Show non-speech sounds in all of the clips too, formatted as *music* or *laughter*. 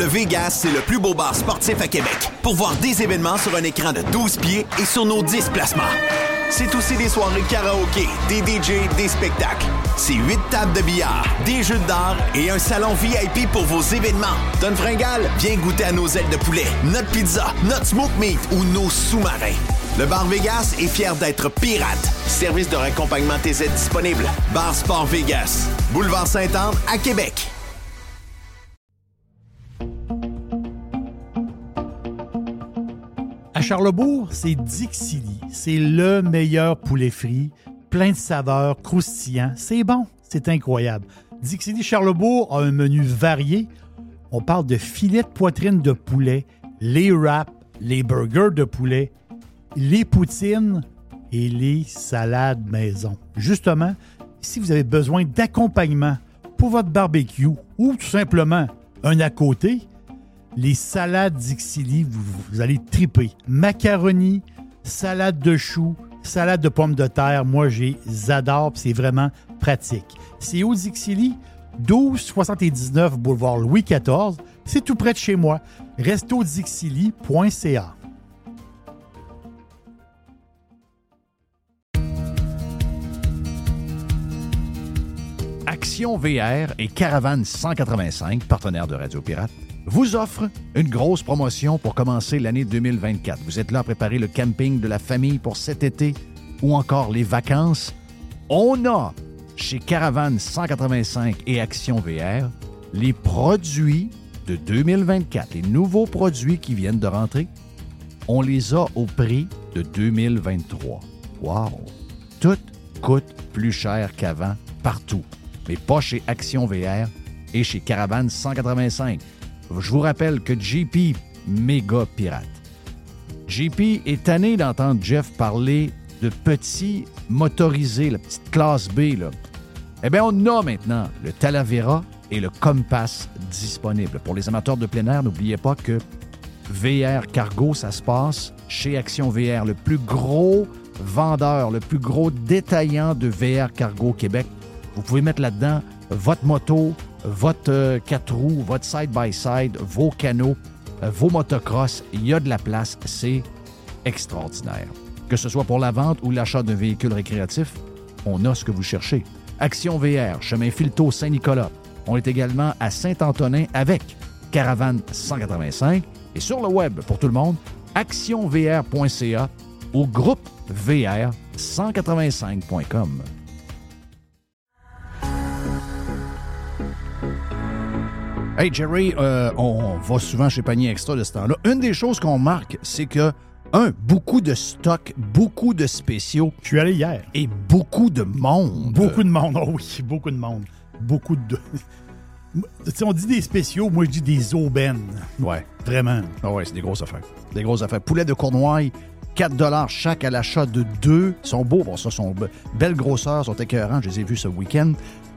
Le Vegas, c'est le plus beau bar sportif à Québec. Pour voir des événements sur un écran de 12 pieds et sur nos 10 placements. C'est aussi des soirées karaoké, des DJ, des spectacles. C'est 8 tables de billard, des jeux d'art et un salon VIP pour vos événements. Donne Fringal, viens goûter à nos ailes de poulet, notre pizza, notre smoke meat ou nos sous-marins. Le Bar Vegas est fier d'être pirate. Service de raccompagnement TZ disponible. Bar Sport Vegas. Boulevard Saint-Anne à Québec. Charlebourg, c'est Dixili. C'est le meilleur poulet frit, plein de saveurs, croustillant. C'est bon, c'est incroyable. Dixili Charlebourg a un menu varié. On parle de filets de poitrine de poulet, les wraps, les burgers de poulet, les poutines et les salades maison. Justement, si vous avez besoin d'accompagnement pour votre barbecue ou tout simplement un à côté, les salades Dixili, vous, vous allez triper. Macaroni, salade de choux, salade de pommes de terre, moi j'ai adore, c'est vraiment pratique. C'est au Dixili, 1279 boulevard Louis XIV, c'est tout près de chez moi. Restodixili.ca. Action VR et Caravane 185, partenaire de Radio Pirate, vous offrent une grosse promotion pour commencer l'année 2024. Vous êtes là à préparer le camping de la famille pour cet été ou encore les vacances. On a chez Caravane 185 et Action VR les produits de 2024, les nouveaux produits qui viennent de rentrer. On les a au prix de 2023. Wow! Tout coûte plus cher qu'avant partout mais pas chez Action VR et chez Caravane 185. Je vous rappelle que JP, méga pirate. JP est tanné d'entendre Jeff parler de petits motorisés, la petite classe B. Là. Eh bien, on a maintenant le Talavera et le Compass disponibles. Pour les amateurs de plein air, n'oubliez pas que VR Cargo, ça se passe chez Action VR, le plus gros vendeur, le plus gros détaillant de VR Cargo Québec. Vous pouvez mettre là-dedans votre moto, votre 4 roues, votre side-by-side, vos canaux, euh, vos motocross. Il y a de la place. C'est extraordinaire. Que ce soit pour la vente ou l'achat d'un véhicule récréatif, on a ce que vous cherchez. Action VR, chemin Filto Saint-Nicolas. On est également à Saint-Antonin avec Caravane 185 et sur le web pour tout le monde, actionvr.ca ou groupe VR 185.com. Hey Jerry, euh, on va souvent chez Panier Extra de ce temps-là. Une des choses qu'on marque, c'est que, un, beaucoup de stocks, beaucoup de spéciaux. Je suis allé hier. Et beaucoup de monde. Beaucoup de monde, *laughs* oh oui, beaucoup de monde. Beaucoup de. *laughs* Si on dit des spéciaux, moi je dis des aubaines. Ouais. Vraiment. Ah ouais, c'est des grosses affaires. Des grosses affaires. Poulet de Cournoye, 4 chaque à l'achat de deux. Ils sont beaux, bon, ça, sont be- belles grosseurs, sont écœurants. Je les ai vus ce week-end.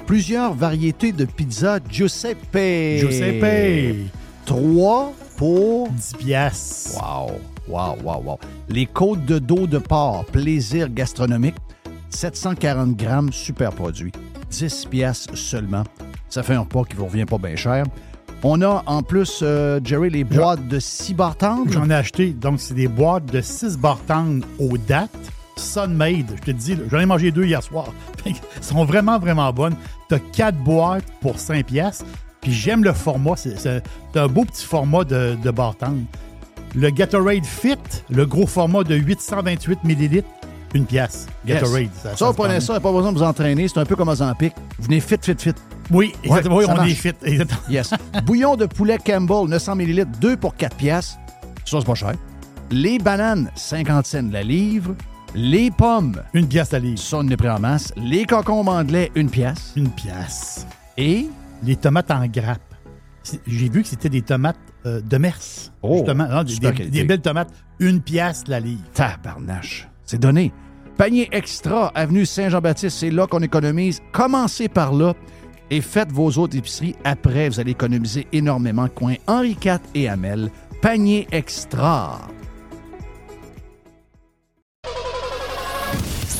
Plusieurs variétés de pizza Giuseppe. Giuseppe. 3 pour 10 piastres. Wow, wow, wow, wow. Les côtes de dos de porc, plaisir gastronomique, 740 grammes, super produit. 10 piastres seulement. Ça fait un repas qui vous revient pas bien cher. On a en plus, euh, Jerry, les boîtes de 6 barres tendres. J'en ai acheté. Donc, c'est des boîtes de 6 barres tendres aux dates. Sunmade, je te dis, j'en ai mangé deux hier soir. *laughs* Elles sont vraiment, vraiment bonnes. Tu as 4 boîtes pour 5 piastres. Puis j'aime le format. C'est un beau petit format de, de. Le Gatorade Fit, le gros format de 828 ml, une pièce. Gatorade. Ça, se vous prenez ça, pas besoin de vous entraîner. C'est un peu comme aux Zampic. Vous venez fit, fit, fit. Oui, exactement. Ouais, oui, ça on marche. est fit. exactement. Yes. *laughs* Bouillon de poulet Campbell, 900 ml, 2 pour 4 piastres. Ça, c'est pas cher. Les bananes, 50 cents la livre. Les pommes, Une pièce à livre. ça, on en est pris en masse. Les concombres anglais, une pièce. Une pièce. Et? Les tomates en grappe. J'ai vu que c'était des tomates euh, de Mers. Oh, justement. Non, des, belles tomates. Une pièce la livre. Tabarnache. C'est donné. Panier extra, avenue Saint-Jean-Baptiste, c'est là qu'on économise. Commencez par là et faites vos autres épiceries. Après, vous allez économiser énormément. Coin Henri IV et Hamel. Panier extra.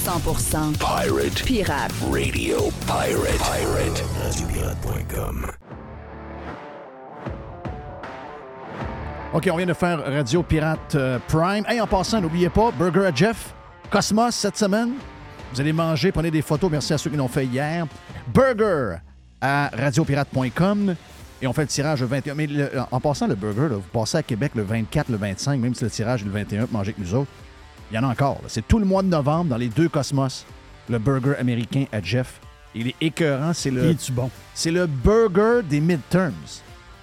100% Pirate pirate. Radio Pirate. Pirate. RadioPirate.com. OK, on vient de faire Radio Pirate euh, Prime. Hey, en passant, n'oubliez pas, Burger à Jeff, Cosmos cette semaine. Vous allez manger, prenez des photos. Merci à ceux qui l'ont fait hier. Burger à radiopirate.com. Et on fait le tirage le 21. Mais le- en passant, le burger, là, vous passez à Québec le 24, le 25, même si le tirage est le 21, pour manger avec nous autres. Il y en a encore. C'est tout le mois de novembre dans les deux Cosmos. Le burger américain à Jeff. Il est écœurant. C'est le, est-tu bon? c'est le burger des midterms.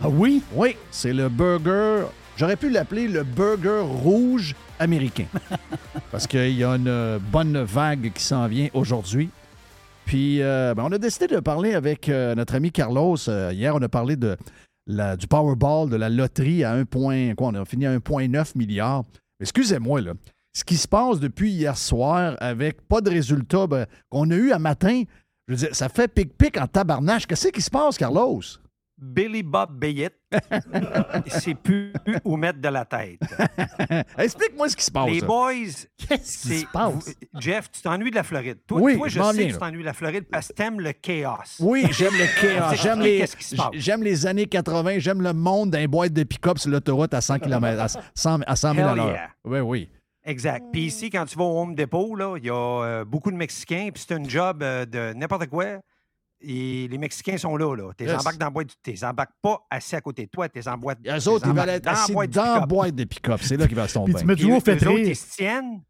Ah oui? Oui, c'est le burger. J'aurais pu l'appeler le burger rouge américain. *laughs* Parce qu'il y a une euh, bonne vague qui s'en vient aujourd'hui. Puis, euh, ben, on a décidé de parler avec euh, notre ami Carlos. Euh, hier, on a parlé de la- du Powerball, de la loterie à 1 point, quoi, on a fini à 1,9 milliard. Excusez-moi, là. Ce qui se passe depuis hier soir avec pas de résultats ben, qu'on a eu à matin, je veux dire, ça fait pic-pic en tabarnache. Qu'est-ce qui se passe, Carlos? Billy Bob Bayet, *laughs* sait plus où mettre de la tête. *laughs* Explique-moi ce qui se passe. Les boys, Qu'est-ce qui c'est. se passe? Jeff, tu t'ennuies de la Floride. Toi, Oui, toi je sais que tu t'ennuies de la Floride parce que t'aimes le chaos. Oui, j'aime le *laughs* chaos. J'aime les, j'aime les années 80. J'aime le monde d'un boîte de pick-up sur l'autoroute à 100 km, à 100, à 100 000 à l'heure. yeah. Oui, oui. Exact. Puis ici, quand tu vas au Home Depot, là, il y a euh, beaucoup de Mexicains, puis c'est un job euh, de n'importe quoi. Et les Mexicains sont là, là. T'es Yes. embarques dans la boîte, t'es embarques pas assis à côté de toi, t'es en boîte. Eux autres, ils embarques veulent être assis dans la boîte de pick-up. C'est là qu'ils vont se tomber. Puis tu Puis toujours fait rire. ils se tiennent.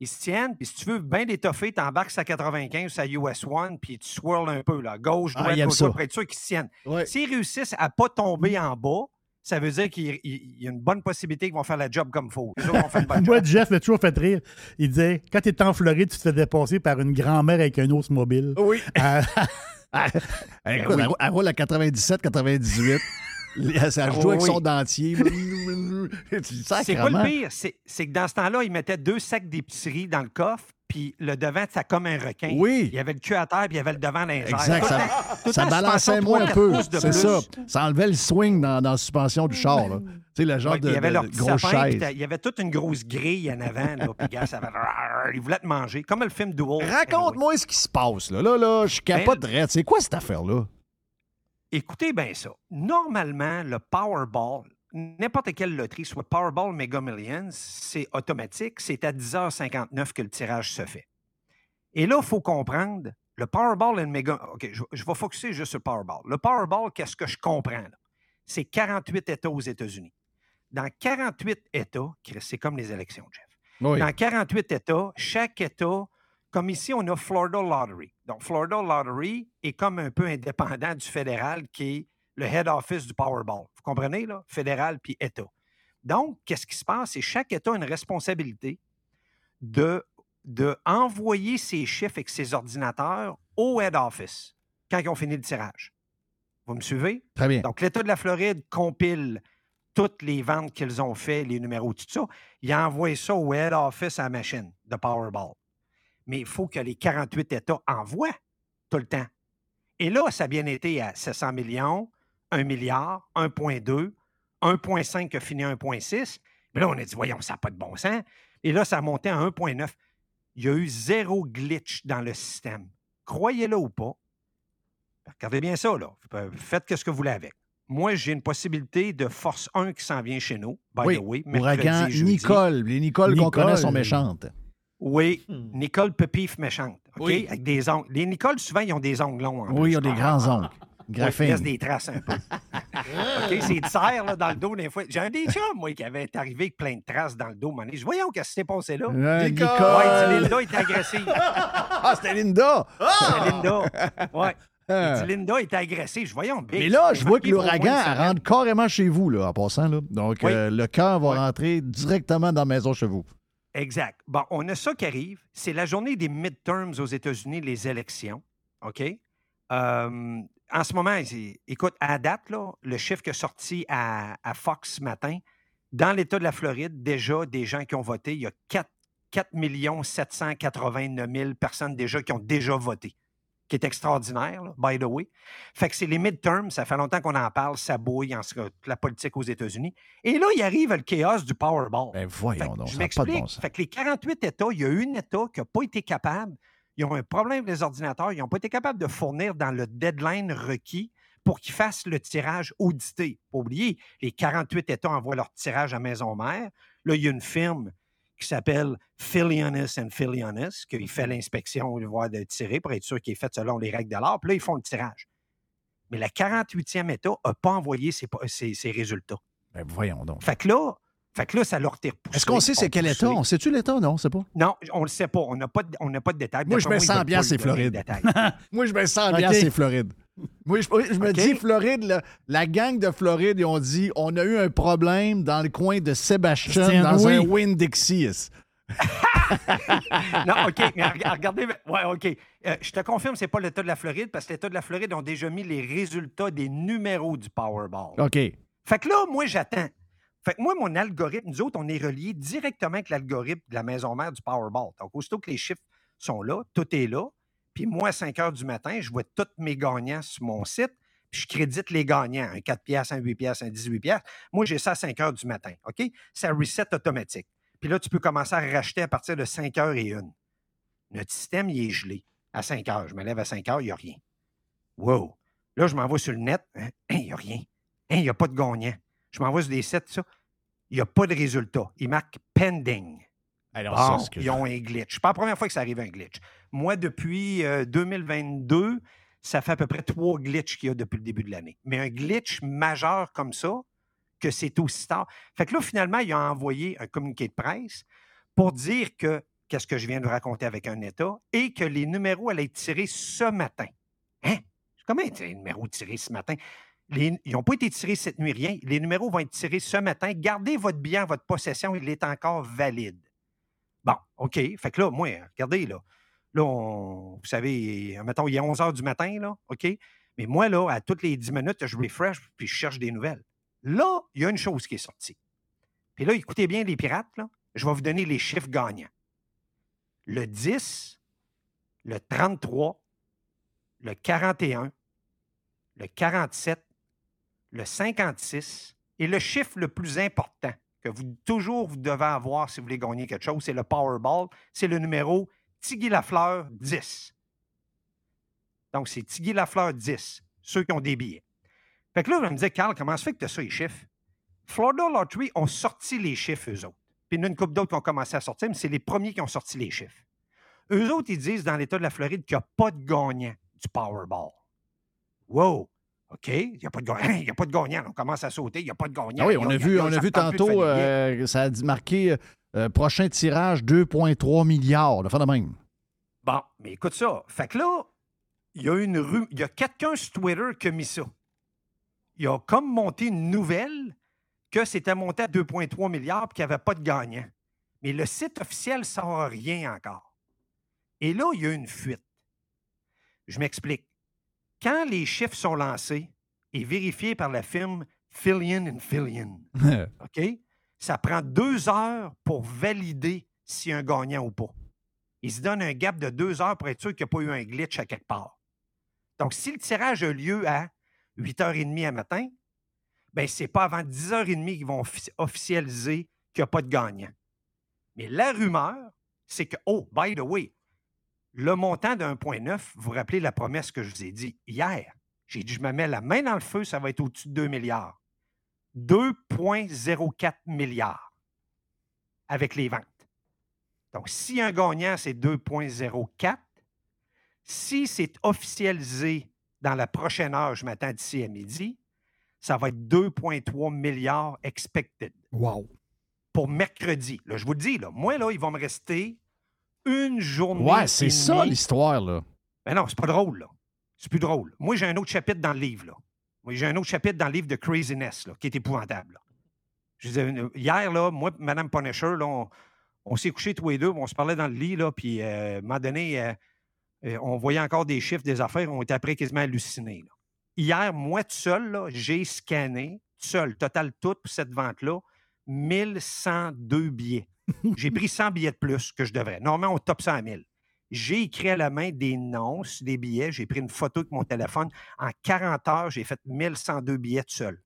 Ils se tiennent, puis si tu veux bien l'étoffer, t'embarques sa 95, sa US One, puis tu swirls un peu, là, gauche, Ah, droite, aiment gauche, pour être sûr qu'ils se tiennent. Ouais. S'ils réussissent à pas tomber en bas, ça veut dire qu'il il- il y a une bonne possibilité qu'ils vont faire la job comme il faut. *laughs* Moi. Jeff m'a toujours fait rire. Il disait quand tu étais en Floride, tu te fais dépasser par une grand-mère avec un os mobile. Oui. Euh, *laughs* Hey, écoute, oui. elle, roule- elle à 97, 98. Ça joue oui, avec oui. son dentier. C'est quoi le pire? C'est c'est que dans ce temps-là, ils mettaient deux sacs d'épicerie dans le coffre, puis le devant, c'était comme un requin. Oui. Il y avait le cul à terre, puis il y avait le devant airs. Exact. Ça, ça balançait moins un 3-4 peu. C'est ça. Ça enlevait le swing dans, dans la suspension du char. là. Tu sais, le genre Ouais, de, il y avait de- leur grosse sapin, chaise. il y avait toute une grosse grille en avant, là, puis gars, ça avait... Ils voulaient te manger, comme le film Duel. Raconte-moi ce qui se passe. Là, là, là je Ben, raide. C'est quoi cette affaire-là? Écoutez bien ça. Normalement, le Powerball, n'importe quelle loterie, soit Powerball, Mega Millions, c'est automatique. C'est à 10h59 que le tirage se fait. Et là, il faut comprendre, le Powerball et le Mega... OK, je, je vais focuser juste sur le Powerball. Le Powerball, qu'est-ce que je comprends? là? C'est 48 États aux États-Unis. Dans 48 États, c'est comme les élections, Jeff. Oui. Dans 48 États, chaque État, comme ici, on a Florida Lottery. Donc, Florida Lottery est comme un peu indépendant du fédéral qui est le head office du Powerball. Vous comprenez, là? Fédéral puis État. Donc, qu'est-ce qui se passe? C'est chaque État a une responsabilité de, de envoyer ses chiffres avec ses ordinateurs au head office quand ils ont fini le tirage. Vous me suivez? Très bien. Donc, l'État de la Floride compile toutes les ventes qu'ils ont fait, les numéros, tout ça. Il envoie ça au head office à la machine de Powerball. Mais il faut que les 48 États envoient tout le temps. Et là, ça a bien été à 700 millions, 1 milliard, 1,2, 1,5 qui a fini à 1,6. Mais là, on a dit, voyons, ça n'a pas de bon sens. Et là, ça a monté à 1,9. Il y a eu zéro glitch dans le système. Croyez-le ou pas. Regardez bien ça, là. Faites ce que vous voulez avec. Moi, j'ai une possibilité de force 1 qui s'en vient chez nous. By oui. the way, Ouragan jeudi. Nicole. Les Nicole qu'on connaît sont méchantes. Oui, Nicole Pepif méchante. Oui. Avec des ongles. Les Nicole, souvent, ils ont des ongles longs. en Oui, ils ont des grands ongles. Ils laissent des traces un peu. *laughs* OK? C'est de serre là, dans le dos des fois. J'ai un des chums, moi, qui avait été arrivé avec plein de traces dans le dos. Mon Je voyons qu'est-ce qui s'est passé là. Ouais, Nicole! Ouais, Linda était agressive. Ah, c'était Linda! C'était Linda. Ouais. Dit, Linda était agressive. Je voyons. Big, Mais là, je vois que l'ouragan rentre carrément chez vous, là, en passant. Là. Donc, Oui. euh, le cœur va Oui. rentrer directement dans la maison chez vous. Exact. Bon, on a ça qui arrive. C'est la journée des midterms aux États-Unis, les élections. OK? Euh, en ce moment, écoute, à date, là, le chiffre qui est sorti à, à Fox ce matin, dans l'État de la Floride, déjà, des gens qui ont voté, il y a 4, 4 789 000 personnes déjà qui ont déjà voté, qui est extraordinaire, là, by the way. Fait que c'est les midterms, ça fait longtemps qu'on en parle, ça bouille en la politique aux États-Unis. Et là, il arrive le chaos du Powerball. Ben voyons donc, je m'explique. bon sens. Fait que les 48 États, il y a un État qui n'a pas été capable. Ils ont un problème avec les ordinateurs. Ils n'ont pas été capables de fournir dans le deadline requis pour qu'ils fassent le tirage audité. Pas oublier, les 48 États envoient leur tirage à maison mère. Là, il y a une firme qui s'appelle Philionis and Philionis, qui fait l'inspection de tirer pour être sûr qu'il est fait selon les règles de l'art. Puis là, ils font le tirage. Mais la 48e État n'a pas envoyé ses, ses, résultats. Ben voyons donc. Fait que là, fait que là, ça leur tire Est-ce qu'on sait c'est quel État? On sait-tu l'État? Non, on sait pas. Non, on le sait pas. On n'a pas, de, pas de détails. Moi, je me sens bien, c'est Floride. moi, je me sens bien, c'est Floride. Moi, je, me dis, Floride, la gang de Floride, ils ont dit on a eu un problème dans le coin de Sébastien, dans un Winn-Dixie. *laughs* non, OK, mais regardez. Ouais, OK. Euh, je te confirme, c'est pas l'État de la Floride, parce que l'État de la Floride ont déjà mis les résultats des numéros du Powerball. OK. Fait que là, moi, j'attends. Fait que moi, mon algorithme, nous autres, on est reliés directement avec l'algorithme de la maison mère du Powerball. Donc, aussitôt que les chiffres sont là, tout est là. Puis moi, à 5 heures du matin, je vois tous mes gagnants sur mon site. Puis je crédite les gagnants, un 4 piastres, un 8 piastres, un 18 piastres. Moi, j'ai ça à 5 heures du matin. OK? Ça reset automatique. Puis là, tu peux commencer à racheter à partir de 5 heures et une. Notre système, il est gelé. À 5 heures, je me lève à 5 heures, il n'y a rien. Wow! Là, je m'envoie sur le net, hein, il n'y a rien. Hein, il n'y a pas de gagnant. Je m'envoie sur des sites, ça. Il n'y a pas de résultat. Il marque pending. Alors, ils ont un glitch. pas la première fois que ça arrive un glitch. Moi, depuis 2022, euh, ça fait à peu près trois glitches qu'il y a depuis le début de l'année. Mais un glitch majeur comme ça, que c'est aussi tard. Fait que là, finalement, il a envoyé un communiqué de presse pour dire que, qu'est-ce que je viens de raconter avec un État, et que les numéros allaient être tirés ce matin. Hein? Comment les numéros tirés ce matin? Ils n'ont pas été tirés cette nuit, rien. Les numéros vont être tirés ce matin. Gardez votre bien votre possession, il est encore valide. Bon, OK. Fait que là, moi, regardez, là. Là, vous savez, mettons, il est 11 heures du matin, là, OK? Mais moi, là, à toutes les 10 minutes, je refresh puis je cherche des nouvelles. Là, il y a une chose qui est sortie. Puis là, écoutez bien les pirates, là. Je vais vous donner les chiffres gagnants. Le 10, le 33, le 41, le 47, le 56 et le chiffre le plus important que vous toujours vous devez avoir si vous voulez gagner quelque chose, c'est le Powerball. C'est le numéro Tigui Lafleur 10. Donc, c'est Tigui Lafleur 10, ceux qui ont des billets. Fait que là, je me disais, Carl, comment se fait que tu as ça, les chiffres? Florida Lottery ont sorti les chiffres, eux autres. Puis il y a une couple d'autres qui ont commencé à sortir, mais c'est les premiers qui ont sorti les chiffres. Eux autres, ils disent dans l'État de la Floride qu'il n'y a pas de gagnant du Powerball. Wow! OK, il n'y a, pas de gagnant. A pas de gagnant. On commence à sauter, il n'y a pas de gagnant. Ah oui, on a, vu, on a vu tantôt, euh, ça a marqué euh, prochain tirage 2,3 milliards. De même. Bon, mais écoute ça. Fait que là, il y a une rue, il y a quelqu'un sur Twitter qui a mis ça. Il a comme monté une nouvelle que c'était monté à 2,3 milliards et qu'il n'y avait pas de gagnant. Mais le site officiel ne sort rien encore. Et là, il y a une fuite. Je m'explique. Quand les chiffres sont lancés et vérifiés par la firme Fillion and Fillion, *laughs* OK? Ça prend deux heures pour valider s'il y a un gagnant ou pas. Il se donne un gap de deux heures pour être sûr qu'il n'y a pas eu un glitch à quelque part. Donc, si le tirage a lieu à 8h30 à matin, ben ce n'est pas avant 10h30 qu'ils vont officialiser qu'il n'y a pas de gagnant. Mais la rumeur, c'est que, oh, by the way, le montant de 1,9, vous vous rappelez la promesse que je vous ai dit hier. J'ai dit, je me mets la main dans le feu, ça va être au-dessus de 2 milliards. 2,04 milliards avec les ventes. Donc, si un gagnant, c'est 2,04, si c'est officialisé dans la prochaine heure, je m'attends d'ici à midi, ça va être 2,3 milliards expected. Wow. Pour mercredi. Là, je vous le dis, là, moi, là, il va me rester une journée. Ouais, c'est ça l'histoire, là. Ben non, c'est pas drôle, là. C'est plus drôle. Moi, j'ai un autre chapitre dans le livre, là. j'ai un autre chapitre dans le livre de Craziness, là, qui est épouvantable. Je disais, hier, là, moi Mme Punisher, là, on, s'est couchés tous les deux, on se parlait dans le lit, là, puis euh, à un moment donné, euh, euh, on voyait encore des chiffres, des affaires, on était après quasiment hallucinés. Hier, moi, tout seul, j'ai scanné, tout seul, total tout, pour cette vente-là, 1102 billets. J'ai pris 100 billets de plus que je devrais. Normalement, on top 100 à 1000. J'ai écrit à la main des noms des billets. J'ai pris une photo avec mon téléphone. En 40 heures, j'ai fait 1102 billets tout seul.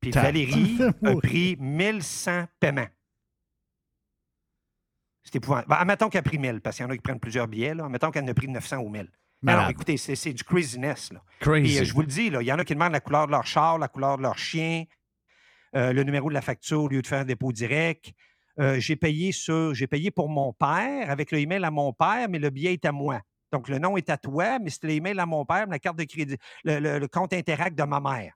Puis Valérie *laughs* a pris 1100 paiements. C'était épouvantable. Ben, admettons qu'elle a pris 1000, parce qu'il y en a qui prennent plusieurs billets. Là. Admettons qu'elle en a pris 900 ou 1000. Non, non, Malade. écoutez, c'est c'est du craziness. Là. Crazy. Puis, euh, je vous le dis, il y en a qui demandent la couleur de leur char, la couleur de leur chien, euh, le numéro de la facture au lieu de faire un dépôt direct. Euh, j'ai payé sur, j'ai payé pour mon père avec le email à mon père, mais le billet est à moi. Donc, le nom est à toi, mais c'est l'email à mon père, la carte de crédit, le, le- le compte Interact de ma mère.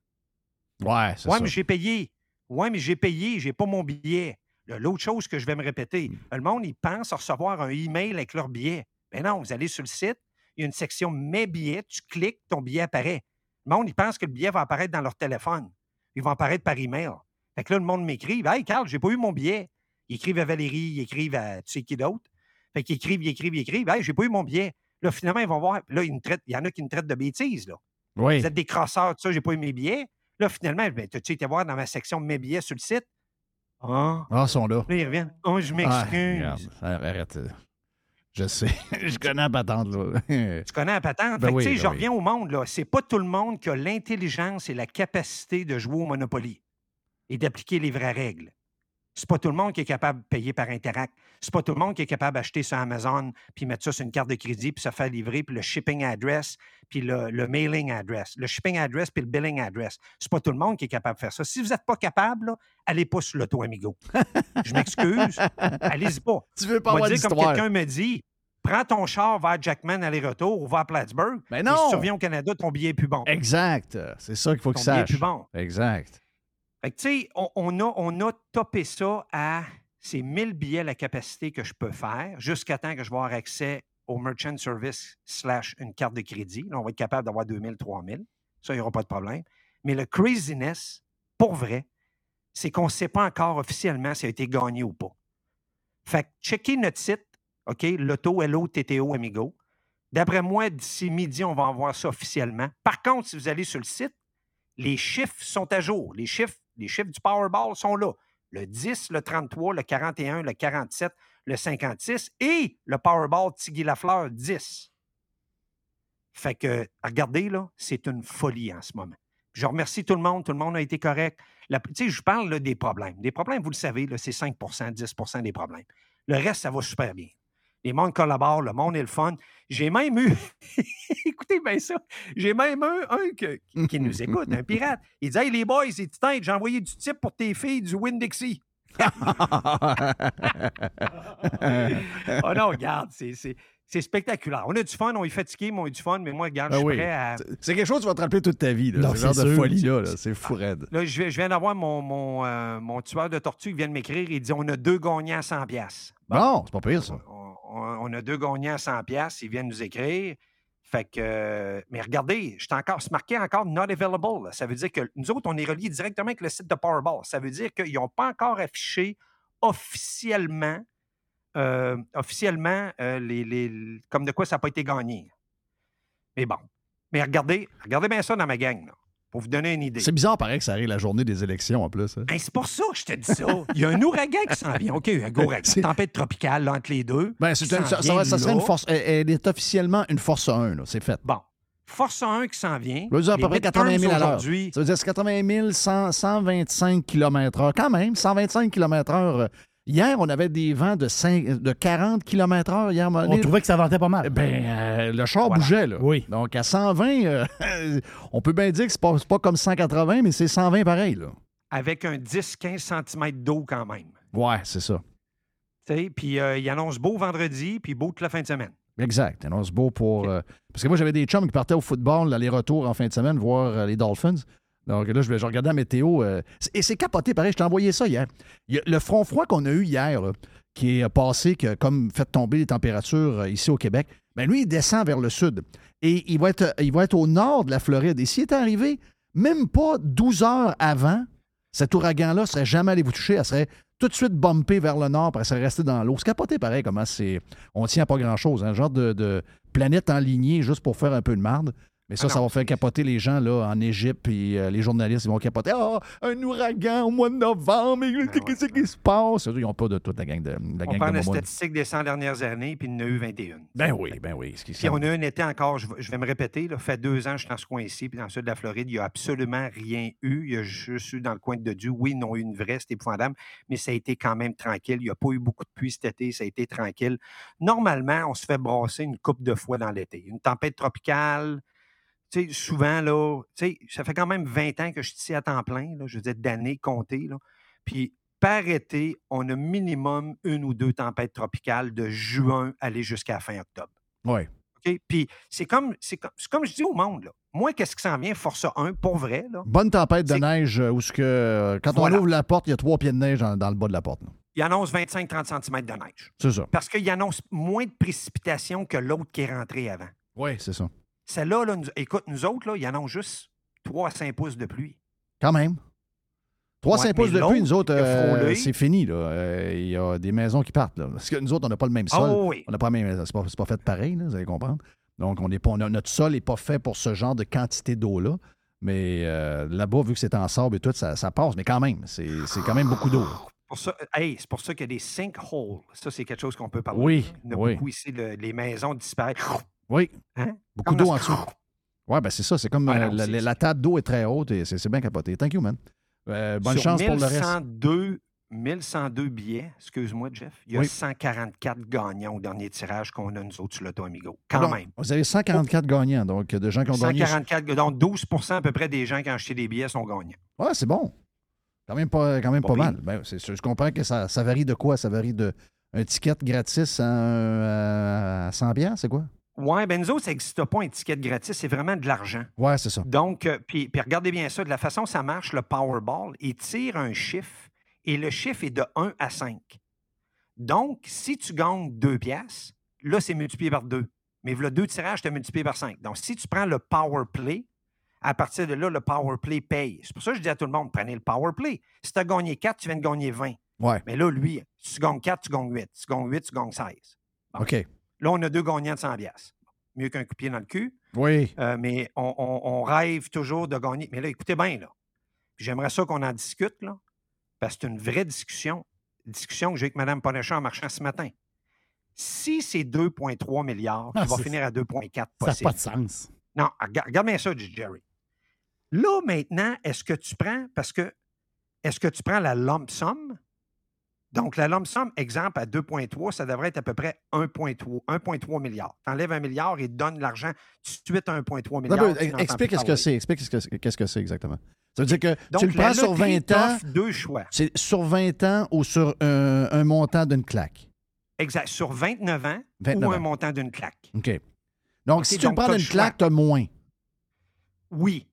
Ouais, c'est ça. mais j'ai payé. Oui, mais j'ai payé, j'ai pas mon billet. L'autre chose que je vais me répéter, Hmm. le monde, il pense recevoir un email avec leur billet. Mais non, vous allez sur le site, il y a une section Mes billets, tu cliques, ton billet apparaît. Le monde, il pense que le billet va apparaître dans leur téléphone. Il va apparaître par email. Fait que là, le monde m'écrit Hey, Carl, j'ai pas eu mon billet. Ils écrivent à Valérie, ils écrivent à tu sais qui d'autre. Fait qu'ils écrivent, ils écrivent, ils écrivent. Hey, j'ai pas eu mon billet. Là, finalement, ils vont voir. Là, ils me traitent- il y en a qui me traitent de bêtises. Là. Oui. Vous êtes des crosseurs, tout ça, j'ai pas eu mes billets. Là, finalement, ben, as-tu été voir dans ma section mes billets sur le site? Ah. Ah, ils sont là. Là, ils reviennent. Oh, je Ah, m'excuse. regarde, arrête. euh, Je sais. *laughs* je connais la patente, là. tu connais la patente? Ben Fait que, oui, tu sais, ben je oui. reviens au monde, là. C'est pas tout le monde qui a l'intelligence et la capacité de jouer au Monopoly et d'appliquer les vraies règles. C'est pas tout le monde qui est capable de payer par Interact. C'est pas tout le monde qui est capable d'acheter sur Amazon, puis mettre ça sur une carte de crédit, puis se faire livrer, puis le shipping address, puis le, le mailing address. Le shipping address, puis le billing address. C'est pas tout le monde qui est capable de faire ça. Si vous n'êtes pas capable, là, allez pas sur l'auto, amigo. Je m'excuse. Allez-y pas. *laughs* Tu veux pas va avoir dire comme quelqu'un me dit, prends ton char vers Jackman aller-retour ou vers Plattsburgh. Mais Et non! si tu reviens au Canada, ton billet est plus bon. Exact. C'est ça qu'il faut Ton que billet est plus bon. Exact. Tu on, a, topé ça à ces 1000 billets la capacité que je peux faire jusqu'à temps que je vais avoir accès au merchant service slash une carte de crédit. Là, on va être capable d'avoir 2000, 3000. Ça, il n'y aura pas de problème. Mais le craziness, pour vrai, c'est qu'on ne sait pas encore officiellement si ça a été gagné ou pas. Fait que checkez notre site, OK, Loto, LO, TTO, Amigo. D'après moi, d'ici midi, on va en ça officiellement. Par contre, si vous allez sur le site, les chiffres sont à jour. Les chiffres, les chiffres du Powerball sont là. Le 10, le 33, le 41, le 47, le 56 et le Powerball Tiggy Lafleur 10. Fait que, regardez, là, c'est une folie en ce moment. Je remercie tout le monde. Tout le monde a été correct. La- je parle des problèmes. Des problèmes, vous le savez, c'est 5% 10% des problèmes. Le reste, ça va super bien. Les mondes collaborent, le monde est le fun. J'ai même eu, *laughs* écoutez bien ça, j'ai même eu un que- qui, nous écoute, un pirate. Il dit Hey les boys, c'est tête, j'ai envoyé du type pour tes filles du Winn-Dixie. *laughs* *laughs* oh non, regarde, c'est- c'est spectaculaire. On a du fun, on est fatigué, mais on a du fun, mais moi, regarde, je Ah suis oui. prêt à. C'est quelque chose que tu vas te rappeler toute ta vie. Là. Non, Ce genre c'est de folie-là. là. C'est fou raide. Là, je, viens- je viens d'avoir mon, mon, euh, mon tueur de tortue qui vient de m'écrire. Il dit On a deux gagnants à 100$. piastres. Bon, c'est pas pire, ça. On, on- on a deux gagnants à 100$. piastres, Ils viennent nous écrire. Fait que, euh, mais regardez, je encore, c'est marqué encore not available. là. Ça veut dire que nous autres, on est reliés directement avec le site de Powerball. Ça veut dire qu'ils n'ont pas encore affiché officiellement, euh, officiellement euh, les, les- comme de quoi ça n'a pas été gagné. Mais bon. Mais regardez, regardez bien ça dans ma gang, là, pour vous donner une idée. C'est bizarre, pareil, que ça arrive la journée des élections en plus. hein. Ben, c'est pour ça que je te dis ça. Il y a un ouragan qui s'en vient. OK, un ouragan. C'est- Tempête tropicale là, entre les deux. Ben, c'est ça, ça serait une force. Elle, elle est officiellement une force 1, là. C'est fait. Bon. Force 1 qui s'en vient. Ça veut dire à peu près midterms 80 000 à l'heure. aujourd'hui. Ça veut dire c'est 80 000, 100, 125 km/h. Quand même, 125 km/h. Hier, on avait des vents de, 5 de 40 km/h. Hier, On trouvait que ça ventait pas mal. Ben, euh, le char Voilà. bougeait, là. Oui. Donc, à 120, euh, *laughs* on peut bien dire que c'est pas, pas comme 180, mais c'est 120 pareil, là. Avec un 10-15 cm d'eau quand même. Ouais, c'est ça. Tu sais, Puis euh, il annonce beau vendredi, puis beau toute la fin de semaine. Exact. Alors, c'est beau pour. euh, parce que moi, j'avais des chums qui partaient au football, l'aller-retour en fin de semaine, voir euh, les Dolphins. Donc là, je, je regardais la météo. euh, et c'est capoté, pareil. Je t'ai envoyé ça hier. Le front froid qu'on a eu hier, qui est passé, qui a comme fait tomber les températures euh, ici au Québec, ben lui, il descend vers le sud. Et il va être, il va être au nord de la Floride. Et s'il est arrivé même pas 12 heures avant, cet ouragan-là ne serait jamais allé vous toucher. Elle serait tout de suite bumpée vers le nord, elle serait restée dans l'eau. C'est capoté, pareil, comment c'est. On tient à pas grand-chose. Un genre de, de planète enlignée juste pour faire un peu de marde. Mais ça, Ah ça non, va faire capoter les gens là, en Égypte, puis euh, les journalistes, ils vont capoter. Ah, un ouragan au mois de novembre, mais Ben qu'est-ce ouais. qui se passe? Ils n'ont pas de toute la gang de, la On gang parle de statistiques des 100 dernières années, puis il y en a eu 21. Ben oui, ben oui. Ce qui- Puis on a un été encore, je vais, je vais me répéter, là, fait deux ans que je suis dans ce coin-ci, puis dans le sud de la Floride, il n'y a absolument rien eu. Il y a juste eu dans le coin de Dieu. Oui, ils ont eu une vraie, c'était épouvantable, mais ça a été quand même tranquille. Il n'y a pas eu beaucoup de pluie cet été, ça a été tranquille. Normalement, on se fait brasser une coupe de fois dans l'été. Une tempête tropicale, sais, souvent, là, tu sais, ça fait quand même 20 ans que je suis ici à temps plein, là, je veux dire, d'années comptées, là. Puis, par été, on a minimum une ou deux tempêtes tropicales de juin aller jusqu'à la fin octobre. Oui. OK? Puis c'est comme, c'est comme, c'est comme je dis au monde, là. Moi, qu'est-ce qui s'en vient, Force 1, pour vrai, là? Bonne tempête de neige euh, où ce que, euh, quand Voilà. on ouvre la porte, il y a trois pieds de neige dans, dans le bas de la porte. là. Il annonce 25-30 cm de neige. C'est ça. Parce qu'il annonce moins de précipitations que l'autre qui est rentré avant. Oui, c'est ça. Celle-là, là, nous- écoute, nous autres, là, il annonce juste 3 à 5 pouces de pluie. Quand même. 3-5 Ouais, pouces mais de pluie, nous autres, a euh, c'est fini. Euh, Il y a des maisons qui partent. Là. Parce que nous autres, on n'a pas le même sol. Ah oui. On n'a pas le même. C'est pas, pas fait pareil, là, vous allez comprendre. Donc, on est pas, on a- notre sol n'est pas fait pour ce genre de quantité d'eau-là. Mais euh, là-bas, vu que c'est en sable et tout, ça, ça passe. Mais quand même, c'est quand même beaucoup d'eau. Hey, c'est pour ça qu'il y a des sinkholes. Ça, c'est quelque chose qu'on peut parler. Oui, Il y en a oui. beaucoup ici, le- les maisons disparaissent. Oui. Hein? Beaucoup d'eau en dessous. Oui, ben c'est ça. C'est comme Ah euh, non, la, table d'eau est très haute et c'est bien capoté. Thank you, man. Euh, bonne Sur chance pour le reste. 1102, 1102 billets, excuse-moi, Jeff. Il y a Oui. 144 gagnants au dernier tirage qu'on a, nous autres, sur l'Auto Amigo. Quand Donc, même. Vous avez 144 gagnants, donc de gens qui ont gagné. 144, donc 12% à peu près des gens qui ont acheté des billets sont gagnants. Ouais, c'est bon. Quand même pas, quand même Pas mal. Ben, je comprends que ça, ça varie de quoi? Ça varie de un ticket gratis à, à 100 biens, c'est quoi? Ouais, ben nous autres, ça n'existe pas, un ticket gratis, c'est vraiment de l'argent. Ouais, c'est ça. Donc, euh, puis, puis regardez bien ça, de la façon dont ça marche, le Powerball, il tire un chiffre et le chiffre est de 1 à 5. Donc, si tu gagnes 2 piastres, là, c'est multiplié par 2. Mais le deux tirages, tu multiplié par 5. Donc, si tu prends le Power Play, à partir de là, le Power Play paye. C'est pour ça que je dis à tout le monde, prenez le Power Play. Si tu as gagné 4, tu viens de gagner 20. Ouais. Mais là, lui, si tu gagnes 4, tu gagnes 8. Si tu gagnes 8, tu gagnes 16. Bon. OK. Là, on a deux gagnants de 100 piastres. Mieux qu'un coup de pied dans le cul. Oui. Euh, mais on, on- on rêve toujours de gagner. Mais là, écoutez bien, là. J'aimerais ça qu'on en discute, là, parce que c'est une vraie discussion. Discussion que j'ai avec Mme Ponechat en marchant ce matin. Si c'est 2,3 milliards, qui Ah, va c'est- finir à 2,4 Ça n'a possible. pas de sens. Non, regarde, regarde bien ça, dit Jerry. Là, maintenant, est-ce que tu prends, parce que, est-ce que tu prends la lump sum? Donc, la lump sum, exemple, à 2,3, ça devrait être à peu près 1,3 1,3 milliard. Tu enlèves un milliard et donnes l'argent tout de suite à 1,3 milliard. Non, explique ce que c'est. Explique ce que, qu'est-ce que c'est exactement. Ça veut dire que Donc, tu le prends sur loterie 20 ans, deux choix. c'est sur 20 ans ou sur un, un montant d'une claque. Exact. Sur 29 ans 29 ou un ans. montant d'une claque. OK. Donc, si tu le prends d'une claque, tu as moins. Oui.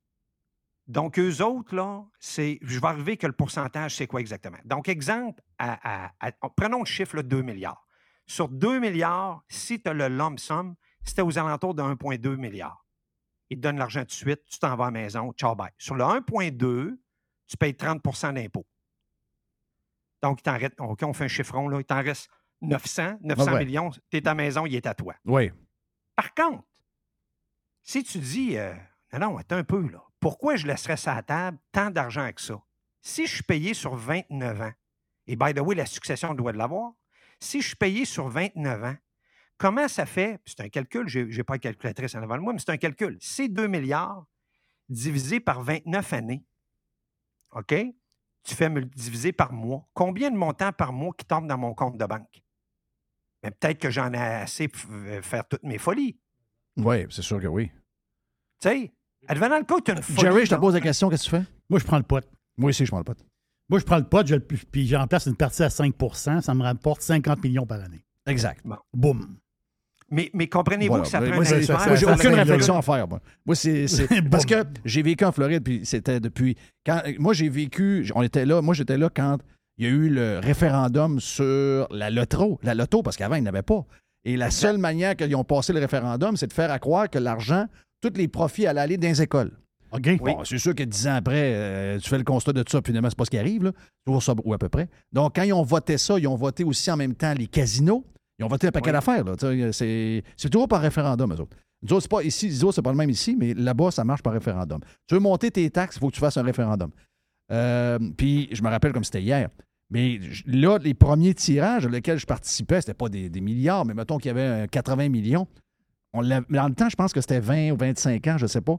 Donc, eux autres, là, c'est. Je vais arriver que le pourcentage, c'est quoi exactement? Donc, exemple, à- à- à- prenons le chiffre là, 2 milliards. Sur 2 milliards, si tu as le lump sum, c'était aux alentours de 1,2 milliard. Ils te donnent l'argent tout de suite, tu t'en vas à la maison, ciao, bye. Sur le 1,2, tu payes 30% d'impôt. Donc, il t'en reste, OK, on fait un chiffron, là, il t'en reste 900, 900 Ah ouais. millions, tu es à la maison, il est à toi. Oui. Par contre, si tu dis, euh, non, non, attends un peu, là, pourquoi je laisserais ça à la table tant d'argent que ça? Si je suis payé sur 29 ans, et by the way, la succession doit de l'avoir, si je suis payé sur 29 ans, comment ça fait, c'est un calcul, je n'ai pas de calculatrice en avant de moi, mais c'est un calcul, c'est 2 milliards divisé par 29 années, OK? Tu fais diviser par mois. Combien de montants par mois qui tombent dans mon compte de banque? Mais peut-être que j'en ai assez pour f- faire toutes mes folies. Oui, c'est sûr que oui. Tu sais, advenant le cas, tu as une folie. Jerry, je te pose la question, qu'est-ce que tu fais? Moi, je prends le pot. Moi aussi, je prends le pote. Moi, je prends le pot, je le- puis j'en place une partie à 5% ça me rapporte 50 millions par année. Exact. Boum. Mais, mais comprenez-vous Voilà. que ça prend moi, un ça- expert, moi, j'ai aucune réflexion à faire. Moi, Moi, c'est, *laughs* parce que j'ai vécu en Floride, puis c'était depuis. Quand, moi, j'ai vécu. On était là. Moi, j'étais là quand il y a eu le référendum sur la loto, la loto, parce qu'avant, ils n'avaient pas. Et la seule manière qu'ils ont passé le référendum, c'est de faire à croire que l'argent, tous les profits allaient aller dans les écoles. OK? Bon, c'est sûr que dix ans après, euh, tu fais le constat de ça, puis finalement, c'est pas ce qui arrive, là. Toujours ça, ou à peu près. Donc, quand ils ont voté ça, ils ont voté aussi en même temps les casinos. Ils ont voté un paquet Oui. d'affaires, là. C'est, toujours par référendum, eux autres. Nous autres, c'est pas ici, c'est pas le même ici, mais là-bas, ça marche par référendum. Tu veux monter tes taxes, il faut que tu fasses un référendum. Euh, puis, je me rappelle comme c'était hier. Mais là, les premiers tirages auxquels je participais, c'était pas des, des milliards, mais mettons qu'il y avait euh, 80 millions. On dans le temps, je pense que c'était 20 ou 25 ans, je sais pas.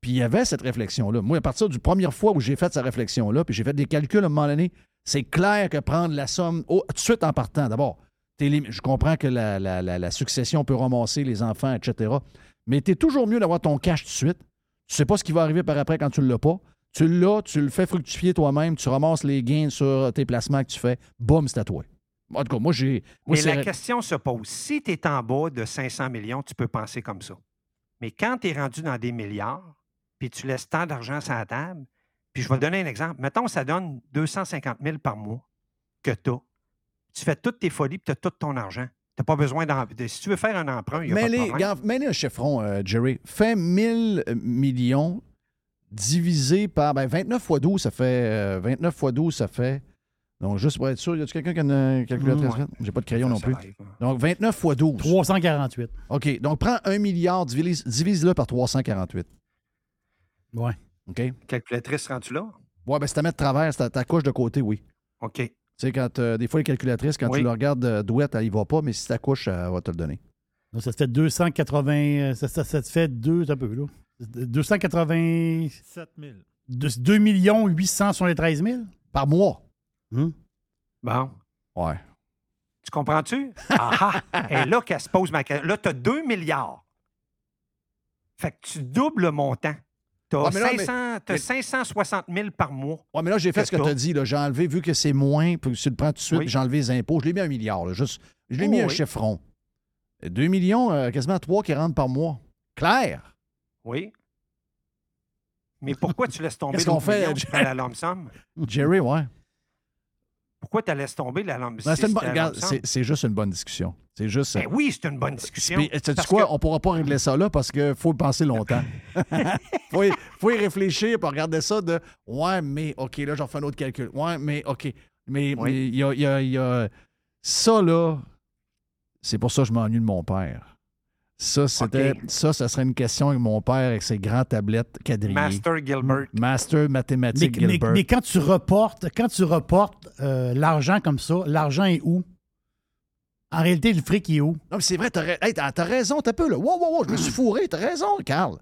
Puis il y avait cette réflexion-là. Moi, à partir du première fois où j'ai fait cette réflexion-là, puis j'ai fait des calculs à un moment donné, c'est clair que prendre la somme tout de suite en partant, d'abord, t'es je comprends que la, succession peut ramasser les enfants, etc. Mais tu es toujours mieux d'avoir ton cash tout de suite. Tu sais pas ce qui va arriver par après quand tu ne l'as pas. Tu l'as, tu le fais fructifier toi-même, tu ramasses les gains sur tes placements que tu fais. Boum, c'est à toi. En tout cas, moi, j'ai. Mais la question se pose. Si tu es en bas de 500 millions, tu peux penser comme ça. Mais quand tu es rendu dans des milliards, puis tu laisses tant d'argent sur la table, puis je vais te donner un exemple. Mettons, ça donne 250 000 par mois que tu as. Tu fais toutes tes folies, puis tu as tout ton argent. Tu n'as pas besoin d'en... de- Si tu veux faire un emprunt, il n'y a pas de problème. un chiffron, euh, Jerry. Fais 1000 millions divisé par. Ben, 29 fois 12, ça fait. euh, 29 fois 12, ça fait. Donc, juste pour être sûr, y a-tu quelqu'un qui a une calculatrice? Mm, ouais. J'ai pas de crayon Ça, non ça plus. arrive. Donc, 29 fois 12. 348. OK. Donc, prends 1 milliard, divise- divise-le par 348. Ouais. OK? Calculatrice, rends-tu là? Ouais, ben, si tu mets de travers, c'est ta, ta couche de côté, oui. OK. Tu sais, quand euh, des fois, les calculatrices, quand Oui. tu le regardes euh, douette, elle y va pas, mais si ta couche, elle va te le donner. Donc, ça te fait 280. euh, Ça, ça, ça te fait deux. Un peu, là. 280. 7 000. 2 millions 873 000. Par mois. Hum? Bon. Ouais. Tu comprends-tu? Ah ah! *laughs* Et là qu'elle se pose ma question. Là, tu as 2 milliards. Fait que tu doubles le montant. Tu as, Ouais, mais là, mais- 560 000 par mois. Ouais, mais là, j'ai fait ce que tu as dit. J'ai enlevé, vu que c'est moins, puis tu le prends tout de suite, Oui. j'ai enlevé les impôts. Je l'ai mis à un milliard. là, juste, je l'ai Oh, mis un oui. chiffron. 2 millions, euh, quasiment 3 qui rentrent par mois. Clair? Oui. Mais pourquoi tu laisses tomber fait, million, Jerry? prends la sum? *laughs* Jerry, ouais. Pourquoi tu laisses tomber la lump Ben, c'est la juste une bonne discussion. C'est juste. Ben oui, c'est une bonne discussion. Puis, Parce quoi? que- On pourra pas régler ça là parce qu'il faut y penser longtemps. *laughs* *laughs* faut, y, faut y réfléchir pour regarder ça de Ouais, mais OK, là, j'en fais un autre calcul. Ouais, mais OK. Mais Oui. mais il y, a, il y a- il y a- Ça, là, c'est pour ça que je m'ennuie de mon père. Ça, c'était. Ça, ça serait une question avec mon père avec ses grandes tablettes quadrillées. Master Gilbert. Master Mais, mathématiques mais- Gilbert. mais quand tu reportes, quand tu reportes euh, l'argent comme ça, l'argent est où? En réalité, le fric est où? Non, mais c'est vrai, t'as, hey, t'as raison, t'as peu, là. Wow, wow, wow, je me suis fourré, t'as raison, Carl.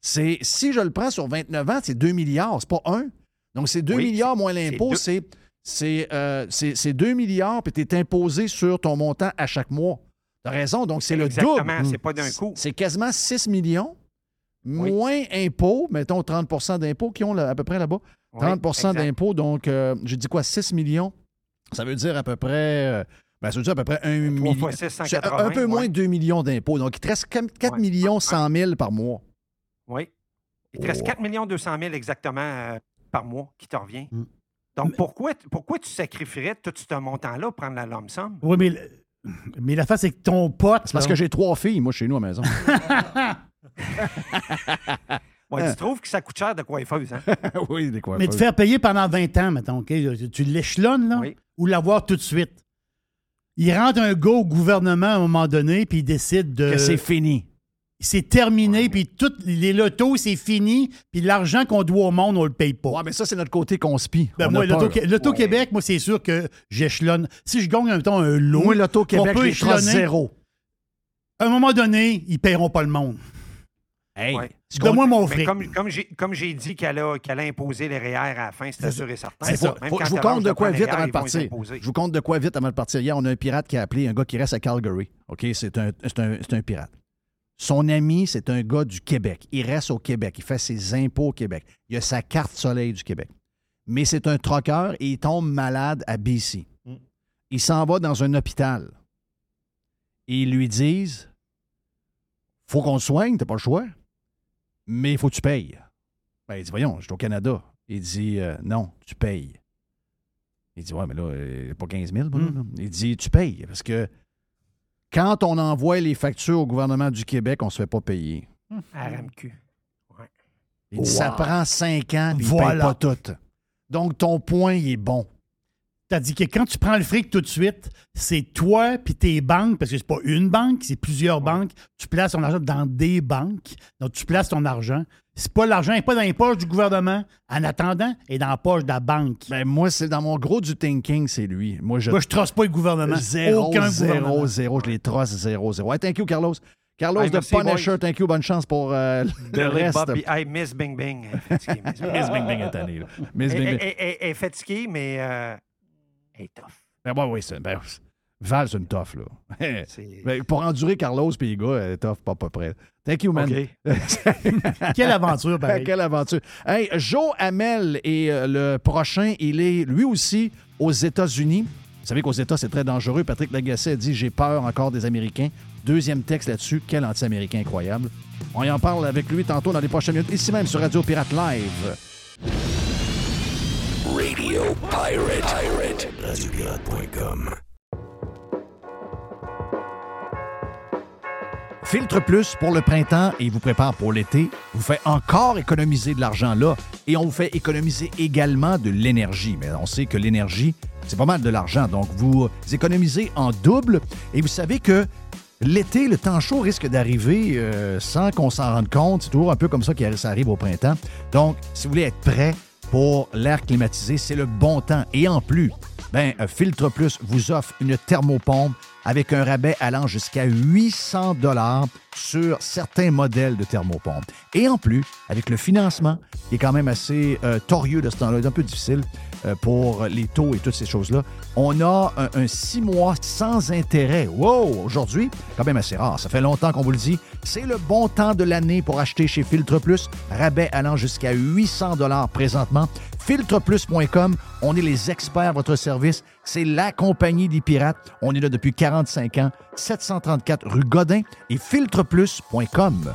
C'est, si je le prends sur 29 ans, c'est 2 milliards, c'est pas 1. Donc, c'est 2 Oui, milliards moins l'impôt, c'est, c'est, euh, c'est, c'est 2 milliards, puis t'es imposé sur ton montant à chaque mois. T'as raison, donc c'est le double. Exactement, c'est pas d'un coup. C'est quasiment 6 millions, Oui. moins impôts, mettons 30% d'impôts qu'ils ont là, à peu près là-bas. Oui, 30 exact. d'impôts, donc euh, j'ai dit quoi, 6 millions? Ça veut dire à peu près, euh, ben, ça veut dire à peu près 1 3 million. fois 6, C'est 180. un peu moins ouais. de 2 millions d'impôts. Donc, il te reste 4 Ouais. millions 100 000 par mois. Oui. Il te reste Oh. 4 200 000 exactement euh, par mois qui te revient. Mm. Donc, pourquoi, pourquoi tu sacrifierais tout ce montant-là pour prendre la lump sum? Oui, mais, le- mais la face, c'est que ton pote. C'est parce que j'ai trois filles, moi, chez nous à la maison. *laughs* Ouais, Euh. tu trouves que ça coûte cher de coiffeuse, hein? *laughs* oui, des quoi. Mais te faire payer pendant 20 ans, mettons, OK? Tu l'échelonnes, là, Oui. ou l'avoir tout de suite? Il rentre un gars au gouvernement à un moment donné, puis il décide de. Que c'est fini. C'est terminé, puis tous les lotos, c'est fini, puis l'argent qu'on doit au monde, on le paye pas. Ouais, mais ça, c'est notre côté conspi. Ben, moi, Ouais. l'Auto-Québec, moi, c'est sûr que j'échelonne. Si je gagne, mettons, un lot, Moi, l'Auto-Québec, on peut je échelonner. zéro. à un moment donné, ils paieront pas le monde. Hey, Ouais. Donne-moi mon fric. comme, comme j'ai, dit qu'elle a, imposé les REER à la fin, c'était C'est sûr et certain. Ça. Même Faut- quand je vous compte de quoi vite REER, avant de partir. Je vous compte de quoi vite avant de partir. Hier, on a un pirate qui a appelé un gars qui reste à Calgary. OK? C'est un, c'est un, c'est un pirate. Son ami, c'est un gars du Québec. Il reste au Québec. Il fait ses impôts au Québec. Il a sa carte soleil du Québec. Mais c'est un troqueur et il tombe malade à BC. Mm. Il s'en va dans un hôpital. Et ils lui disent Faut qu'on te soigne, t'as pas le choix. Mais il faut que tu payes. Ben, il dit Voyons, je suis au Canada. Il dit euh, Non, tu payes. Il dit Ouais, mais là, euh, pas 15 000. moi, Mm. là. Il dit Tu payes. Parce que quand on envoie les factures au gouvernement du Québec, on se fait pas payer. RMQ. Il dit Ça prend 5 ans, puis il Voilà. paye pas tout. Donc, ton point, il est bon. C'est-à-dire que quand tu prends le fric tout de suite, c'est toi puis tes banques, parce que c'est pas une banque, c'est plusieurs banques. Tu places ton argent dans des banques. Donc, tu places ton argent. C'est pas l'argent n'est pas dans les poches du gouvernement. En attendant, est dans la poche de la banque. Ben, moi, c'est dans mon gros du thinking, c'est lui. Moi, je, Moi, je trosse pas le gouvernement. zéro, Aucun zéro, gouvernement. zéro. Je les trosse zéro, zéro. Hey, thank you, Carlos. Carlos de Punisher, boys. thank you. Bonne chance pour euh, le reste. Bobby. Hey, Miss Bing Bing. Miss Bing. Bing Bing est là. Miss Bing Bing. elle- est fatiguée, mais euh, elle est tough. Ben, oui, c'est. Ben, Val, c'est une tough, là. *laughs* Ben, pour endurer Carlos puis les gars, elle est tough, pas à peu près. Thank you, man. OK. *laughs* Quelle aventure, pareil. *laughs* Quelle aventure. Hey, Joe Hamel est euh, le prochain. Il est lui aussi aux États-Unis. Vous savez qu'aux États, c'est très dangereux. Patrick Lagacé a dit J'ai peur encore des Américains. Deuxième texte là-dessus. Quel anti-américain incroyable. On y en parle avec lui tantôt dans les prochaines minutes, ici même sur Radio Pirate Live. Radio Pirate. Pirate. Filtre Plus pour le printemps et vous prépare pour l'été, vous fait encore économiser de l'argent là et on vous fait économiser également de l'énergie. Mais on sait que l'énergie, c'est pas mal de l'argent. Donc vous économisez en double et vous savez que l'été, le temps chaud risque d'arriver euh, sans qu'on s'en rende compte. C'est toujours un peu comme ça que ça arrive au printemps. Donc, si vous voulez être prêt pour l'air climatisé, c'est le bon temps. Et en plus, ben, euh, Filtre Plus vous offre une thermopompe avec un rabais allant jusqu'à 800 dollars sur certains modèles de thermopompe. Et en plus, avec le financement, qui est quand même assez euh, torieux de ce temps-là, un peu difficile euh, pour les taux et toutes ces choses-là, on a un, un six mois sans intérêt. Wow! Aujourd'hui, quand même assez rare. Ça fait longtemps qu'on vous le dit. C'est le bon temps de l'année pour acheter chez Filtre Plus. Rabais allant jusqu'à 800 dollars présentement. Filtreplus.com, on est les experts à votre service. C'est la compagnie des pirates. On est là depuis 45 ans. 734 rue Godin et filtreplus.com.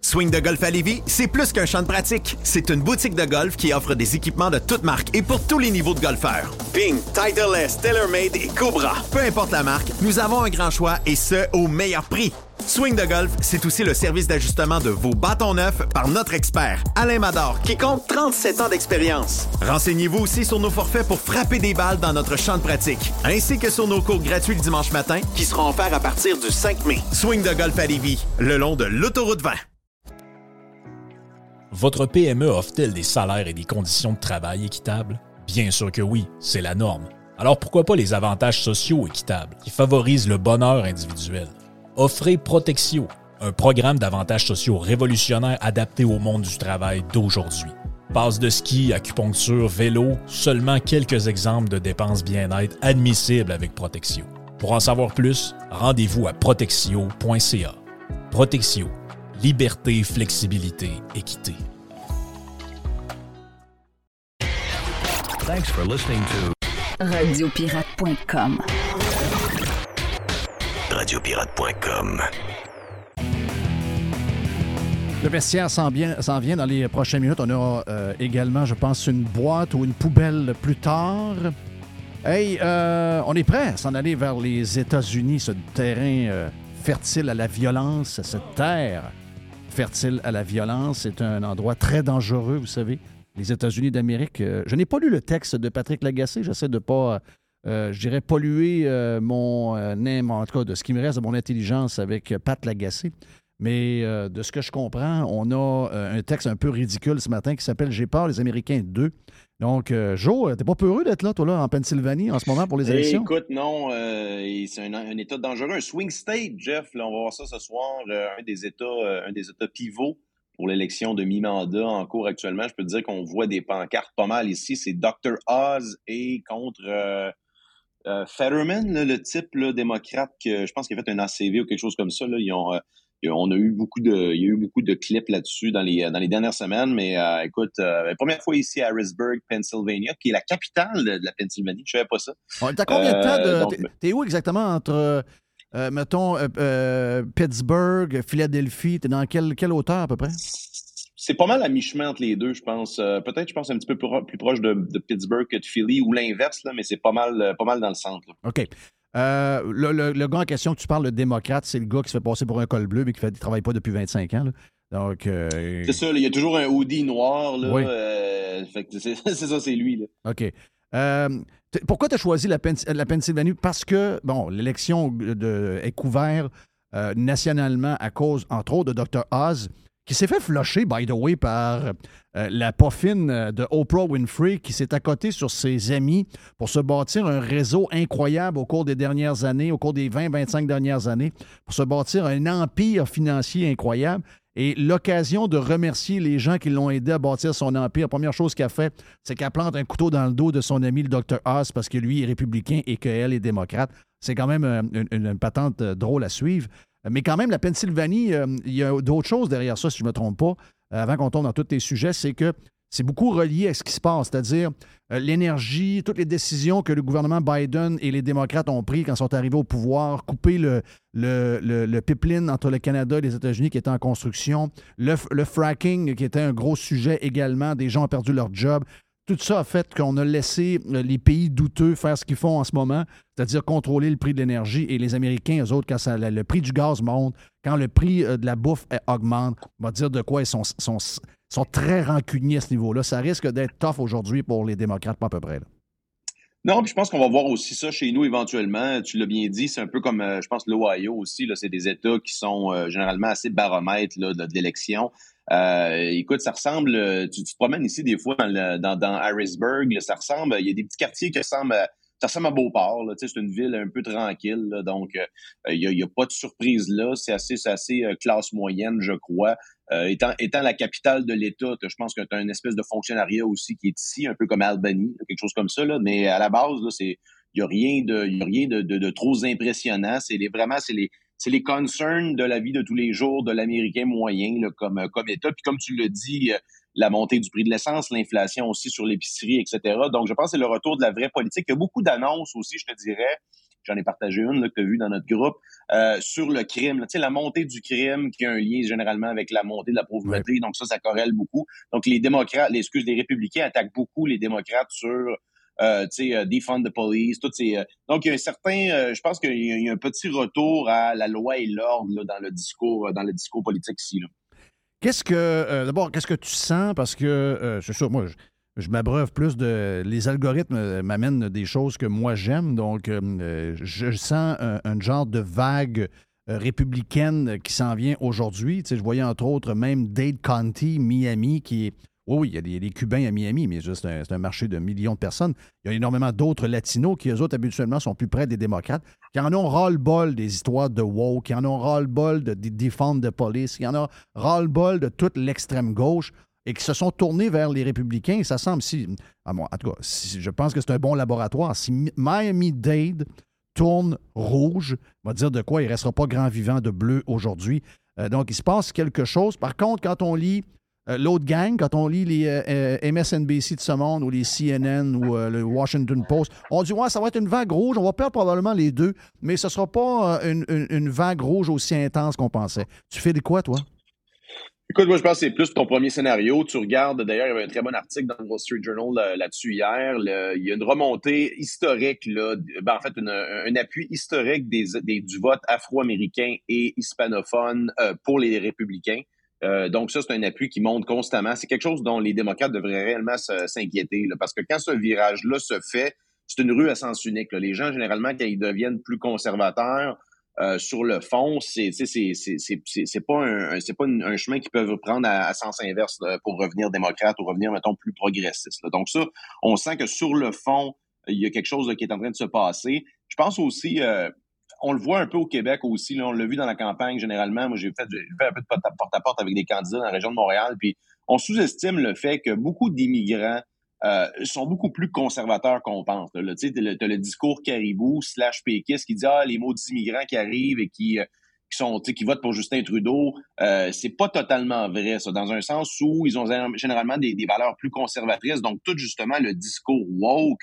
Swing de golf à Lévis, c'est plus qu'un champ de pratique. C'est une boutique de golf qui offre des équipements de toutes marques et pour tous les niveaux de golfeurs. Ping, Titleist, TaylorMade et Cobra. Peu importe la marque, nous avons un grand choix et ce, au meilleur prix. Swing de golf, c'est aussi le service d'ajustement de vos bâtons neufs par notre expert, Alain Mador, qui compte 37 ans d'expérience. Renseignez-vous aussi sur nos forfaits pour frapper des balles dans notre champ de pratique, ainsi que sur nos cours gratuits le dimanche matin, qui seront offerts à partir du 5 mai. Swing de golf à Lévis, le long de l'autoroute 20. Votre PME offre-t-elle des salaires et des conditions de travail équitables? Bien sûr que oui, c'est la norme. Alors pourquoi pas les avantages sociaux équitables qui favorisent le bonheur individuel? Offrez Protexio, un programme d'avantages sociaux révolutionnaire adapté au monde du travail d'aujourd'hui. Passe de ski, acupuncture, vélo, seulement quelques exemples de dépenses bien-être admissibles avec Protexio. Pour en savoir plus, rendez-vous à protexio.ca. Protexio, liberté, flexibilité, équité. Thanks for listening to Radiopirate.com. RadioPirate.com. Le vestiaire s'en vient, s'en vient dans les prochaines minutes. On aura euh, également, je pense, une boîte ou une poubelle plus tard. Hey, euh, on est prêt à s'en aller vers les États-Unis, ce terrain euh, fertile à la violence, cette terre fertile à la violence. C'est un endroit très dangereux, vous savez. Les États-Unis d'Amérique. Euh, je n'ai pas lu le texte de Patrick Lagacé. J'essaie de ne pas, euh, je dirais, polluer euh, mon name, en tout cas, de ce qui me reste de mon intelligence avec Pat Lagacé. Mais de ce que je comprends, on a un texte un peu ridicule ce matin qui s'appelle J'ai peur, les Américains 2. Donc, euh, Joe, t'es pas peureux d'être là, toi, là, en Pennsylvanie, en ce moment, pour les Eh, élections? écoute, non, euh, c'est un, un État dangereux, un swing state, Jeff. Là, on va voir ça ce soir, euh, un des États, euh, un des États pivots pour l'élection de mi-mandat en cours actuellement. Je peux te dire qu'on voit des pancartes pas mal ici. C'est Dr. Oz et contre euh, euh, Fetterman, là, le type là, démocrate que je pense qu'il a fait un ACV ou quelque chose comme ça. Là. Ils ont, euh, on a eu beaucoup de, il y a eu beaucoup de clips là-dessus dans les, dans les dernières semaines. Mais euh, écoute, euh, première fois ici à Harrisburg, Pennsylvania, qui est la capitale de, de la Pennsylvanie. Je savais pas ça. T'as combien de temps Euh, de. donc, t'es- où exactement entre, euh, mettons, euh, euh, Pittsburgh, Philadelphie? T'es dans quelle, quelle hauteur à peu près? C'est pas mal à mi-chemin entre les deux, je pense. Euh, Peut-être, je pense, un petit peu plus, plus proche de, de Pittsburgh que de Philly ou l'inverse, mais c'est pas mal, euh, pas mal dans le centre. là. OK. Euh, le, le- le gars en question que tu parles, le démocrate, c'est le gars qui se fait passer pour un col bleu, mais qui ne travaille pas depuis 25 ans. là. Donc, euh, C'est ça, là, il y a toujours un hoodie noir. Là, Oui. euh, *laughs* c'est ça, c'est lui. Là. OK. Pourquoi tu as choisi la, la Pennsylvanie? Parce que, bon, l'élection est couverte nationalement à cause, entre autres, de Dr. Oz, qui s'est fait flusher, by the way, par euh, la poffine euh, de Oprah Winfrey, qui s'est accotée sur ses amis pour se bâtir un réseau incroyable au cours des dernières années, au cours des 20-25 dernières années, pour se bâtir un empire financier incroyable. Et l'occasion de remercier les gens qui l'ont aidé à bâtir son empire, première chose qu'elle fait, c'est qu'elle plante un couteau dans le dos de son ami, le Dr. Haas, parce que lui est républicain et qu'elle est démocrate. C'est quand même euh, une, patente drôle à suivre. Mais quand même, la Pennsylvanie, euh, il y a d'autres choses derrière ça, si je ne me trompe pas, euh, avant qu'on tombe dans tous les sujets, c'est que c'est beaucoup relié à ce qui se passe, c'est-à-dire euh, l'énergie, toutes les décisions que le gouvernement Biden et les démocrates ont prises quand ils sont arrivés au pouvoir, couper le, pipeline entre le Canada et les États-Unis qui était en construction, le, le fracking qui était un gros sujet également, des gens ont perdu leur job. Tout ça a fait qu'on a laissé euh, les pays douteux faire ce qu'ils font en ce moment, c'est-à-dire contrôler le prix de l'énergie. Et les Américains, eux autres, quand le prix du gaz monte, quand le prix euh, de la bouffe euh, augmente, on va dire de quoi ils sont, sont, sont très rancuniers à ce niveau-là. Ça risque d'être tough aujourd'hui pour les démocrates, pas à peu près. Non, puis je pense qu'on va voir aussi ça chez nous éventuellement. Tu l'as bien dit, c'est un peu comme, je pense, l'Ohio aussi. C'est des États qui sont généralement assez baromètres là, l'élection. Euh, écoute, ça ressemble. euh, Tu, tu te promènes ici des fois dans, le- dans, dans Harrisburg. là, ça ressemble. Il y a des petits quartiers qui ressemblent à, ça ressemble à Beauport. C'est une ville un peu tranquille. là, donc, euh, il n'y a, a pas de surprise là. C'est assez, assez euh, classe moyenne, je crois. Euh, étant, étant la capitale de l'État, je pense que tu as une espèce de fonctionnariat aussi qui est ici, un peu comme Albany, quelque chose comme ça. Là, mais à la base, il n'y a rien de, y a rien de, de, de trop impressionnant. C'est vraiment, c'est les, c'est les concerns de la vie de tous les jours de l'Américain moyen là, comme, euh, comme État. Puis comme tu le dis, euh, la montée du prix de l'essence, l'inflation aussi sur l'épicerie, etc. Donc, je pense que c'est le retour de la vraie politique. Il y a beaucoup d'annonces aussi, je te dirais. J'en ai partagé une là, que tu as vue dans notre groupe euh, sur le crime. là. Tu sais, la montée du crime qui a un lien généralement avec la montée de la pauvreté. Donc, ça, ça corrèle beaucoup. Donc, les démocrates, les excuses, les républicains attaquent beaucoup les démocrates sur euh, tu euh, defund the police, ces. euh, donc, il y a un certain, euh, je pense qu'il y, a- un petit retour à la loi et l'ordre dans le discours, dans le discours politique ici. Qu'est-ce que. D'abord, qu'est-ce que tu sens? Parce que, c'est sûr, moi, je, m'abreuve plus de. Les algorithmes m'amènent des choses que moi j'aime. Donc, je sens un, genre de vague républicaine qui s'en vient aujourd'hui. Tu sais, je voyais entre autres même Dade County, Miami, qui est. Oui, il y a des, Cubains à Miami, mais c'est un marché de millions de personnes. Il y a énormément d'autres latinos qui, eux autres, habituellement, sont plus près des démocrates, qui en ont ras-le-bol des histoires de woke, qui en ont ras-le-bol de, de de police, qui en ont ras-le-bol de toute l'extrême gauche et qui se sont tournés vers les républicains. Ça semble, si, moi, en tout cas, je pense que c'est un bon laboratoire. Si Mi- Miami-Dade tourne rouge, on va dire de quoi il ne restera pas grand vivant de bleu aujourd'hui. Euh, donc, il se passe quelque chose. Par contre, quand on lit l'autre gang, quand on lit les euh, euh, MSNBC de ce monde ou les CNN ou euh, le Washington Post, on dit ouais, ça va être une vague rouge, on va perdre probablement les deux, mais ce ne sera pas euh, une, vague rouge aussi intense qu'on pensait. Tu fais de quoi, toi? Écoute, moi, je pense que c'est plus ton premier scénario. Tu regardes, d'ailleurs, il y avait un très bon article dans le Wall Street Journal là- là-dessus hier. Il y a une remontée historique, là, ben, en fait, un appui historique des, du vote afro-américain et hispanophone euh, pour les républicains. Euh, donc ça, c'est un appui qui monte constamment. C'est quelque chose dont les démocrates devraient réellement s'inquiéter, parce que quand ce virage-là se fait, c'est une rue à sens unique. là. Les gens, généralement, quand ils deviennent plus conservateurs, euh, sur le fond, c'est pas un c'est pas un chemin qu'ils peuvent prendre à, à sens inverse là, pour revenir démocrate ou revenir mettons plus progressiste. là. Donc ça, on sent que sur le fond, il y a quelque chose là, qui est en train de se passer. Je pense aussi euh, on le voit un peu au Québec aussi. Là, on l'a vu dans la campagne généralement. Moi, j'ai fait, fait un peu de porte-à-porte avec des candidats dans la région de Montréal. Puis on sous-estime le fait que beaucoup d'immigrants euh, sont beaucoup plus conservateurs qu'on pense. Tu t'as le, discours caribou slash péquiste qui dit ah les maudits immigrants qui arrivent et qui euh, qui sont qui votent pour Justin Trudeau, euh, c'est pas totalement vrai, ça, dans un sens où ils ont généralement des valeurs plus conservatrices. Donc, tout justement le discours woke,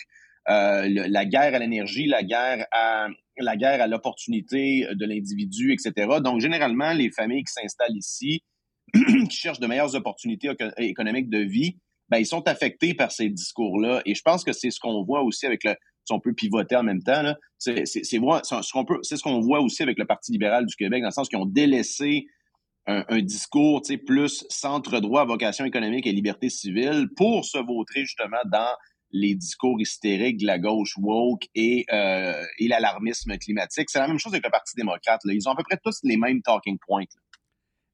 euh, la guerre à l'énergie, la guerre à la guerre à l'opportunité de l'individu, etc. Donc, généralement, les familles qui s'installent ici, *clears throat* qui cherchent de meilleures opportunités économiques de vie, ben, ils sont affectés par ces discours-là. Et je pense que c'est ce qu'on voit aussi avec le, si on peut pivoter en même temps, c'est ce qu'on c'est ce qu'on voit aussi avec le Parti libéral du Québec, dans le sens qu'ils ont délaissé un, un discours plus centre droit, vocation économique et liberté civile pour se vautrer justement dans les discours hystériques de la gauche woke et, euh, et l'alarmisme climatique. C'est la même chose avec le Parti démocrate. Ils ont à peu près tous les mêmes talking points.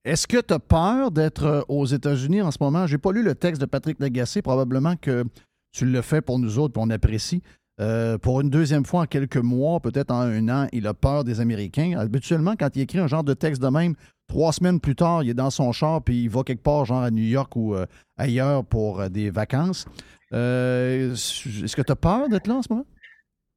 Est-ce que tu as peur d'être euh, aux États-Unis en ce moment? J'ai pas lu le texte de Patrick Lagacé. Probablement que tu le fais pour nous autres, puis on apprécie. Euh, pour une deuxième fois en quelques mois, peut-être en un an, il a peur des Américains. Habituellement, quand il écrit un genre de texte de même, trois semaines plus tard, il est dans son char puis il va quelque part, genre à New York ou euh, ailleurs pour des vacances. Est-ce que tu as peur d'être là en ce moment?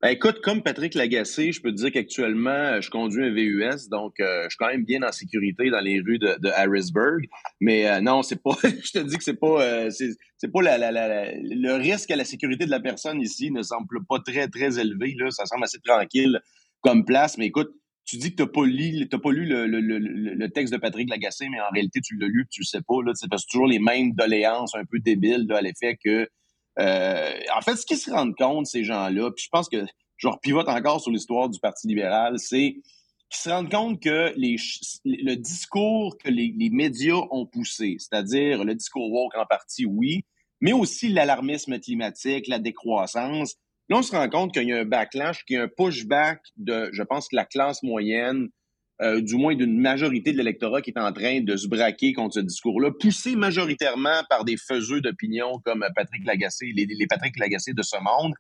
Ben, écoute, comme Patrick Lagacé, je peux te dire qu'actuellement, euh, je conduis un VUS, donc euh, je suis quand même bien en sécurité dans les rues de, Harrisburg. Mais euh, non, c'est pas. *laughs* je te dis que c'est pas. c'est pas le risque à la sécurité de la personne ici ne semble pas très très élevé. Là, ça semble assez tranquille comme place. Mais écoute, tu dis que t'as pas lu, t'as pas lu le, le, texte de Patrick Lagacé, mais en réalité tu l'as lu, tu le sais pas. Là, c'est parce que toujours les mêmes doléances un peu débiles à l'effet que euh, en fait, ce qu'ils se rendent compte, ces gens-là, puis je pense que je repivote encore sur l'histoire du Parti libéral, c'est qu'ils se rendent compte que les, le discours que les, médias ont poussé, c'est-à-dire le discours woke en partie, oui, mais aussi l'alarmisme climatique, la décroissance, là, on se rend compte qu'il y a un backlash, qu'il y a un pushback de, je pense, la classe moyenne, euh, du moins d'une majorité de l'électorat qui est en train de se braquer contre ce discours-là, poussé majoritairement par des faiseux d'opinion comme Patrick Lagacé, les, les, Patrick Lagacé de ce monde.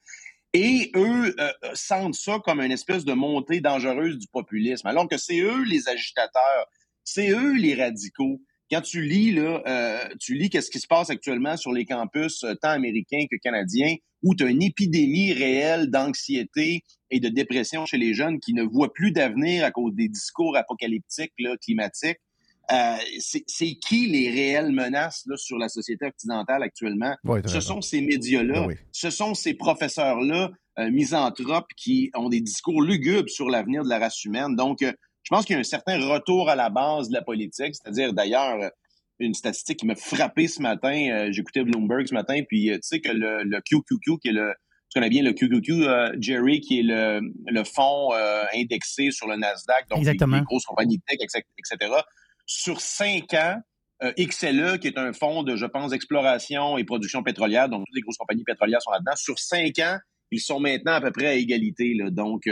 Et eux euh, sentent ça comme une espèce de montée dangereuse du populisme, alors que c'est eux les agitateurs, c'est eux les radicaux. Quand tu lis là, euh, tu lis qu'est-ce qui se passe actuellement sur les campus tant américains que canadiens, où tu as une épidémie réelle d'anxiété et de dépression chez les jeunes qui ne voient plus d'avenir à cause des discours apocalyptiques là, climatiques. Euh, c'est qui les réelles menaces là, sur la société occidentale actuellement? ce sont ces médias-là, ce sont ces professeurs-là euh, misanthropes qui ont des discours lugubres sur l'avenir de la race humaine. Donc, euh, je pense qu'il y a un certain retour à la base de la politique, c'est-à-dire d'ailleurs une statistique qui m'a frappé ce matin. Euh, j'écoutais Bloomberg ce matin, puis euh, tu sais que le, le, QQQ, qui est le, tu connais bien le QQQ, euh, Jerry, qui est le, le fonds indexé sur le Nasdaq, donc Les, grosses compagnies tech, etc. Sur cinq ans, XLE, qui est un fonds de, je pense, exploration et production pétrolière, donc toutes les grosses compagnies pétrolières sont là-dedans. Sur cinq ans, ils sont maintenant à peu près à égalité. Là. Donc,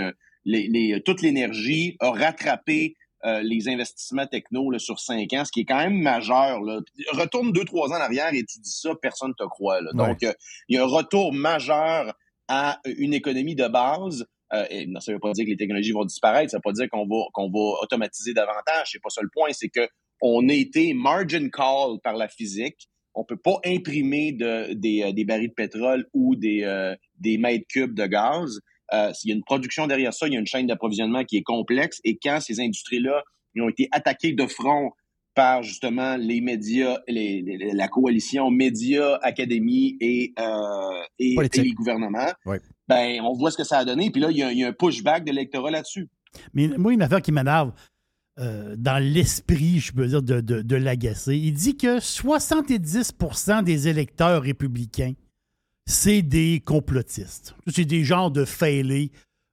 les, les, toute l'énergie a rattrapé euh, les investissements techno là, sur cinq ans, ce qui est quand même majeur. Là. Retourne deux, trois ans en arrière et tu dis ça, personne ne te croit. Là. Donc, euh, il y a un retour majeur à une économie de base. Euh, et, non, ça ne veut pas dire que les technologies vont disparaître, ça ne veut pas dire qu'on va, qu'on va automatiser davantage. C'est pas ça le point, c'est que on a été margin call par la physique. On peut pas imprimer de, des, des barils de pétrole ou des, des mètres cubes de gaz. Euh, s'il y a une production derrière ça, il y a une chaîne d'approvisionnement qui est complexe. Et quand ces industries-là ont été attaquées de front par justement les médias, la coalition médias, académie et, euh, et, les gouvernements, ben, on voit ce que ça a donné. Puis là, il y a, un pushback de l'électorat là-dessus. Mais moi, une affaire qui m'énerve, euh, dans l'esprit, je peux dire, de, de, de l'agacer, il dit que 70% des électeurs républicains c'est des complotistes. C'est des genres de failés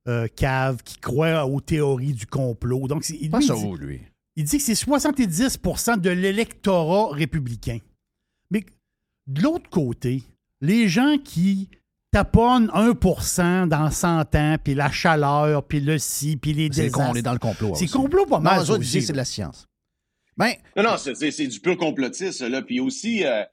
euh, caves qui croient aux théories du complot. Donc, il, Pas ça lui. Il dit que c'est 70% de l'électorat républicain. Mais de l'autre côté, les gens qui taponnent 1% dans 100 ans, puis la chaleur, puis le si, puis les désastres. On est dans le complot. C'est complot pas mal. Non, c'est de la science. Ben, non, non, c'est du pur complotisme. Là. Puis aussi, euh,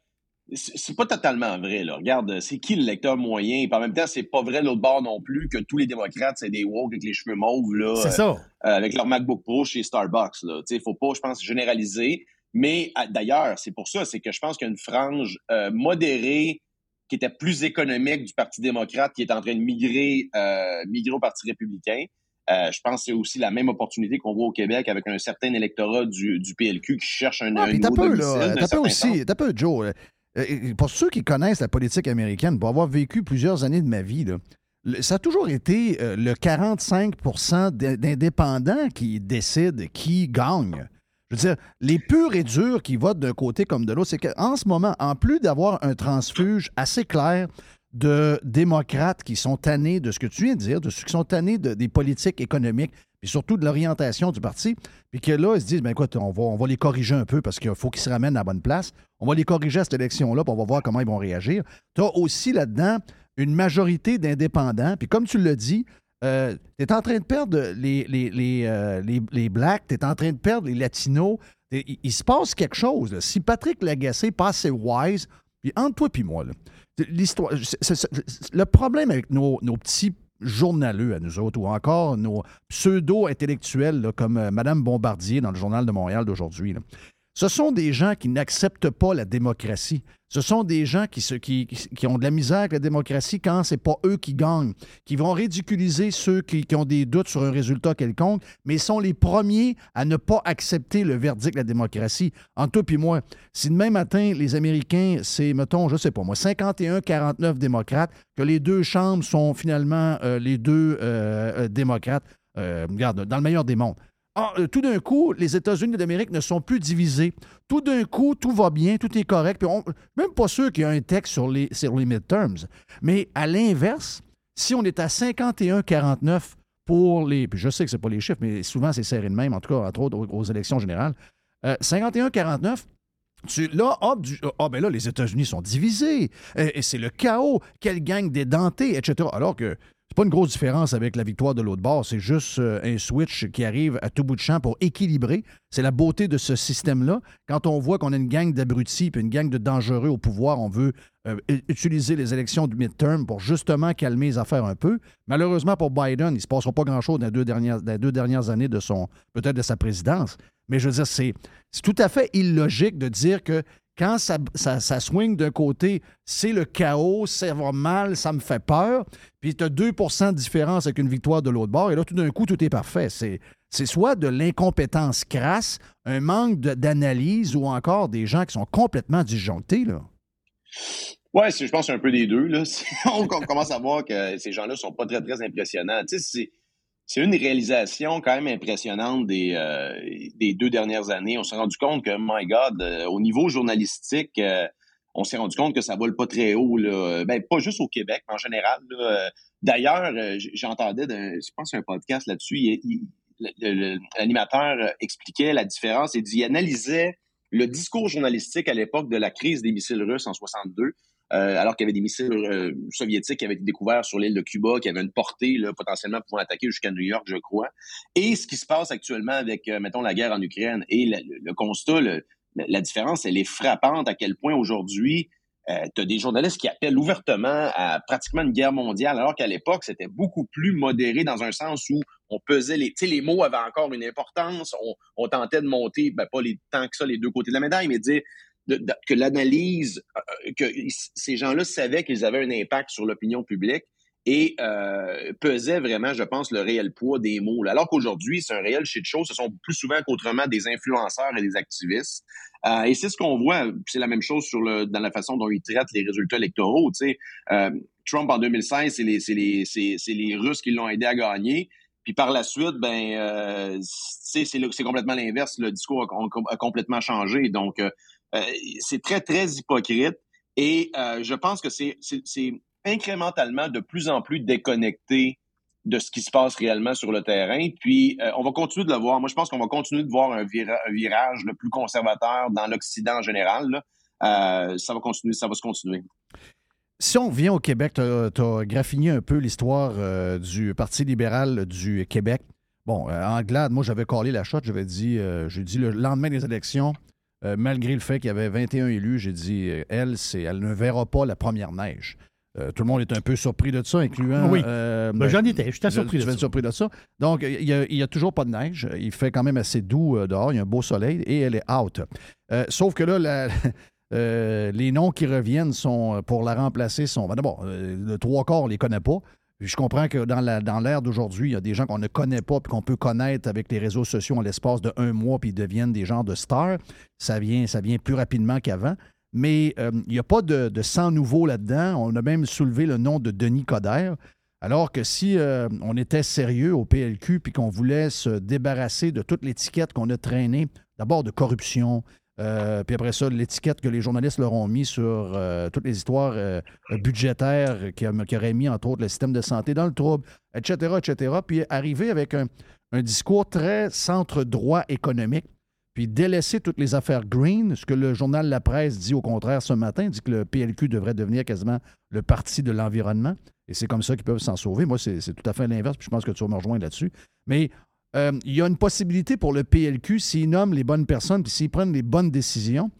c'est pas totalement vrai. Là. Regarde, c'est qui le lecteur moyen? Et en même temps, c'est pas vrai l'autre bord non plus que tous les démocrates, c'est des woke avec les cheveux mauves, là, c'est ça. Euh, avec leur MacBook Pro chez Starbucks. Là. ne faut pas, je pense, généraliser. Mais d'ailleurs, c'est pour ça, c'est que je pense qu'il y a une frange euh, modérée qui était plus économique du Parti démocrate qui est en train de migrer, euh, migrer au Parti républicain. Euh, je pense que c'est aussi la même opportunité qu'on voit au Québec avec un certain électorat du, du PLQ qui cherche un, Ah, un nouveau peu, domicile T'as peu aussi. T'as peu, Joe. Euh, Pour ceux qui connaissent la politique américaine, pour avoir vécu plusieurs années de ma vie, ça a toujours été euh, le 45 d- d'indépendants qui décident qui gagne. Je veux dire, les purs et durs qui votent d'un côté comme de l'autre, c'est qu'en ce moment, en plus d'avoir un transfuge assez clair de démocrates qui sont tannés de ce que tu viens de dire, de ceux qui sont tannés de- des politiques économiques, puis surtout de l'orientation du parti, puis que là, ils se disent, ben écoute, on va, on va les corriger un peu parce qu'il faut qu'ils se ramènent à la bonne place. On va les corriger à cette élection-là, puis on va voir comment ils vont réagir. Tu as aussi là-dedans une majorité d'indépendants, puis comme tu l'as dit, tu es en train de perdre les, les, les, euh, les, les Blacks, tu es en train de perdre les Latinos. Il, se passe quelque chose. Si Patrick Lagacé passe ses wise, puis entre toi et moi, l'histoire, le problème avec nos, nos petits journaleux à nous autres, ou encore nos pseudo-intellectuels comme euh, Mme Bombardier dans le Journal de Montréal d'aujourd'hui, ce sont des gens qui n'acceptent pas la démocratie. Ce sont des gens qui, ont de la misère avec la démocratie quand c'est pas eux qui gagnent, qui vont ridiculiser ceux qui, ont des doutes sur un résultat quelconque, mais sont les premiers à ne pas accepter le verdict de la démocratie. Entre toi et moi, si demain matin, les Américains, c'est, mettons, je sais pas moi, 51-49 démocrates, que les deux chambres sont finalement euh, les deux euh, euh, démocrates, regarde, dans le meilleur des mondes. Ah, euh, tout d'un coup, les États-Unis d'Amérique ne sont plus divisés. Tout d'un coup, tout va bien, tout est correct. Même pas sûr qu'il y a un texte sur les, sur midterms. Mais à l'inverse, si on est à 51-49 pour les. Puis je sais que c'est pas les chiffres, mais souvent c'est serré de même, en tout cas, entre autres aux, élections générales. Euh, 51-49, tu, là, hop, ah, ben là, les États-Unis sont divisés. Euh, Et, c'est le chaos. Quelle gang d'édentés, etc. Alors que pas une grosse différence avec la victoire de l'autre bord. C'est juste euh, un switch qui arrive à tout bout de champ pour équilibrer. C'est la beauté de ce système-là. Quand on voit qu'on a une gang d'abrutis puis une gang de dangereux au pouvoir, on veut euh, utiliser les élections du midterm pour justement calmer les affaires un peu. Malheureusement pour Biden, il ne se passera pas grand-chose dans les deux dernières, dans les deux dernières années de son, peut-être de sa présidence. Mais je veux dire, c'est c'est tout à fait illogique de dire que quand ça, swing d'un côté, c'est le chaos, ça va mal, ça me fait peur, puis tu as 2% de différence avec une victoire de l'autre bord, et là, tout d'un coup, tout est parfait. C'est, c'est soit de l'incompétence crasse, un manque d'analyse, ou encore des gens qui sont complètement disjonctés. Là. C'est- je pense un peu des deux. Là. *laughs* On, on commence à voir que ces gens-là sont pas très, très impressionnants. Tu sais, c'est, une réalisation quand même impressionnante des, euh, des deux dernières années. On s'est rendu compte que, my God, euh, au niveau journalistique, euh, on s'est rendu compte que ça vole pas très haut. Là. Ben, pas juste au Québec, mais en général. Euh, D'ailleurs, j'entendais, je pense, un podcast là-dessus. L'animateur expliquait la différence et dit, il analysait le discours journalistique à l'époque de la crise des missiles russes en 62 euh, alors qu'il y avait des missiles euh, soviétiques qui avaient été découverts sur l'île de Cuba, qui avaient une portée là, potentiellement pouvant attaquer jusqu'à New York, je crois. Et ce qui se passe actuellement avec, euh, mettons, la guerre en Ukraine et le, constat, le- la, différence, elle est frappante à quel point aujourd'hui, tu as des journalistes qui appellent ouvertement à pratiquement une guerre mondiale, alors qu'à l'époque, c'était beaucoup plus modéré dans un sens où on pesait les... Les mots avaient encore une importance, on, on tentait de monter, ben, pas les, tant que ça les deux côtés de la médaille, mais dire de- de- que l'analyse, euh, que ils- ces gens-là savaient qu'ils avaient un impact sur l'opinion publique et euh, pesaient vraiment, je pense, le réel poids des mots. Alors qu'aujourd'hui, c'est un réel shit show. Ce sont plus souvent qu'autrement des influenceurs et des activistes. Euh, et c'est ce qu'on voit. C'est la même chose sur le, dans la façon dont ils traitent les résultats électoraux. Tu sais, euh, Trump en 2016, c'est les, les, les Russes qui l'ont aidé à gagner. Puis par la suite, ben, euh, c'est, complètement l'inverse. Le discours a, a complètement changé. Donc, euh, euh, c'est très, très hypocrite. Et euh, je pense que c'est, incrémentalement de plus en plus déconnecté de ce qui se passe réellement sur le terrain. Puis, euh, on va continuer de le voir. Moi, je pense qu'on va continuer de voir un, vira- un virage le plus conservateur dans l'Occident en général. Euh, ça va continuer, ça va se continuer. Si on vient au Québec, tu as, graffiné un peu l'histoire euh, du Parti libéral du Québec. Bon, euh, Anglade, moi, j'avais collé la shot. J'avais dit, euh, j'ai dit le lendemain des élections, euh, malgré le fait qu'il y avait 21 élus, j'ai dit, euh, elle, c'est, elle ne verra pas la première neige. Euh, tout le monde est un peu surpris de ça, incluant. Oui. Ben, j'en étais, j'étais surpris tu de ça. surpris de ça. Donc, il n'y a, toujours pas de neige. Il fait quand même assez doux dehors. Il y a un beau soleil et elle est out. Sauf que là, la- *laughs* les noms qui reviennent sont pour la remplacer sont. ben, D'abord, le trois quarts, on ne les connaît pas. Je comprends que dans l'ère d'aujourd'hui, il y a des gens qu'on ne connaît pas puis qu'on peut connaître avec les réseaux sociaux en l'espace de un mois puis ils deviennent des genres de stars. Ça vient, ça vient plus rapidement qu'avant. Mais euh, il n'y a pas de, de sang nouveau là-dedans. On a même soulevé le nom de Denis Coderre. Alors que si euh, on était sérieux au PLQ puis qu'on voulait se débarrasser de toute l'étiquette qu'on a traînée, d'abord de corruption, euh, puis après ça, l'étiquette que les journalistes leur ont mis sur euh, toutes les histoires euh, budgétaires qui, auraient mis, entre autres, le système de santé dans le trouble, etc., etc., puis arriver avec un, un discours très centre-droit économique, puis délaisser toutes les affaires green, ce que le journal La Presse dit au contraire ce matin, dit que le PLQ devrait devenir quasiment le parti de l'environnement, et c'est comme ça qu'ils peuvent s'en sauver. Moi, c'est tout à fait l'inverse, puis je pense que tu vas me rejoindre là-dessus. Mais euh, il y a une possibilité pour le PLQ, s'ils nomment les bonnes personnes, puis s'ils prennent les bonnes décisions,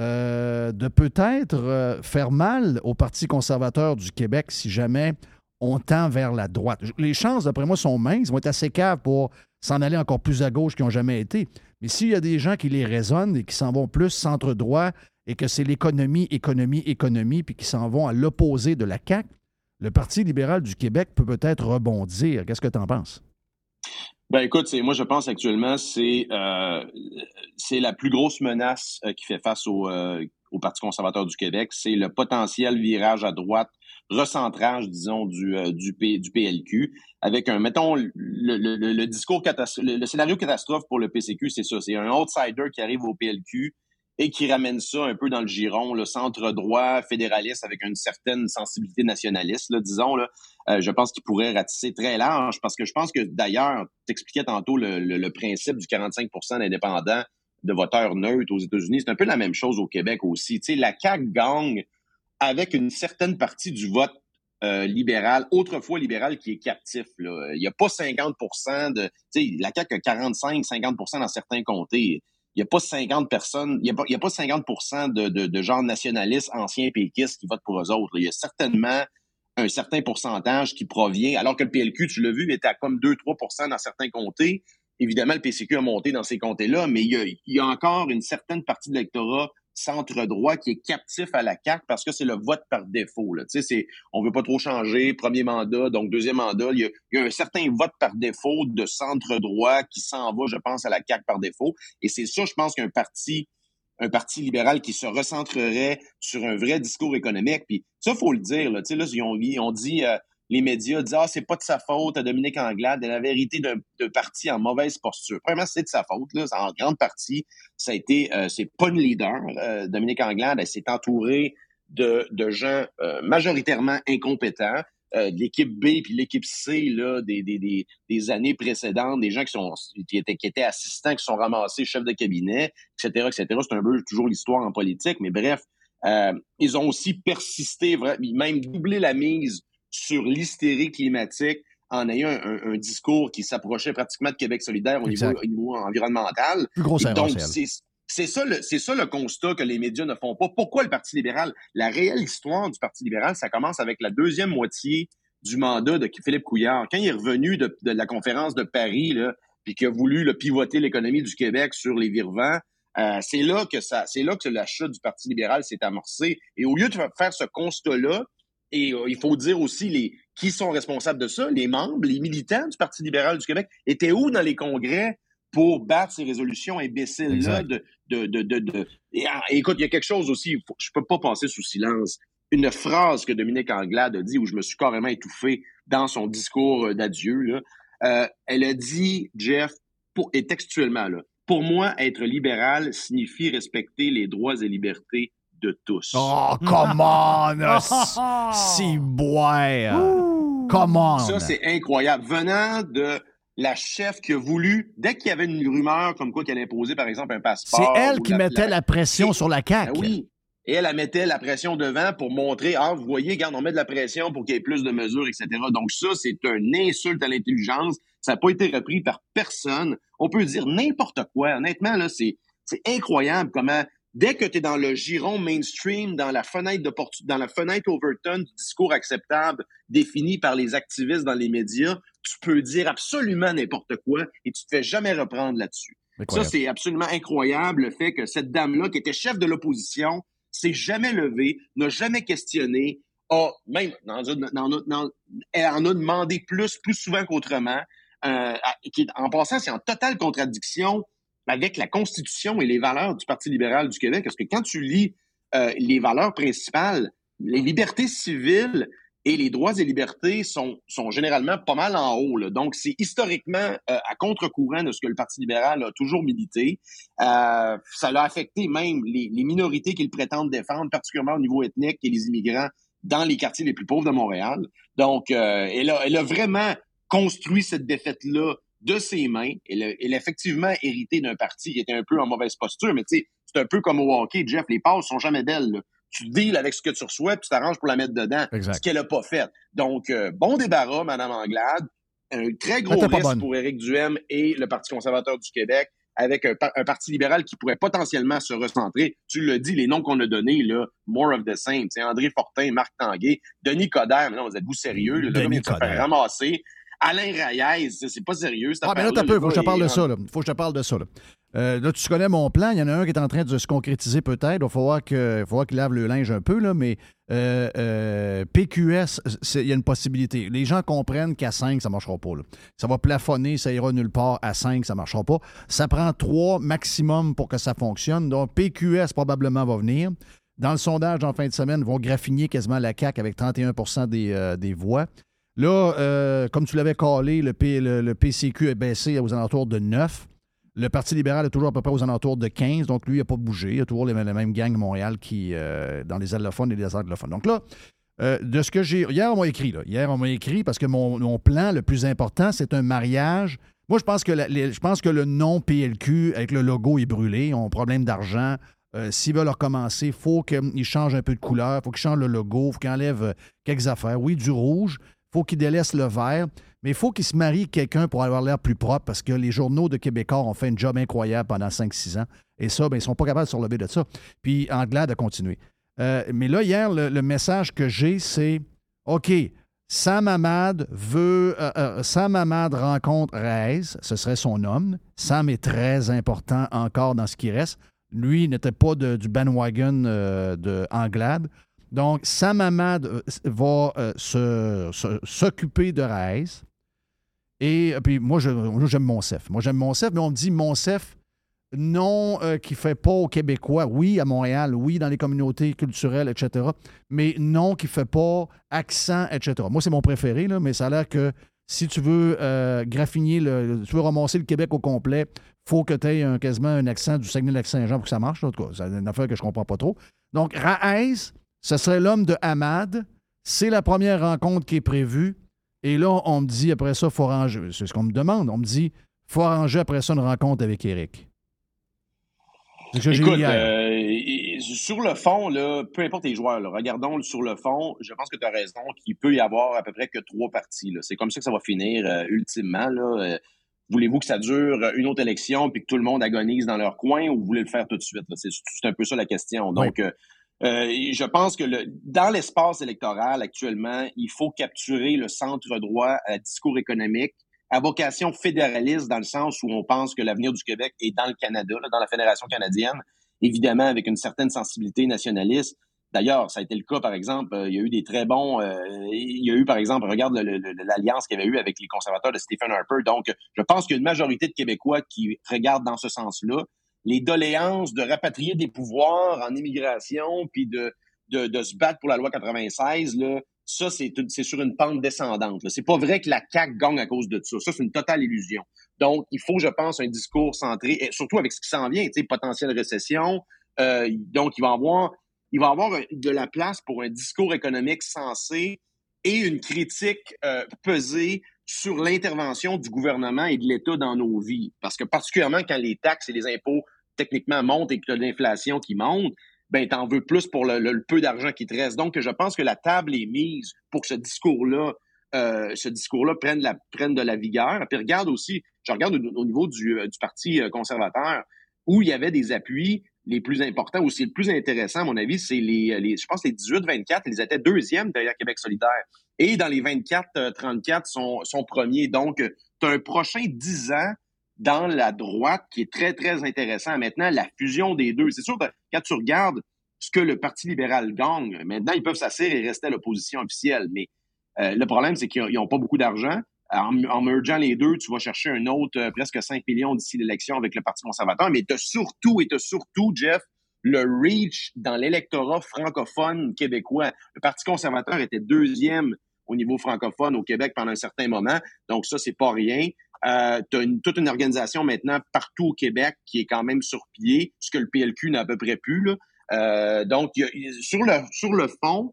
euh, de peut-être euh, faire mal au Parti conservateur du Québec si jamais on tend vers la droite. Les chances, d'après moi, sont minces. Ils vont être assez caves pour s'en aller encore plus à gauche qu'ils n'ont jamais été. Mais s'il y a des gens qui les raisonnent et qui s'en vont plus centre-droit et que c'est l'économie, économie, économie, puis qui s'en vont à l'opposé de la CAQ, le Parti libéral du Québec peut peut-être rebondir. Qu'est-ce que tu en penses? Ben écoute, c'est, moi je pense actuellement c'est euh, c'est la plus grosse menace euh, qui fait face au, euh, au Parti conservateur du Québec, c'est le potentiel virage à droite, recentrage disons du du, P- du PLQ avec un mettons le, discours le, le scénario catastrophe pour le PCQ, c'est ça, c'est un outsider qui arrive au PLQ et qui ramène ça un peu dans le giron, le centre droit fédéraliste avec une certaine sensibilité nationaliste, disons là. Euh, je pense qu'il pourrait ratisser très large parce que je pense que d'ailleurs, t'expliquais tantôt le, principe du 45% d'indépendants de voteurs neutres aux États-Unis. C'est un peu la même chose au Québec aussi. La CAQ gagne avec une certaine partie du vote euh, libéral, autrefois libéral, qui est captif. Il n'y a pas 50% de... La CAQ a 45, 50% dans certains comtés. Il n'y a pas 50 personnes, il n'y a, pas- il y a pas 50 de, de, gens nationalistes, anciens péquistes qui votent pour eux autres. Il y a certainement un certain pourcentage qui provient, alors que le PLQ, tu l'as vu, était à comme 2-3% dans certains comtés. Évidemment, le PCQ a monté dans ces comtés-là, mais il y a encore une certaine partie de l'électorat centre-droit qui est captif à la carte parce que c'est le vote par défaut. Là. C'est, on veut pas trop changer, premier mandat, donc deuxième mandat. Il y a, un certain vote par défaut de centre-droit qui s'en va, je pense, à la CAQ par défaut. Et c'est ça, je pense, qu'un parti un parti libéral qui se recentrerait sur un vrai discours économique. Puis ça, faut le dire. Là, là ils ont, ils ont dit, euh, les médias disent ah c'est pas de sa faute à Dominique Anglade. Et la vérité d'un parti en mauvaise posture. Premièrement, c'est de sa faute. Là, en grande partie, ça a été, euh, c'est pas une leader. Euh, Dominique Anglade, elle s'est entourée de, de gens euh, majoritairement incompétents. euh, de l'équipe B puis l'équipe C là, des, des, des, des années précédentes, des gens qui sont qui étaient, qui étaient assistants, qui sont ramassés chefs de cabinet, etc., etc. C'est un peu toujours l'histoire en politique, mais bref, euh, ils ont aussi persisté, même doublé la mise sur l'hystérie climatique en ayant un, un- un discours qui s'approchait pratiquement de Québec solidaire au niveau, Exact. au niveau environnemental. Plus grosse Et donc, c'est ça, le, c'est ça le constat que les médias ne font pas. Pourquoi le Parti libéral? La réelle histoire du Parti libéral, ça commence avec la deuxième moitié du mandat de Philippe Couillard. Quand il est revenu de, de la conférence de Paris, là, puis qu'il a voulu le pivoter l'économie du Québec sur les virevents, euh, c'est là que ça, c'est là que la chute du Parti libéral s'est amorcée. Et au lieu de faire ce constat-là, et euh, il faut dire aussi les qui sont responsables de ça, les membres, les militants du Parti libéral du Québec étaient où dans les congrès pour battre ces résolutions imbéciles-là Exact. de, de, de, de, de- Et, ah, écoute, il y a quelque chose aussi, faut- je peux pas passer sous silence. Une phrase que Dominique Anglade a dit où je me suis carrément étouffé dans son discours euh, d'adieu. Euh, elle a dit, Jeff, pour, et textuellement, là, pour moi, être libéral signifie respecter les droits et libertés de tous. Oh, come on! *laughs* si boire! Come on! Ça, c'est incroyable. Venant de la chef qui a voulu, dès qu'il y avait une rumeur comme quoi qu'elle imposait, par exemple, un C'est passeport. elle ou qui mettait la pression sur la Ben CAQ. oui. Et elle, elle mettait la pression devant pour montrer, ah, vous voyez, regarde, on met de la pression pour qu'il y ait plus de mesures, etc. Donc ça, c'est une insulte à l'intelligence. Ça n'a pas été repris par personne. On peut dire n'importe quoi. Honnêtement, là, c'est, c'est incroyable comment, dès que tu es dans le giron mainstream, dans la fenêtre de dans la fenêtre Overton du discours acceptable défini par les activistes dans les médias, tu peux dire absolument n'importe quoi et tu te fais jamais reprendre là-dessus. Ça, c'est absolument incroyable, le fait que cette dame-là, qui était chef de l'opposition, s'est jamais levée, n'a jamais questionné, a, même, dans, dans, dans, elle en a demandé plus, plus souvent qu'autrement, euh, qui, en passant, c'est en totale contradiction avec la Constitution et les valeurs du Parti libéral du Québec, parce que quand tu lis euh, les valeurs principales, les libertés civiles et les droits et libertés sont, sont généralement pas mal en haut. Là. Donc, c'est historiquement euh, à contre-courant de ce que le Parti libéral a toujours milité. Euh, ça l'a affecté même les, les minorités qu'il prétend défendre, particulièrement au niveau ethnique et les immigrants dans les quartiers les plus pauvres de Montréal. Donc, euh, elle, a, elle a vraiment construit cette défaite-là de ses mains. Elle a, effectivement hérité d'un parti qui était un peu en mauvaise posture, mais tu sais, c'est un peu comme au hockey, Jeff, les passes sont jamais belles. Là tu deals avec ce que tu reçois, puis tu t'arranges pour la mettre dedans. Ce qu'elle n'a pas fait. Donc, euh, bon débarras, Mme Anglade. Un très gros risque pour Éric Duhem et le Parti conservateur du Québec avec un, parti libéral qui pourrait potentiellement se recentrer. Tu le dis, les noms qu'on a donnés, là, more of the same. C'est André Fortin, Marc Tanguay, Denis Coderre. Mais non, vous êtes-vous sérieux? Le Denis Coderre. ramasser. Alain Raiez, c'est pas sérieux. Ah, mais là, t'as peu, faut que je te parle de ça. Là. Faut que je te parle de ça. Là. Euh, là, tu connais mon plan. Il y en a un qui est en train de se concrétiser peut-être. Il va falloir qu'il lave le linge un peu, là, mais euh, euh, PQS, il y a une possibilité. Les gens comprennent qu'à 5, ça ne marchera pas. Ça va plafonner, ça ira nulle part. À 5, ça ne marchera pas. Ça prend 3 maximum pour que ça fonctionne. Donc, PQS probablement va venir. Dans le sondage en fin de semaine, ils vont graffiner quasiment la CAQ avec 31 des, des voix. Là, comme tu l'avais collé, le, PCQ est baissé aux alentours de 9. Le Parti libéral est toujours à peu près aux alentours de 15, donc lui, il n'a pas bougé. Il y a toujours les, mêmes gangs Montréal qui, euh, dans les allophones et les anglophones. Donc là, euh, de ce que j'ai. Hier, on m'a écrit, là. Hier, on m'a écrit parce que mon, plan le plus important, c'est un mariage. Moi, je pense que, je pense que le nom PLQ avec le logo est brûlé. Ils ont un problème d'argent. Euh, s'ils veulent recommencer, il faut qu'ils changent un peu de couleur, il faut qu'ils changent le logo, il faut qu'ils enlèvent quelques affaires. Oui, du rouge, faut qu'ils délaissent le vert. Mais il faut qu'il se marie quelqu'un pour avoir l'air plus propre parce que les journaux de Québécois ont fait un job incroyable pendant 5-6 ans. Et ça, ben, ils ne sont pas capables de se relever de ça. Puis Anglade a continué. Euh, mais là, hier, le, message que j'ai, c'est OK, Sam Hamad veut. Euh, euh, Sam Hamad rencontre Reyes, ce serait son homme. Sam est très important encore dans ce qui reste. Lui n'était pas du bandwagon de. Donc, Sam Hamad va s'occuper de Reyes. Et euh, puis moi, j'aime Monsef. Moi, j'aime Monsef, mais on me dit Monsef, non, euh, qui ne fait pas aux Québécois. Oui, à Montréal, oui, dans les communautés culturelles, etc. Mais non, qui ne fait pas accent, etc. Moi, c'est mon préféré, mais ça a l'air que si tu veux euh, graffiner, le, tu veux ramasser le Québec au complet, faut que tu aies quasiment un accent du Saguenay-Lac-Saint-Jean pour que ça marche. En tout cas, c'est une affaire que je ne comprends pas trop. Donc, Raïs, ce serait l'homme de Hamad. C'est la première rencontre qui est prévue. Et là, on me dit après ça, il faut arranger. C'est ce qu'on me demande. On me dit, il faut arranger après ça une rencontre avec Eric. C'est ce que Écoute, euh, sur le fond, là, peu importe les joueurs, regardons sur le fond, je pense que tu as raison qu'il peut y avoir à peu près que trois parties. C'est comme ça que ça va finir euh, ultimement. Euh, voulez-vous que ça dure une autre élection puis que tout le monde agonise dans leur coin ou vous voulez le faire tout de suite? C'est un peu ça la question. Donc, euh, je pense que dans l'espace électoral actuellement, il faut capturer le centre droit à discours économique à vocation fédéraliste dans le sens où on pense que l'avenir du Québec est dans le Canada, dans la Fédération canadienne, évidemment avec une certaine sensibilité nationaliste. D'ailleurs, ça a été le cas, par exemple, euh, il y a eu des très bons... Euh, il y a eu, par exemple, regarde l'alliance qu'il y avait eu avec les conservateurs de Stephen Harper. Donc, je pense qu'il y a une majorité de Québécois qui regardent dans ce sens-là les doléances de rapatrier des pouvoirs en immigration, puis de, de, de se battre pour la loi 96, là, ça, c'est sur une pente descendante. C'est pas vrai que la CAQ gagne à cause de ça. Ça, c'est une totale illusion. Donc, il faut, je pense, un discours centré, et surtout avec ce qui s'en vient, potentielle récession. Euh, donc, il va avoir, il va avoir de la place pour un discours économique sensé et une critique euh, pesée sur l'intervention du gouvernement et de l'État dans nos vies. Parce que particulièrement quand les taxes et les impôts techniquement monte et que tu as l'inflation qui monte, ben t'en veux plus pour le, peu d'argent qui te reste. Donc, je pense que la table est mise pour que ce discours-là, euh, ce discours-là prenne, de la vigueur. Puis regarde aussi, je regarde au, niveau du, euh, Parti euh, conservateur, où il y avait des appuis les plus importants, aussi le plus intéressant, à mon avis, c'est les, les, je pense, les 18-24, ils étaient deuxièmes derrière Québec solidaire. Et dans les 24-34, sont, sont premiers. Donc, tu as un prochain 10 ans dans la droite qui est très, très intéressant. Maintenant, la fusion des deux. C'est sûr quand tu regardes ce que le Parti libéral gagne. Maintenant, ils peuvent s'asseoir et rester à l'opposition officielle. Mais euh, le problème, c'est qu'ils n'ont pas beaucoup d'argent. En, en mergeant les deux, tu vas chercher un autre euh, presque 5 millions d'ici l'élection avec le Parti conservateur. Mais tu surtout, et tu surtout, Jeff, le reach dans l'électorat francophone québécois. Le Parti conservateur était deuxième au niveau francophone au Québec pendant un certain moment. Donc ça, c'est pas rien. Euh, tu as toute une organisation maintenant partout au Québec qui est quand même sur pied, ce que le PLQ n'a à peu près plus. Euh, donc, sur, le, sur le fond,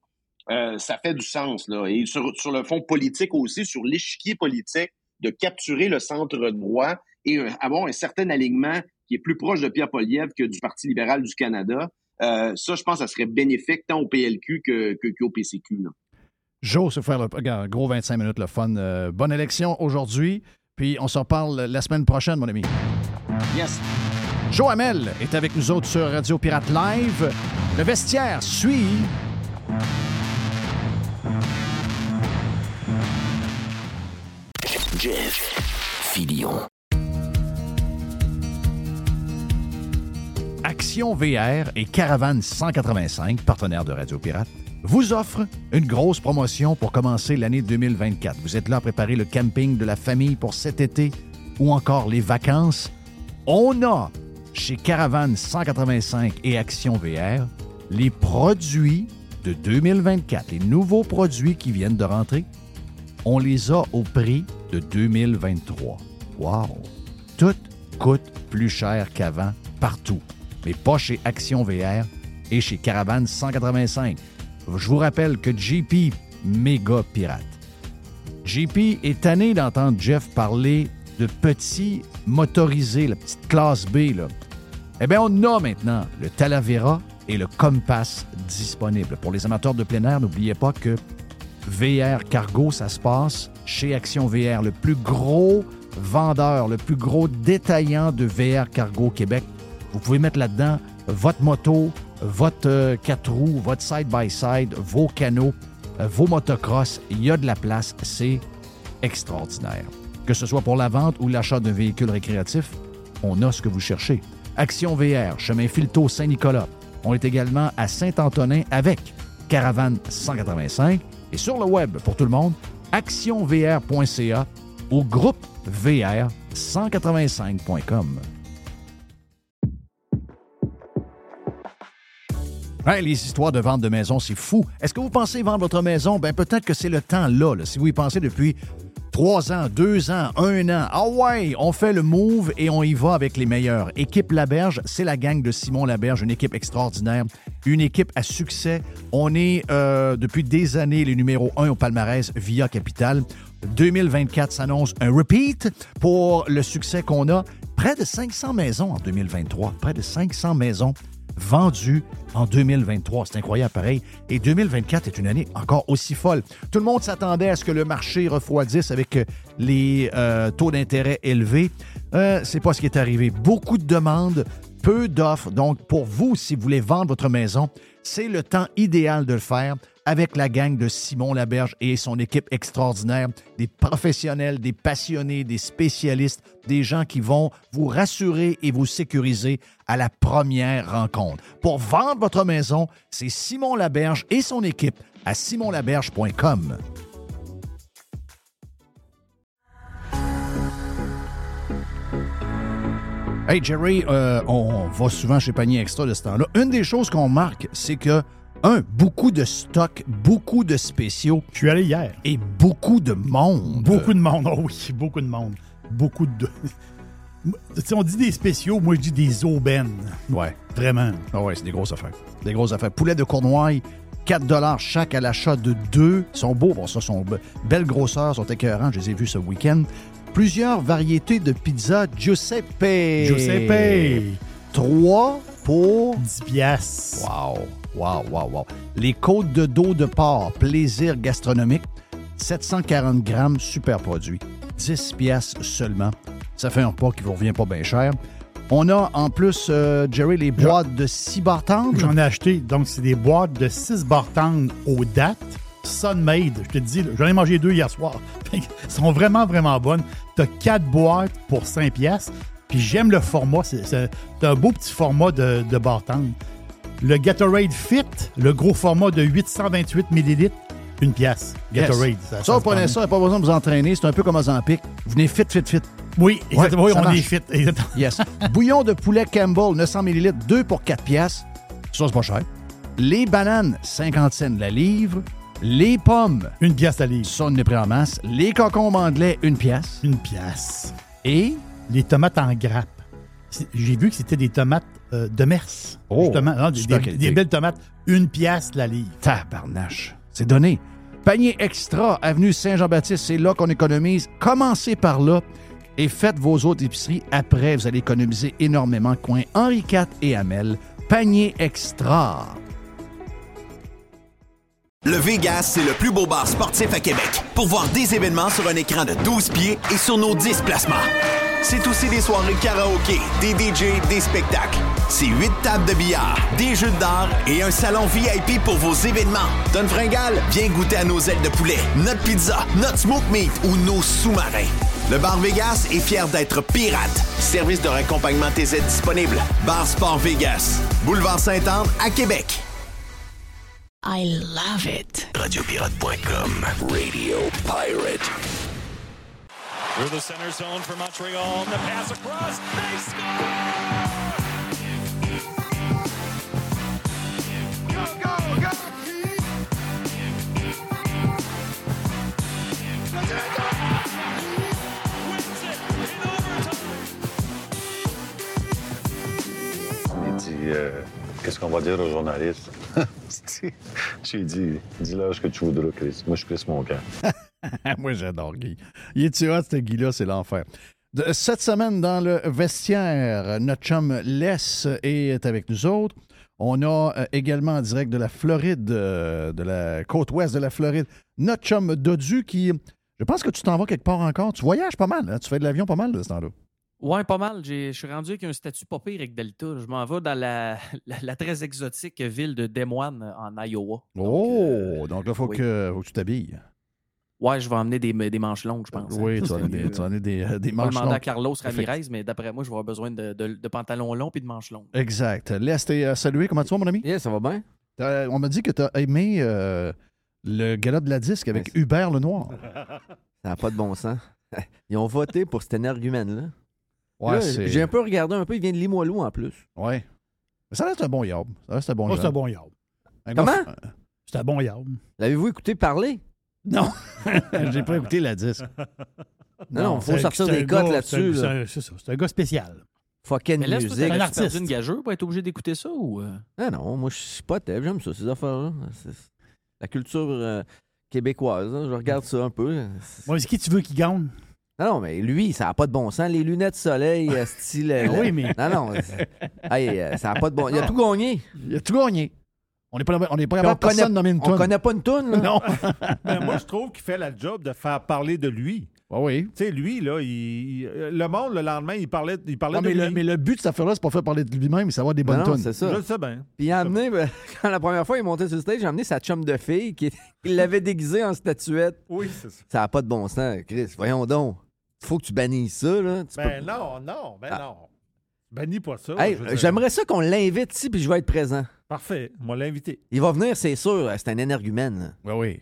euh, ça fait du sens. Là. Et sur, le fond politique aussi, sur l'échiquier politique, de capturer le centre droit et avoir un certain alignement qui est plus proche de Pierre Poliev que du Parti libéral du Canada. Ça, je pense, ça serait bénéfique tant au PLQ que, que, qu'au PCQ. Là. Joe, se faire le regarde, gros 25 minutes, le fun. Bonne élection aujourd'hui. Puis on s'en parle la semaine prochaine, mon ami. Yes. Joe Hamel est avec nous autres sur Radio Pirate Live. Le vestiaire suit. Jeff Filion. Action VR et Caravane 185, partenaires de Radio Pirate, vous offrent une grosse promotion pour commencer l'année 2024. Vous êtes là à préparer le camping de la famille pour cet été ou encore les vacances. On a chez Caravane 185 et Action VR les produits de 2024, les nouveaux produits qui viennent de rentrer. On les a au prix de 2023. Wow! Tout coûte plus cher qu'avant partout, mais pas chez Action VR et chez Caravane 185. Je vous rappelle que JP, méga pirate. JP est tanné d'entendre Jeff parler de petits motorisés, la petite classe B. Eh bien, on a maintenant le Talavera et le Compass disponibles. Pour les amateurs de plein air, n'oubliez pas que VR Cargo, ça se passe chez Action VR, le plus gros vendeur, le plus gros détaillant de VR Cargo Québec. Vous pouvez mettre là-dedans votre moto, votre euh, 4 roues, votre side-by-side, vos canaux, euh, vos motocross. Il y a de la place. C'est extraordinaire. Que ce soit pour la vente ou l'achat d'un véhicule récréatif, on a ce que vous cherchez. Action VR, chemin Filto Saint-Nicolas. On est également à Saint-Antonin avec Caravane 185 et sur le web pour tout le monde, actionvr.ca ou groupe VR 185.com. Hey, les histoires de vente de maison, c'est fou. Est-ce que vous pensez vendre votre maison? Ben peut-être que c'est le temps là, là. Si vous y pensez depuis trois ans, deux ans, un an, ah ouais, on fait le move et on y va avec les meilleurs. Équipe Laberge, c'est la gang de Simon Laberge, une équipe extraordinaire, une équipe à succès. On est euh, depuis des années les numéros un au palmarès via Capital. 2024 s'annonce un repeat pour le succès qu'on a. Près de 500 maisons en 2023. Près de 500 maisons vendues en 2023. C'est incroyable, pareil. Et 2024 est une année encore aussi folle. Tout le monde s'attendait à ce que le marché refroidisse avec euh, les euh, taux d'intérêt élevés. Euh, c'est pas ce qui est arrivé. Beaucoup de demandes, peu d'offres. Donc, pour vous, si vous voulez vendre votre maison, c'est le temps idéal de le faire avec la gang de Simon Laberge et son équipe extraordinaire, des professionnels, des passionnés, des spécialistes, des gens qui vont vous rassurer et vous sécuriser à la première rencontre. Pour vendre votre maison, c'est Simon Laberge et son équipe à simonlaberge.com. Hey Jerry, euh, on va souvent chez Panier Extra de ce temps-là. Une des choses qu'on marque, c'est que, un, beaucoup de stocks, beaucoup de spéciaux Je suis allé hier. et beaucoup de monde. Beaucoup de monde, *laughs* oh oui, beaucoup de monde. Beaucoup de. *laughs* Tu sais, on dit des spéciaux, moi je dis des aubaines. Ouais. Vraiment. Ah ouais, c'est des grosses affaires. Des grosses affaires. Poulet de Cournoye, 4 chaque à l'achat de deux. Ils sont beaux, bon, ça, sont be- belles grosseurs, sont écœurants. Je les ai vus ce week-end. Plusieurs variétés de pizza Giuseppe. Giuseppe, 3 pour 10 piastres. Wow, wow, wow, wow. Les côtes de dos de porc, plaisir gastronomique, 740 grammes, super produit. 10 piastres seulement. Ça fait un repas qui vous revient pas bien cher. On a en plus, euh, Jerry, les boîtes de 6 barres tendres. J'en ai acheté, donc c'est des boîtes de 6 bartendes aux dates. Sunmade, je te dis, j'en ai mangé deux hier soir. *laughs* Elles sont vraiment, vraiment bonnes. T'as 4 boîtes pour 5 piastres. Puis j'aime le format. C'est un beau petit format de, de bartende. Le Gatorade Fit, le gros format de 828 ml, une pièce. Yes. Gatorade. Ça, se vous prenez ça, pas besoin de vous entraîner. C'est un peu comme un Zampic. Vous venez fit, fit, fit. Oui, exactement. Ouais, oui, ça on marche. est fit. Exactement. Yes. Bouillon de poulet Campbell, 900 ml, 2 pour 4 piastres. Ça, c'est pas cher. Les bananes, 50 cents la livre. Les pommes, Une pièce à livre. ça, on est pris en masse. Les concombres anglais, une pièce. Une pièce. Et? Les tomates en grappe. J'ai vu que c'était des tomates euh, de Mers. Oh, justement. Non, des, super des- qualité. des belles tomates. Une pièce la livre. tabarnache. C'est donné. Panier extra, avenue Saint-Jean-Baptiste, c'est là qu'on économise. Commencez par là et faites vos autres épiceries. Après, vous allez économiser énormément. Coin Henri IV et Hamel. Panier extra. Le Vegas, c'est le plus beau bar sportif à Québec. Pour voir des événements sur un écran de 12 pieds et sur nos 10 placements. C'est aussi des soirées karaoké, des DJ, des spectacles. C'est 8 tables de billard, des jeux d'art et un salon VIP pour vos événements. Donne fringale, viens goûter à nos ailes de poulet, notre pizza, notre smoke meat ou nos sous-marins. Le Bar Vegas est fier d'être pirate. Service de raccompagnement TZ disponible. Bar Sport Vegas. Boulevard Saint-Anne à Québec. I love it. Radiopirate.com. Radio Pirate. Through the center zone for Montreal. The pass across. They score! Go, go, go! Wins it in overtime. Il dit euh, Qu'est-ce qu'on va dire aux journalistes? *laughs* J'ai dit Dis-leur ce que tu voudras, Chris. Moi, je pisse mon camp. *laughs* Moi, j'adore Guy. Il est hot, ce Guy-là, c'est l'enfer. Cette semaine, dans le vestiaire, notre chum Les est avec nous autres. On a euh, également en direct de la Floride, euh, de la côte ouest de la Floride, notre chum Dodu qui. Je pense que tu t'en vas quelque part encore. Tu voyages pas mal, hein? tu fais de l'avion pas mal de ce temps-là. Ouais, pas mal. Je suis rendu avec un statut pas pire avec Delta. Je m'en vais dans la, *laughs* la, la très exotique ville de Des Moines en Iowa. Donc, oh, euh, donc là, il faut, oui. que, faut que tu t'habilles. Ouais, je vais emmener des, des manches longues, je pense. Oui, tu vas *laughs* C'est amener des, amener des, euh, des Je vais manches demander à longues. Carlos. Ramirez, mais d'après moi, je vais avoir besoin de, de- de pantalons longs et de manches longues. Exact. Laisse t'es euh, salué. Comment tu vas, mon ami? Yeah, ça va bien? T'as- On m'a dit que tu as aimé euh, le gala de la disque avec Hubert Lenoir. *laughs* Ça n'a pas de bon sens. *laughs* Ils ont voté pour cet énergumène-là. Ouais, Là, J'ai un peu regardé un peu, il vient de Limoilou en plus. Ouais. Mais ça reste un bon yob. Ça reste un bon Oh, c'est un bon yard. Un Comment? C'est un bon yard. L'avez-vous écouté parler? Non. *laughs* J'ai pas écouté la disque. Non, non, faut c'est- sortir c'est des cotes gars- là-dessus. c'est là. C'est ça. C'est un gars spécial. Fucking Mais là, musique. t'as un artiste. une gageure pour être obligé d'écouter ça ou. euh? Ah non, moi, je suis pas tête. J'aime ça, ces affaires-là. C'est- La culture euh, québécoise, hein, je regarde ça un peu. Moi, c'est qui tu veux qui gagne? Non, non, mais lui, ça n'a pas de bon sens. Les lunettes soleil, euh, style. *laughs* oui, mais- Non, non. c'est- Hey, ça n'a pas de bon. Il a tout gagné. Il a tout gagné. On n'est pas, on n'est pas capable on de personne connaît- nommer une On toune. connaît pas une toune, là. *laughs* Non. *laughs* Ben, moi, je trouve qu'il fait la job de faire parler de lui. Ah oui. Tu sais, lui, là, il- le monde, le lendemain, il parlait, il parlait Non, de mais, lui. le, mais le but de cette affaire-là, c'est pas faire parler de lui-même, c'est avoir des bonnes tunes. c'est ça. Je le sais bien. Puis il a amené, ben, *laughs* quand la première fois il est monté sur le stage, il a amené sa chum de fille qui il l'avait déguisée en statuette. Oui, c'est ça. Ça n'a pas de bon sens, Chris. Voyons donc. Faut que tu bannisses ça, là. Tu Ben peux- non, non, ben Ah. non. Bannis pas ça. Hey. J'aimerais ça qu'on l'invite ici, puis je vais être présent. Parfait, on l'a invité. Il va venir, c'est sûr. C'est un énergumène. Oui, oui.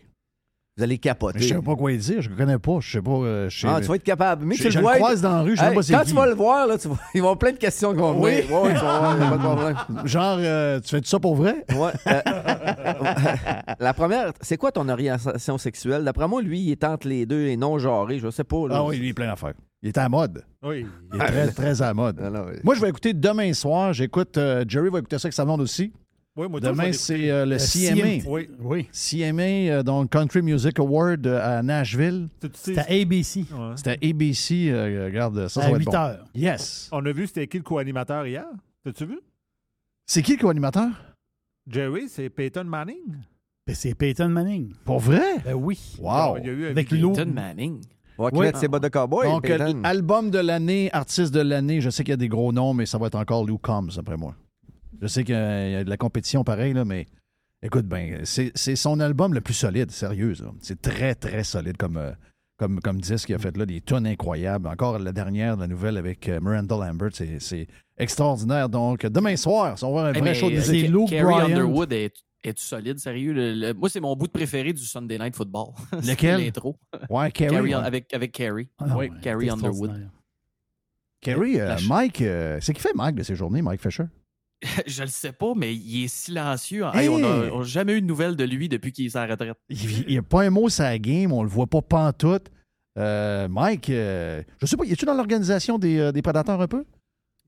Vous allez Mais capoter. je sais pas quoi dire, je le connais pas, je sais pas. euh, je sais- Ah, tu vas être capable. Mais je, tu je le le vois. croise dans la rue, je sais Hey, même pas c'est quand qui. tu vas le voir, là, tu vas... *laughs* ils vont avoir plein de questions qui vont Oui. venir. Ouais, ouais, tu vas voir, pas de problème. *laughs* Genre, euh, tu fais ça pour vrai? Ouais. euh, *laughs* la première, c'est quoi ton orientation sexuelle? D'après moi, lui, il est entre les deux et non genré. Je sais pas. Là. Ah oui, lui, il est plein d'affaires. Il est à la mode. Oui. Il est très, très à la mode. Ah non, oui. Moi, je vais écouter demain soir. J'écoute, euh, Jerry va écouter ça avec sa blonde aussi. Oui, moi, Demain, c'est euh, le CMA. CM. Oui. Oui. CMA, euh, donc Country Music Award euh, à Nashville. À ABC. ouais. C'était à ABC. euh, regarde, ça, ça à va être 8 bon. heures. Yes. On a vu c'était qui le co-animateur hier? T'as-tu vu? C'est qui le co-animateur? Jerry, c'est Peyton Manning. Ben, C'est Peyton Manning. Pour vrai? Ben oui. Wow. Il y a eu Avec. Peyton Manning. On va Oui. mettre ses bottes de cowboy. Donc, Peyton. album de l'année, artiste de l'année, je sais qu'il y a des gros noms, mais ça va être encore Lou Combs, après moi. Je sais qu'il y a de la compétition pareil, là, mais écoute, ben, c'est son album le plus solide, sérieux. C'est très, très solide comme, euh, comme, comme disque qu'il a fait là, des tonnes incroyables. Encore la dernière, la nouvelle avec euh, Miranda Lambert, c'est extraordinaire. Donc, demain soir, on va avoir un Hey, vrai mais, show euh, équipes. Luke Carrie. Underwood est, est solide, sérieux? Le- le- moi, c'est mon bout de préféré du Sunday Night Football. *laughs* Lequel? L'intro. Ouais, Carrie. Carrie, ouais. avec, avec Carrie. Ah, Oui. ouais, Carrie c'est Underwood. Carrie, euh, Mike, euh, c'est qui fait Mike de ces journées, Mike Fisher? *laughs* Je le sais pas, mais il est silencieux. Hey! Hey, on n'a jamais eu de nouvelles de lui depuis qu'il est à la retraite. Il n'y a pas un mot sur la game, on le voit pas pantoute. Euh, Mike, euh, je sais pas, es-tu dans l'organisation des, euh, des prédateurs un peu?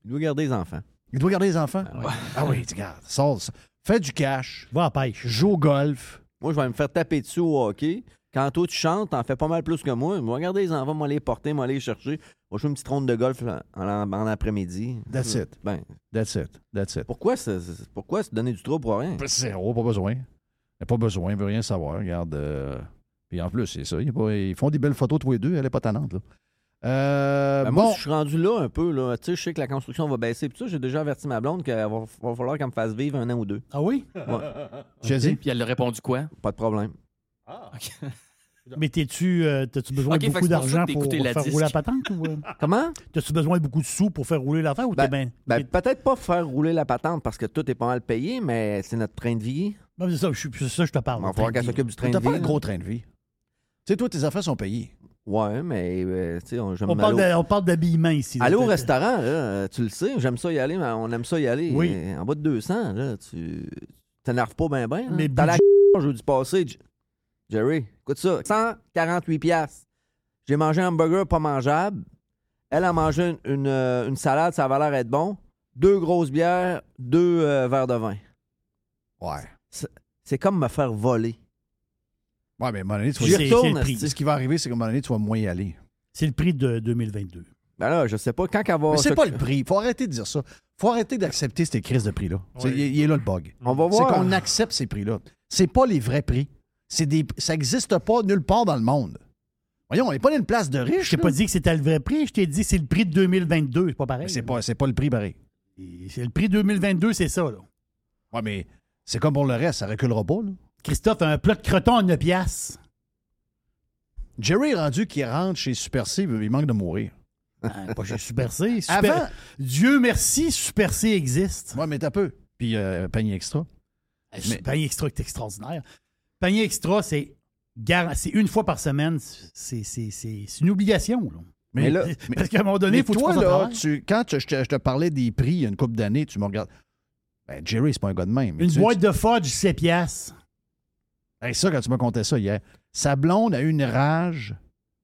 Il doit garder les enfants. Il doit garder les enfants? Ah ouais. Ah oui, tu regardes, sors, ça. fais du cash, Va à la pêche. joue au golf. Moi, je vais me faire taper dessus au hockey. Quand toi, tu chantes, t'en fais pas mal plus que moi. Moi, regardez les enfants, moi, les porter, moi, les chercher. Moi, je fais une petite ronde de golf là, en, en- en après-midi. That's it. Ben, That's it. That's it. pourquoi, ça- ça- pourquoi se donner du trouble pour rien? Zéro, pas besoin. Pas besoin, il veut rien savoir. Regarde. euh, Puis en plus, c'est ça. Ils font des belles photos tous les deux. Elle est pas tannante, là. Euh, Ben, moi, bon, je suis rendu là un peu. Là. Tu sais, je sais que la construction va baisser. Puis ça, j'ai déjà averti ma blonde qu'il va, va falloir qu'elle me fasse vivre un an ou deux. Ah oui? Ouais, j'ai dit. Puis elle a répondu quoi? pas de problème. Ok. *laughs* Mais t'es-tu, euh, t'as-tu besoin de beaucoup pour d'argent pour, faire disque. rouler la patente? Ou, *laughs* euh, Comment? t'as-tu besoin de beaucoup de sous pour faire rouler l'affaire ou t'es bien? Ben, peut-être pas faire rouler la patente parce que tout est pas mal payé, mais c'est notre train de vie. Non, c'est ça, je, c'est ça, je te parle. Il va qu'elle de s'occupe du train T'as de pas vie. un là. gros train de vie. Tu sais, toi, tes affaires sont payées. Ouais, mais euh, tu sais, on- j'aime On parle, de- on parle d'habillement ici. Aller au T'as- restaurant, là, tu le sais, j'aime ça y aller, mais on aime ça y aller. Oui. euh, En bas de 200, là, tu t'énerves pas bien, bien. Mais T'as la budget- *laughs* jeudi passé, Jerry, écoute ça, 148 piastres. J'ai mangé un hamburger pas mangeable. Elle a mangé une, une, euh, une salade, ça va l'air être bon. Deux grosses bières, deux euh, verres de vin. Ouais. C'est comme me faire voler. Ouais, mais à un moment donné, tu vas- J'y C'est- c'est retourne, le prix. ce qui va arriver, c'est qu'à un moment donné, tu vas moins y aller. C'est le prix de 2022. Ben là, je sais pas, quand elle va... Mais c'est pas le prix. faut arrêter de dire ça. faut arrêter d'accepter ces crises de prix-là. C'est- Il il est là le bug. On va C'est voir. qu'on accepte ces prix-là. C'est pas les vrais prix. C'est des... Ça n'existe pas nulle part dans le monde. Voyons, on n'est pas dans une place de riche. Je t'ai pas dit que c'était le vrai prix, je t'ai dit que c'est le prix de 2022. C'est pas pareil. C'est pas, c'est pas le prix pareil. C'est le prix 2022, c'est ça. Là. Ouais, mais c'est comme pour le reste, ça reculera pas. là. Christophe, un plat de croton à 9 piastres. Jerry est rendu qui rentre chez Super C, il manque de mourir. Ah, pas chez Super C. *laughs* Super- Avant, Dieu merci, Super C existe. ouais, mais t'as peu. Puis euh, panier extra. Mais... Panier extra est extraordinaire. Panier extra, c'est une fois par semaine. C'est une obligation. là. Mais, Mais là- *laughs* Parce qu'à un moment donné, il faut que tu toi, ton là, tu, quand tu- je, te, je te parlais des prix il y a une couple d'années, tu me regardes. Ben, Jerry, c'est pas un gars de même. Une tu- boîte de fudge, 7 piastres. Hey, ça, quand tu m'as conté ça hier, sa blonde a eu une rage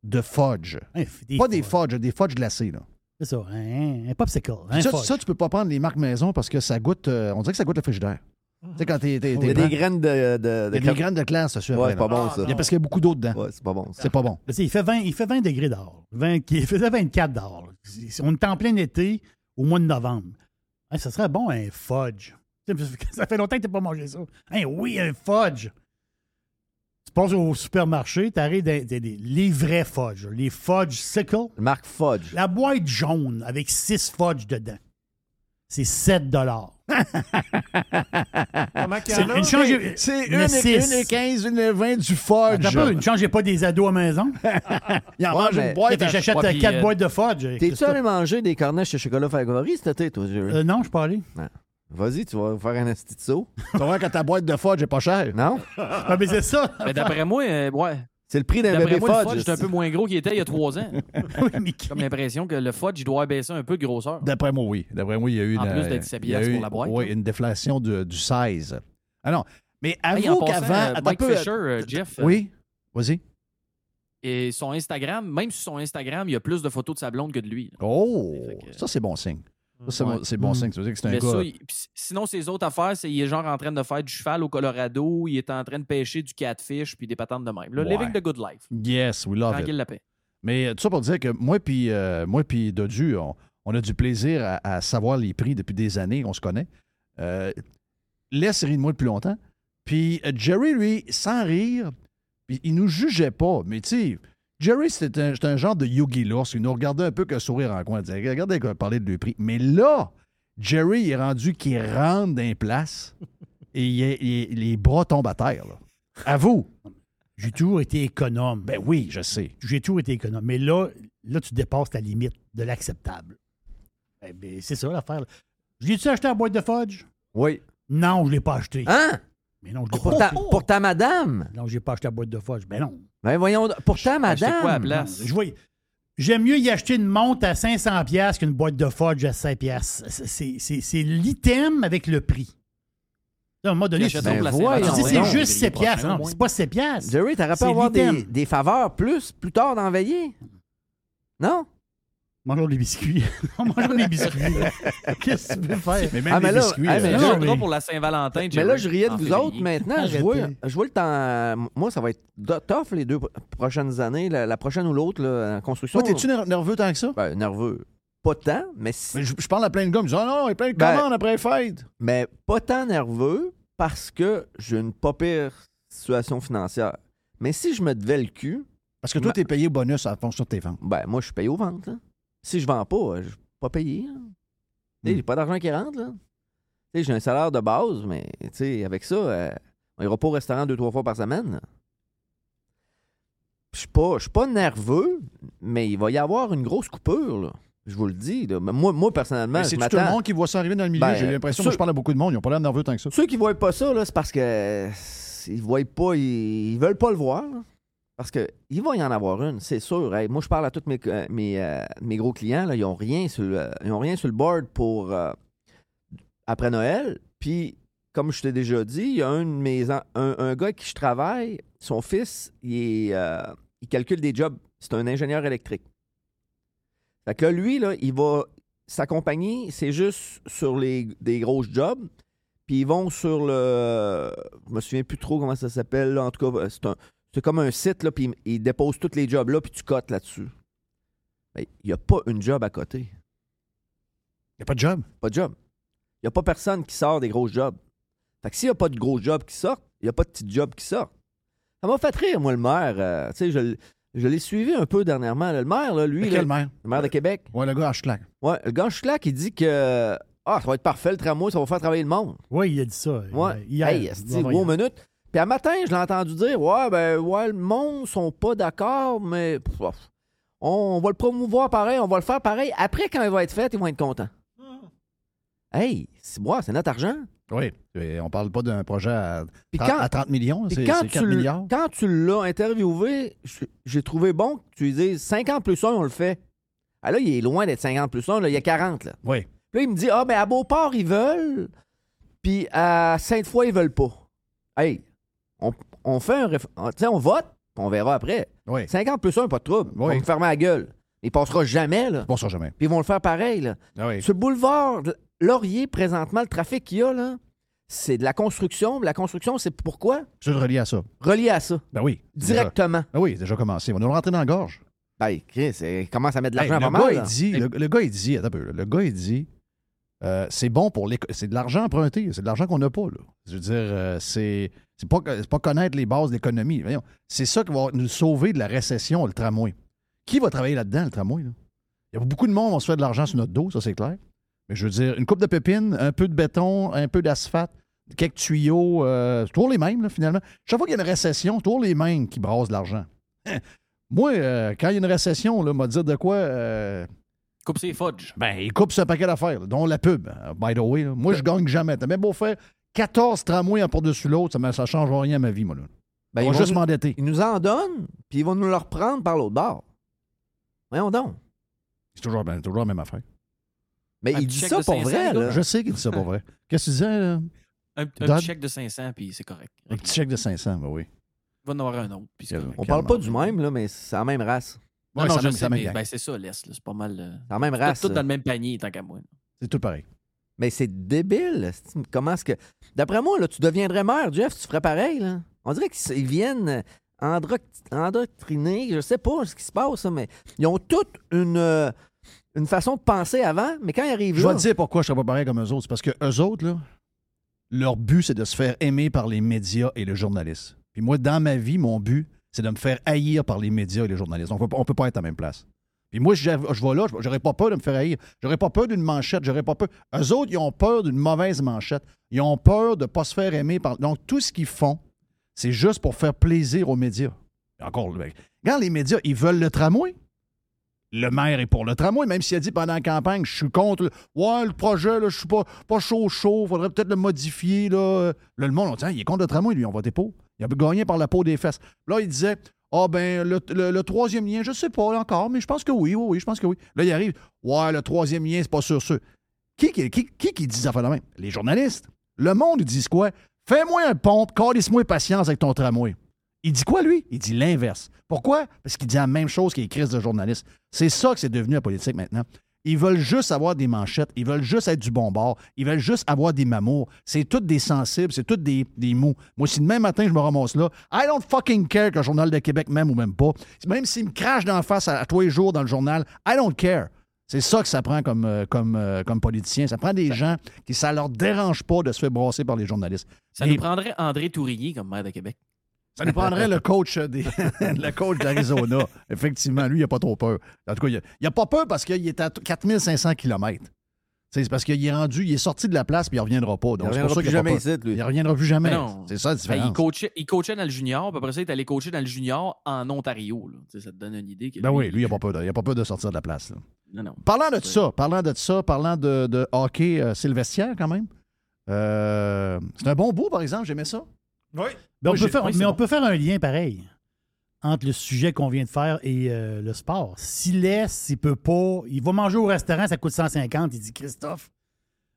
de fudge. Hein, des pas des fudge. fudge, des fudge glacés. Là. C'est ça, un, un popsicle. Un ça, fudge. ça, tu peux pas prendre les marques maison parce que ça goûte. euh, on dirait que ça goûte le frigidaire. Tu sais, quand t'es. Il y a des graines de... de, il y a des graines de classe. Ouais, après, c'est pas bon, ça. Il y a parce qu'il y a beaucoup d'eau dedans. Ouais, c'est pas bon, ça. C'est pas bon. Tu il, fait 20, il fait 20 degrés dehors. *laughs* 20 il faisait 24 dehors. On est en plein été au mois de novembre. Hein, ça serait bon, un fudge. Tu Ça fait longtemps que tu n'as pas mangé ça. Hein, oui, un fudge. Tu passes au supermarché, tu arrives dans- dans- les vrais fudge, les fudge sickle. Marque Fudge. La boîte jaune avec 6 fudge dedans. C'est 7 *laughs* Comment qu'il y en a? Une change- C'est une une, une 15, une 20 du fudge. Peu, ne changez pas des ados à maison. *laughs* Il en Ouais, mange une boîte. Que J'achète Ouais, puis, 4 euh, boîtes de fudge. T'es-tu allé manger des cornets chez Chocolat Favori cet été, toi, Jerry? Euh, non, je suis pas allé. Vas-y, tu vas faire un saut. *laughs* Tu vois quand ta boîte de fudge est pas chère. Non? Ah, mais c'est ça. Mais d'après moi, euh, ouais. C'est le prix d'un bébé moi, le Fudge. fudge est un peu moins gros qu'il était il y a trois ans. *laughs* Oui, comme l'impression que le fudge, il doit baisser un peu de grosseur. D'après moi, oui. D'après moi, il y a eu une. En plus euh, d'être 7 il y a piastres eu- pour la boîte, Oui, une déflation de- du size. Ah non. Mais avoue qu'avant. euh, Mike peu, Fisher, euh, Jeff, euh, Oui. Vas-y. et son Instagram, même sur son Instagram, il y a plus de photos de sa blonde que de lui. là. Oh, que- ça, c'est bon signe. Ça, c'est Ouais. bon, c'est bon signe. Ça veut dire que c'est un gars. ça, il- sinon, ses autres affaires, c'est qu'il est genre en train de faire du cheval au Colorado, il est en train de pêcher du catfish puis des patentes de même. Là, Ouais. Living the good life. Yes, we love Tranquille it. la paix. Mais euh, tout ça pour dire que moi puis euh, moi puis Dodu, on, on a du plaisir à, à savoir les prix depuis des années, on se connaît. Euh, laisse rire de moi depuis longtemps. Puis euh, Jerry, lui, sans rire, il nous jugeait pas. Mais tu sais, Jerry, c'était un, genre de Yogi Lourse. Il nous regardait un peu qu'un sourire en coin. Il disait, regardez qu'on parlait de deux prix. Mais là, Jerry est rendu qu'il rentre dans les places et il est- il est- les bras tombent à terre. Là. À vous. J'ai toujours été économe. Ben oui, je sais. J'ai toujours été économe. Mais là, là, tu dépasses ta limite de l'acceptable. Eh bien, c'est ça l'affaire. J'ai-tu acheté la boîte de fudge? Oui. Non, je ne l'ai pas acheté. Hein? Mais non, je l'ai Pour pas ta, acheté. pour ta madame? Non, j'ai pas acheté la boîte de fudge. Ben non. Ben voyons, pour ta Acheter quoi à la madame? place? Je vois- J'aime mieux y acheter une montre à 500$ piastres qu'une boîte de fudge à 5$. piastres. C'est- C'est c'est- c'est l'item avec le prix. Là, à un moment donné, Saint-Valentin. c'est juste 7$. piastres. Non, c'est pas 7$. piastres. Jerry, t'aurais pas avoir des, des faveurs plus, plus tard veillée? Non? Mangeons des biscuits. *laughs* Mangeons des biscuits. *laughs* Qu'est-ce que tu veux faire? Mais même Ah, mais les là, biscuits. ah, mais là, mais- pour la Saint-Valentin, Mais là, je riais de vous autres maintenant. Je Arrêtez. vois, je vois le temps. Moi, ça va être tough les deux prochaines années, la, la prochaine ou l'autre, en construction. Toi, t'es-tu ner- nerveux tant que ça? Ben, nerveux. Pas tant, mais, si- Mais je, je parle à plein de gars, ils me disent, oh non, il y a plein de Ben- commandes après les fêtes. mais pas tant nerveux parce que j'ai une pas pire situation financière. Mais si je me devais le cul, Parce que toi, Ma- t'es payé au bonus en fonction de tes ventes. ben moi, je suis payé aux ventes. là. Si je vends pas, je suis pas payé. Tu sais, Hmm. J'ai pas d'argent qui rentre. là. J'ai un salaire de base, mais avec ça, euh, on ira pas au restaurant deux, trois fois par semaine. Je suis pas, je suis pas nerveux, mais il va y avoir une grosse coupure. là. Je vous le dis. là. Moi, moi, personnellement, Mais je c'est tout le monde qui voit ça arriver dans le milieu. Ben, J'ai l'impression que je parle à beaucoup de monde. Ils n'ont pas l'air nerveux tant que ça. Ceux qui ne voient pas ça, c'est parce que ils voient pas, ils, ils veulent pas le voir. là. Parce que il va y en avoir une, c'est sûr. Moi, je parle à tous mes, euh, mes, euh, mes gros clients, là, ils n'ont rien, sur le- ont rien sur le board pour euh, après Noël. Puis, comme je t'ai déjà dit, il y a un de mes un, un gars qui je travaille, son fils, il, est, euh, il calcule des jobs. C'est un ingénieur électrique. Fait que lui, là, il va. Sa compagnie, c'est juste sur les, des grosses jobs. Puis ils vont sur le. Je me souviens plus trop comment ça s'appelle. En tout cas, c'est un. C'est comme un site, là, puis ils déposent tous les jobs là, puis tu cotes là-dessus. Ben, Il n'y a pas une job à côté. Il n'y a pas de job? Pas de job. Il n'y a pas personne qui sort des gros jobs. Fait que s'il n'y a pas de gros jobs qui sortent, il n'y a pas de petits jobs qui sortent. Ça m'a fait rire, moi, le maire. euh, tu sais, je, l'ai suivi un peu dernièrement. là. Le maire, là, lui. Là, quel maire? Le maire de Québec. Ouais, le gars Schlag. Ouais, le gars Schlag, il dit que. Ah, ça va être parfait, le tramway, ça va faire travailler le monde. Oui, il a dit ça. Ouais. Hier. Hey, esti, gros minute. Puis à matin, je l'ai entendu dire Ouais, ben, ouais, le monde sont pas d'accord, mais pff, on, va le promouvoir pareil, on va le faire pareil. Après, quand il va être fait, ils vont être contents. Hey, c'est moi, c'est notre argent. Oui. On parle pas d'un projet à, Puis 30 quand- à 30 millions. C'est quand, tu 4 l- milliards. quand tu l'as interviewé, j'ai trouvé bon que tu lui dises 50 plus 1, on le fait. Ah là, il est loin d'être 50 plus 1, là, il y a 40. Là. Oui. Puis là, il me dit Ah, ben à Beauport, ils veulent. Puis à Sainte-Foy, ils veulent pas. Hey, on, on fait un. réf- on vote, puis on verra après. Oui. 50 plus 1, pas de trouble. Ils Oui. vont me fermer la gueule. Il passera jamais, là. Bon, ça jamais. Puis ils vont le faire pareil, là. Ah oui. Sur le boulevard Laurier, présentement, le trafic qu'il y a, là, c'est de la construction. La construction, c'est pourquoi? Je le relie à ça. Relié à ça. Ben oui. Directement. Ben oui, déjà commencé. On va nous rentrer dans la gorge. Ben, Chris, il commence à mettre de Hey, l'argent le, pas gars, mal. il dit, le, le gars, il dit, attends un peu, le gars, il dit, euh, c'est bon pour l'éco- C'est de l'argent emprunté. C'est de l'argent qu'on n'a pas, là. Je veux dire, euh, c'est. C'est pas, pas connaître les bases de l'économie. C'est ça qui va nous sauver de la récession, le tramway. Qui va travailler là-dedans, le tramway? là? Il y a beaucoup de monde qui va se faire de l'argent sur notre dos, ça c'est clair. Mais je veux dire, une coupe de pépines, un peu de béton, un peu d'asphalte, quelques tuyaux, euh, c'est toujours les mêmes, là, finalement. Chaque fois qu'il y a une récession, c'est toujours les mêmes qui brassent de l'argent. *laughs* Moi, euh, quand il y a une récession, là, m'a dire de quoi. euh, Coupe ses fudge. ben, il coupe ce paquet d'affaires, dont la pub. by the way, là. moi, je gagne jamais. T'as même beau faire 14 tramways un par-dessus l'autre, ça ne ça change rien à ma vie, moi. Là. Ben, On ils va vont juste nous- m'endetter. Ils nous en donnent, puis ils vont nous le reprendre par l'autre bord. Voyons donc. C'est toujours, ben, toujours la même affaire. Mais Un il dit ça pour 500, vrai, là. Je sais qu'il dit ça pour vrai. *laughs* Qu'est-ce que tu disais? là? Un, un petit chèque de 500, puis c'est correct. Un petit chèque de 500, ben oui. Il va en avoir un autre, puis c'est correct. On parle pas du même, là, mais c'est la même race. Non, Ouais, non, mais gang. ben, c'est ça, l'Est. là, C'est pas mal. euh, C'est la même tout- race. Tout là. dans le même panier, tant qu'à moi. C'est tout pareil. Mais c'est débile. Comment est-ce que. D'après moi, là, tu deviendrais maire, Jeff, tu ferais pareil, là. On dirait qu'ils viennent endoctriner, je sais pas ce qui se passe, mais ils ont toute une, une façon de penser avant, mais quand ils arrivent Je là. vais te dire pourquoi je ne serais pas pareil comme eux autres. C'est parce que eux autres, là, leur but, c'est de se faire aimer par les médias et le journaliste. Puis moi, dans ma vie, mon but, c'est de me faire haïr par les médias et les journalistes. On ne peut pas être à la même place. Puis moi, je, je vais là, j'aurais pas peur de me faire haïr. J'aurais pas peur d'une manchette, j'aurais pas peur. Eux autres, ils ont peur d'une mauvaise manchette. Ils ont peur de pas se faire aimer. Donc, tout ce qu'ils font, c'est juste pour faire plaisir aux médias. Encore. Regarde, les médias, ils veulent le tramway. le maire est pour le tramway, même s'il a dit pendant la campagne, je suis contre. Ouais, le projet, là, je suis pas, pas chaud, chaud, faudrait peut-être le modifier. Le monde, on dit, Ah, il est contre le tramway, lui, on va pour. Il a gagné par la peau des fesses. Là, il disait, ah, ben, le, troisième lien, je sais pas encore, mais je pense que oui, oui, oui, je pense que oui. Là, il arrive, ouais, le troisième lien, c'est pas sûr, sûr. Qui qui, dit ça fait la même? Les journalistes. Le monde, ils disent quoi? Fais-moi un pont, calisse-moi patience avec ton tramway. Il dit quoi, lui? Il dit l'inverse. Pourquoi? Parce qu'il dit la même chose qu'il écrit de journalistes. C'est ça que c'est devenu la politique maintenant. Ils veulent juste avoir des manchettes, ils veulent juste être du bon bord, ils veulent juste avoir des mamours. C'est toutes des sensibles, c'est toutes des, des mous. Moi, si demain matin je me ramasse là, I don't fucking care que le Journal de Québec m'aime ou même pas. Même s'il me crache d'en face à, à tous les jours dans le journal, I don't care. C'est ça que ça prend comme, euh, comme, euh, comme politicien. Ça prend des gens qui ça leur dérange pas de se faire brasser par les journalistes. Ça Et- nous prendrait André Tourigny comme maire de Québec. Ça nous prendrait le coach des, *laughs* le coach d'Arizona. Effectivement, lui, il n'a pas trop peur. En tout cas, il n'a pas peur parce qu'il est à 4500 km. C'est parce qu'il est rendu, il est sorti de la place puis il ne reviendra pas. Donc, Il c'est reviendra pour ça plus qu'il a pas jamais ici, lui. Il ne reviendra plus jamais. C'est ça la Ben, il, coachait, il coachait dans le junior, puis après ça, il est allé coacher dans le junior en Ontario. là. Ça te donne une idée. que Ben lui, oui, lui, il n'a pas, peur de- il a pas peur de sortir de la place. là. Non, non. Parlant de ça, parlant de ça, parlant de, de hockey euh, sylvestiaire quand même, euh, c'est un bon bout, par exemple, j'aimais ça. Oui. Ben, on peut faire- oui, mais on peut faire un lien pareil entre le sujet qu'on vient de faire et euh, le sport. S'il laisse, il peut pas. Il va manger au restaurant, ça coûte 150. Il dit Christophe,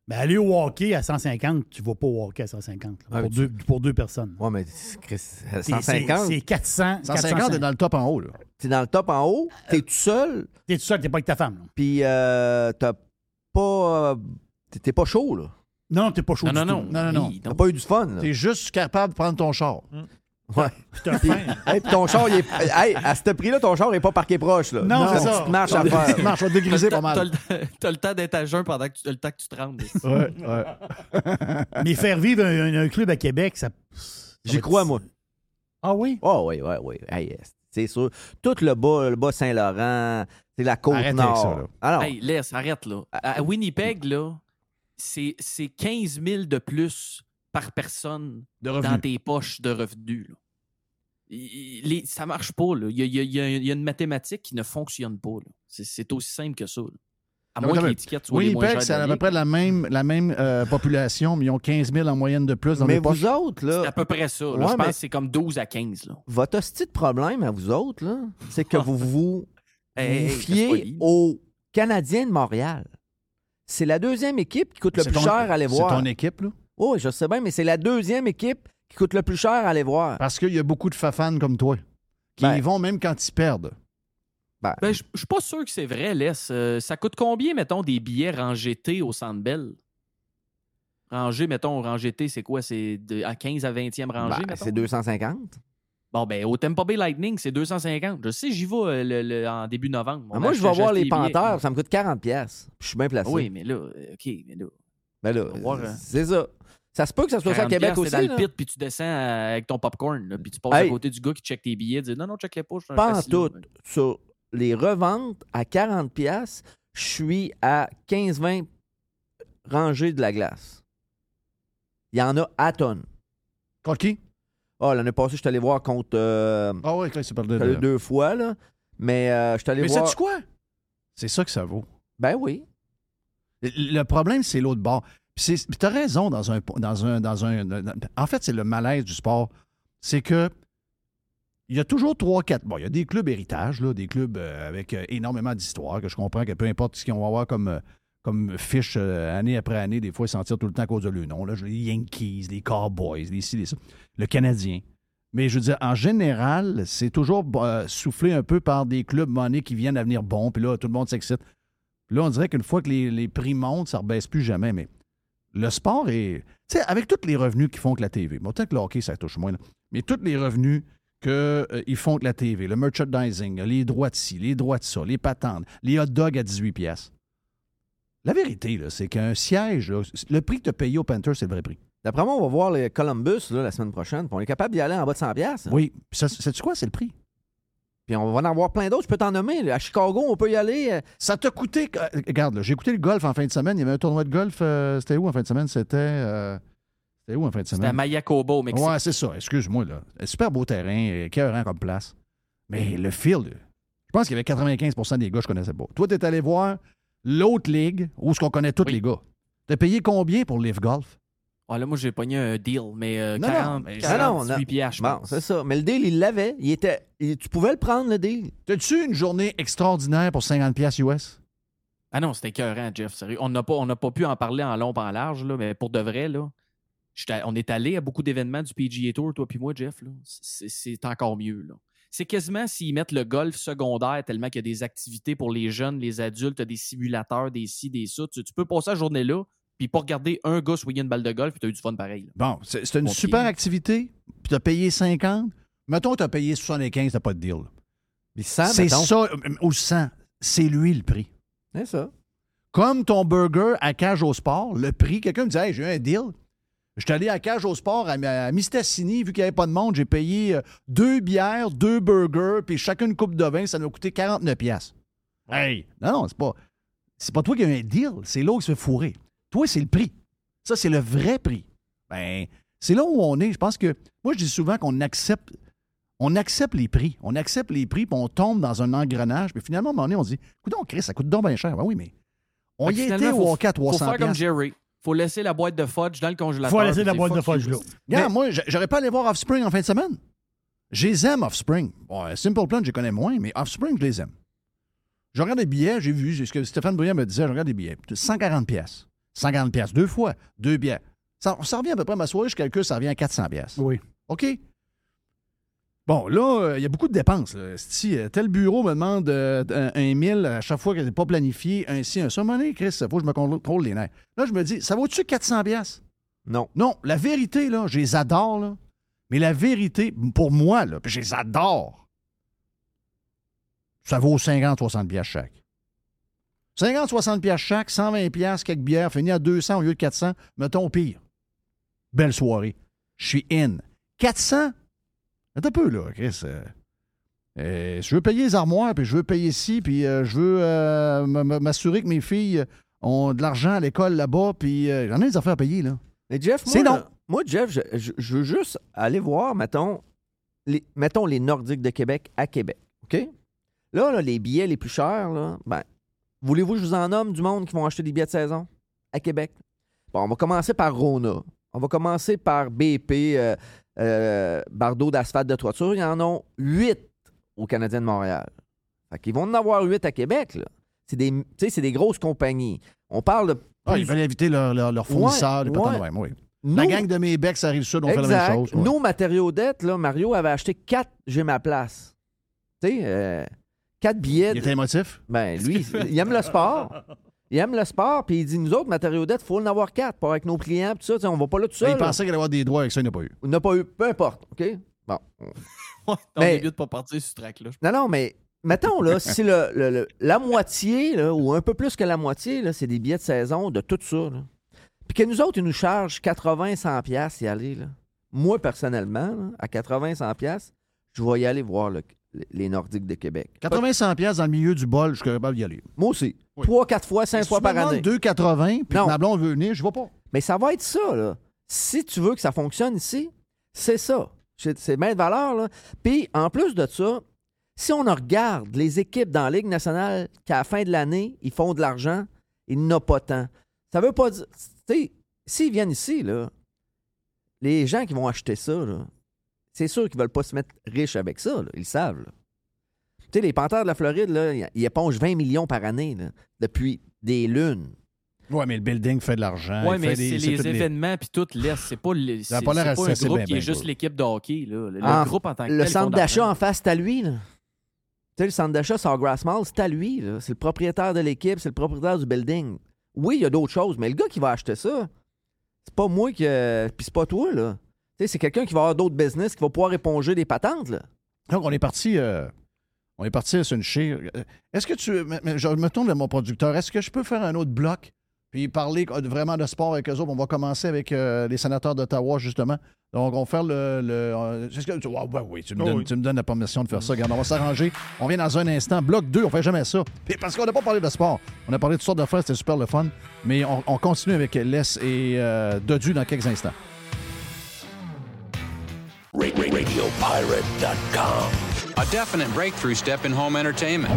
ben aller au hockey à 150, tu vas pas au hockey à 150 là, Ouais, pour, tu- deux, pour deux personnes. Ouais, mais Chris, C'est- 150. C'est 400. 150 est dans le top en haut. Là. T'es dans le top en haut, t'es tout seul, T'es tout seul, t'es pas avec ta femme. puis euh, t'as pas. euh, t'es- T'es pas chaud, là. Non, non, t'es pas chaud Non, du non, tout. non. Non, non. Oui, T'as pas eu du fun, là. Tu es juste capable de prendre ton char. Ouais. Puis t'as faim. Hey, puis ton char, il est. *laughs* Hey, à ce prix-là, ton char est pas parqué proche, là. Non, c'est Une ça. petite marche à faire. Tu marches, on va te dégriser T'as pas mal. t'as le- T'as le temps d'être à jeun pendant que tu, le temps que tu te rendes. Ouais, ouais. *laughs* Mais faire vivre un, un club à Québec, ça. J'y crois, moi. Ah oui? Oh, oui, oui, oui. Hey, c'est sûr. Tout le bas, le bas Saint-Laurent, c'est la côte Arrêtez nord. avec ça, là. Alors, Hey, laisse, arrête là. À, à Winnipeg, là, c'est c'est 15 000 de plus par personne De dans tes poches de revenus. Là. Les- ça marche pas. Là. Il, y a, il y a- il y a- il y a une mathématique qui ne fonctionne pas. là. C'est- aussi simple que ça. là. À Non, moins mais que l'étiquette soit moins Winnipeg, c'est à peu près la même, la même euh, population, mais ils ont 15 000 en moyenne de plus dans mais les poches. vous autres, C'est à là, peu près ça. là. Ouais, Je pense mais- que c'est comme 12 à 15. Là. votre hostie de problème à vous autres, là, c'est que vous *laughs* vous, Hey, vous fiez aux Canadiens de Montréal. C'est la deuxième équipe qui coûte le plus ton- cher à aller voir. C'est ton équipe, là? Oh, je sais bien, mais c'est la deuxième équipe qui coûte le plus cher à aller voir. Parce qu'il y a beaucoup de fafans comme toi qui Ben. y vont même quand ils perdent. Ben, Ben, je suis pas sûr que c'est vrai, Laisse. Euh, ça coûte combien, mettons, des billets rangés T au Centre Bell? Rangé, mettons, rangé T, c'est quoi? C'est de- à 15 à 20e rangée, ben, mettons? c'est 250. Bon, ben, au Tampa Bay Lightning, c'est 250. Je sais, j'y vais euh, le- le- en début novembre. On Ben, moi, je vais voir les. Panthers, ça me coûte 40$. pièces. Je suis bien placé. Oui, mais là, euh, OK, mais là. Ben là, hein. c'est ça. Ça se peut que ça soit ça à 40 Québec aussi. dans là. le pit, puis tu descends euh, avec ton popcorn, là, puis tu passes Hey. à côté du gars qui check tes billets, dis non, non, check les un Pas tout. Sur les reventes à 40$, piastres, je suis à 15-20 rangées de la glace. Il y en a à tonnes. Contre qui? Ah, l'année passée, je suis allé voir contre. euh, Ah c'est allé de... deux fois, là. Mais euh, je suis allé Mais voir. sais-tu quoi? C'est ça que ça vaut. Ben oui. Le le problème, c'est l'autre bord. Puis tu as raison dans un, dans un. Dans un dans- en fait, c'est le malaise du sport. C'est que. Il y a toujours trois, quatre. Bon, il y a des clubs héritage, là, des clubs euh, avec euh, énormément d'histoire, que je comprends que peu importe ce qu'ils vont avoir comme, euh, comme fiche euh, année après année, des fois, ils tout le temps à cause de leur nom. Les Yankees, les Cowboys, les ci, les ça. Le Canadien. Mais je veux dire, en général, c'est toujours euh, soufflé un peu par des clubs monnaies qui viennent à venir bons, puis là, tout le monde s'excite. Là, on dirait qu'une fois que les, prix montent, ça ne rebaisse plus jamais. Mais le sport est. Tu sais, avec tous les revenus qu'ils font que la TV, bon, que le hockey, ça touche moins, mais tous les revenus qu'ils font que la TV, le merchandising, les droits de ci, les droits de ça, les patentes, les hot dogs à 18 pièces. La vérité, là, c'est qu'un siège, là, le prix que tu as payé au Panther, c'est le vrai prix. D'après moi, on va voir les Columbus là, la semaine prochaine. puis on est capable d'y aller en bas de 100$. piastres. Oui. Sais-tu quoi? C'est le prix? Puis on va en avoir plein d'autres. Je peux t'en nommer. là. À Chicago, on peut y aller. euh, Ça t'a coûté. euh, Regarde, j'ai écouté le golf en fin de semaine. Il y avait un tournoi de golf. euh, c'était où en fin de semaine? C'était. euh, c'était où en fin de C'était à semaine? Mayakoba, au Mexique. Ouais, c'est ça. Excuse-moi, là. Super beau terrain, écœurant comme place. Mais le field, Je pense qu'il y avait 95% des gars que je connaissais pas. Toi, tu es allé voir l'autre ligue où ce qu'on connaît tous les gars? Tu as payé combien pour Live Golf? Ah, là, moi, j'ai pogné un deal, mais euh, Non, non, 40, mais- 48 non, non. piastres, je Bon, pense. c'est ça. Mais le deal, il l'avait. Il était. il- tu pouvais le prendre, le deal. T'as-tu une journée extraordinaire pour 50 pièces US? Ah non, c'était écœurant, Jeff, sérieux. On n'a pas, on pas pu en parler en long, en large, là, mais pour de vrai, là, on est allé à beaucoup d'événements du PGA Tour, toi puis moi, Jeff. c'est encore mieux. là. C'est quasiment s'ils mettent le golf secondaire tellement qu'il y a des activités pour les jeunes, les adultes, t'as des simulateurs, des ci, des ça. Tu, tu peux passer la journée là, puis pas regarder un gars swinguer une balle de golf, puis t'as eu du fun pareil. là. Bon, c'est c'est une super pied. activité, puis tu as payé 50. Mettons que tu as payé 75, t'as pas de deal. Mais 100, C'est mettons. ça, ou 100, c'est lui le prix. C'est ça. Comme ton burger à Cage au Sport, le prix, quelqu'un me dit Hey, j'ai eu un deal. Je suis allé à Cage au Sport à, à Mistassini, vu qu'il n'y avait pas de monde, j'ai payé euh, deux bières, deux burgers, puis chacune une coupe de vin, ça m'a coûté 49 pièces. Hey! Non, non, c'est pas. C'est pas toi qui as un deal, c'est l'autre qui se fait fourrer. Toi, c'est le prix. Ça, c'est le vrai prix. Ben, c'est là où on est. Je pense que. Moi, je dis souvent qu'on accepte. On accepte les prix. On accepte les prix, puis on tombe dans un engrenage. Puis finalement, à un moment donné, on se dit Écoute, on crée, ça coûte donc bien cher. Ben oui, mais. On Fait y était au hockey à 300 Faut faire comme. Jerry. Faut laisser la boîte de fudge dans le congélateur. Faut laisser la boîte de fudge là. Regarde, moi, j'aurais pas allé voir Offspring en fin de semaine. Je les aime, Offspring. Bon, Simple Plan, je les connais moins, mais Offspring, je les aime. Je regarde des billets, j'ai vu, c'est ce que Stéphane Brouillard me disait, je regarde des billets. 140 pièces. 140 pièces, deux fois, deux billets. Ça, ça revient à peu près, ma soirée, je calcule, ça revient à 400 pièces. Oui. OK? Bon, là, euh, il y a beaucoup de dépenses. là. Si euh, tel bureau me demande euh, un, 1000 à chaque fois que c'est pas planifié, un ci, un ça, monnaie, Chris, il faut que je me contrôle les nerfs. Là, je me dis, ça vaut-tu 400 pièces? Non. Non, la vérité, là, je les adore, là. Mais la vérité, pour moi, là, puis je les adore, ça vaut 50-60 pièces chaque. 50-60 pièces chaque, 120 pièces quelques bières, fini à 200 au lieu de 400, mettons au pire. Belle soirée. Je suis in. 400? Attends un peu, là, Chris. euh, euh, je veux payer les armoires, puis je veux payer ici, puis euh, je veux m'assurer que mes filles ont de l'argent à l'école là-bas, puis j'en ai des affaires à payer, là. Mais Jeff, moi, C'est non. moi, Jeff, je, je- je veux juste aller voir, mettons les, mettons les Nordiques de Québec à Québec. OK? Là, là, les billets les plus chers, là, ben, voulez-vous que je vous en nomme du monde qui vont acheter des billets de saison à Québec? Bon, on va commencer par Rona. On va commencer par BP, euh, euh, Bardeau d'asphalte de toiture. Il y en a huit au Canadien de Montréal. Fait qu'ils vont en avoir huit à Québec. C'est des, des grosses compagnies. On parle de. Ah, ils veulent inviter leurs leur, leur fournisseurs, Ouais, ouais. La gang de mes becs, ça arrive sud, on fait la Exact. même chose. Nos matériaux dettes, là, Mario avait acheté quatre J'ai ma place. Tu sais, euh, quatre billets. Il était émotif? Ben, lui, il aime le sport. *laughs* Il aime le sport, puis il dit nous autres, matériaux dettes, il faut en avoir quatre pour avec nos clients, tout ça. On va pas là tout seul. Ben, il là. pensait qu'il allait avoir des droits avec ça, il n'a pas eu. Il n'a pas eu. Peu importe, OK? Bon. *laughs* On Mais- est mieux de pas partir sur ce track-là. Non, non, mais mettons, là, si le, le- le- la moitié, là, ou un peu plus que la moitié, là, c'est des billets de saison de tout ça, là. Puis que nous autres, ils nous chargent 80, 100 pièces y aller, là. Moi, personnellement, là, à 80, 100 pièces, je vais y aller voir le- les Nordiques de Québec. 80 pièces dans le milieu du bol, je suis capable d'y aller. Moi aussi. Trois, quatre fois, cinq fois par année. 2,80 puis ma blonde veut venir, je vais pas. Mais ça va être ça, là. Si tu veux que ça fonctionne ici, c'est ça. C'est c'est bien de valeur, là. Puis, en plus de ça, si on regarde les équipes dans la Ligue nationale qu'à la fin de l'année, ils font de l'argent, ils n'ont pas tant. Ça veut pas dire... Tu sais, s'ils viennent ici, là, les gens qui vont acheter ça, là, c'est sûr qu'ils veulent pas se mettre riches avec ça, là. Ils le savent. Tu sais, les Panthers de la Floride, là, ils- épongent 20 millions par année, là, depuis des lunes. Ouais, mais le building fait de l'argent. Ouais, il mais c'est les événements puis tout laisse. C'est pas, le- Ça a c'est- pas un groupe bien, qui est juste l'équipe de hockey. Là. Le, groupe en tant que Le centre d'achat en face, c'est à lui. Là. Tu sais, le centre d'achat Sawgrass Mall, c'est à lui. là. C'est le propriétaire de l'équipe, c'est le propriétaire du building. Oui, il y a d'autres choses, mais le gars qui va acheter ça, c'est pas moi qui. Puis c'est pas toi, là. C'est quelqu'un qui va avoir d'autres business, qui va pouvoir éponger des patentes, là. Donc, on est parti. euh, on est parti sur une chire. Euh, Est-ce que tu. Je me tourne vers mon producteur. Est-ce que je peux faire un autre bloc puis parler euh, vraiment de sport avec eux autres? On va commencer avec euh, les sénateurs d'Ottawa, justement. Donc, on va faire le. le euh, est-ce que tu- ouais, ouais, oui, tu me, Oh donnes, oui. tu me donnes la permission de faire ça. Regarde, on va s'arranger. On vient dans un instant. Bloc 2, on fait jamais ça. Puis parce qu'on n'a pas parlé de sport. On a parlé de toutes sortes d'affaires, c'était super le fun. Mais on, on continue avec Les et euh, Dodu dans quelques instants. RadioPirate.com. a definite breakthrough step in home entertainment.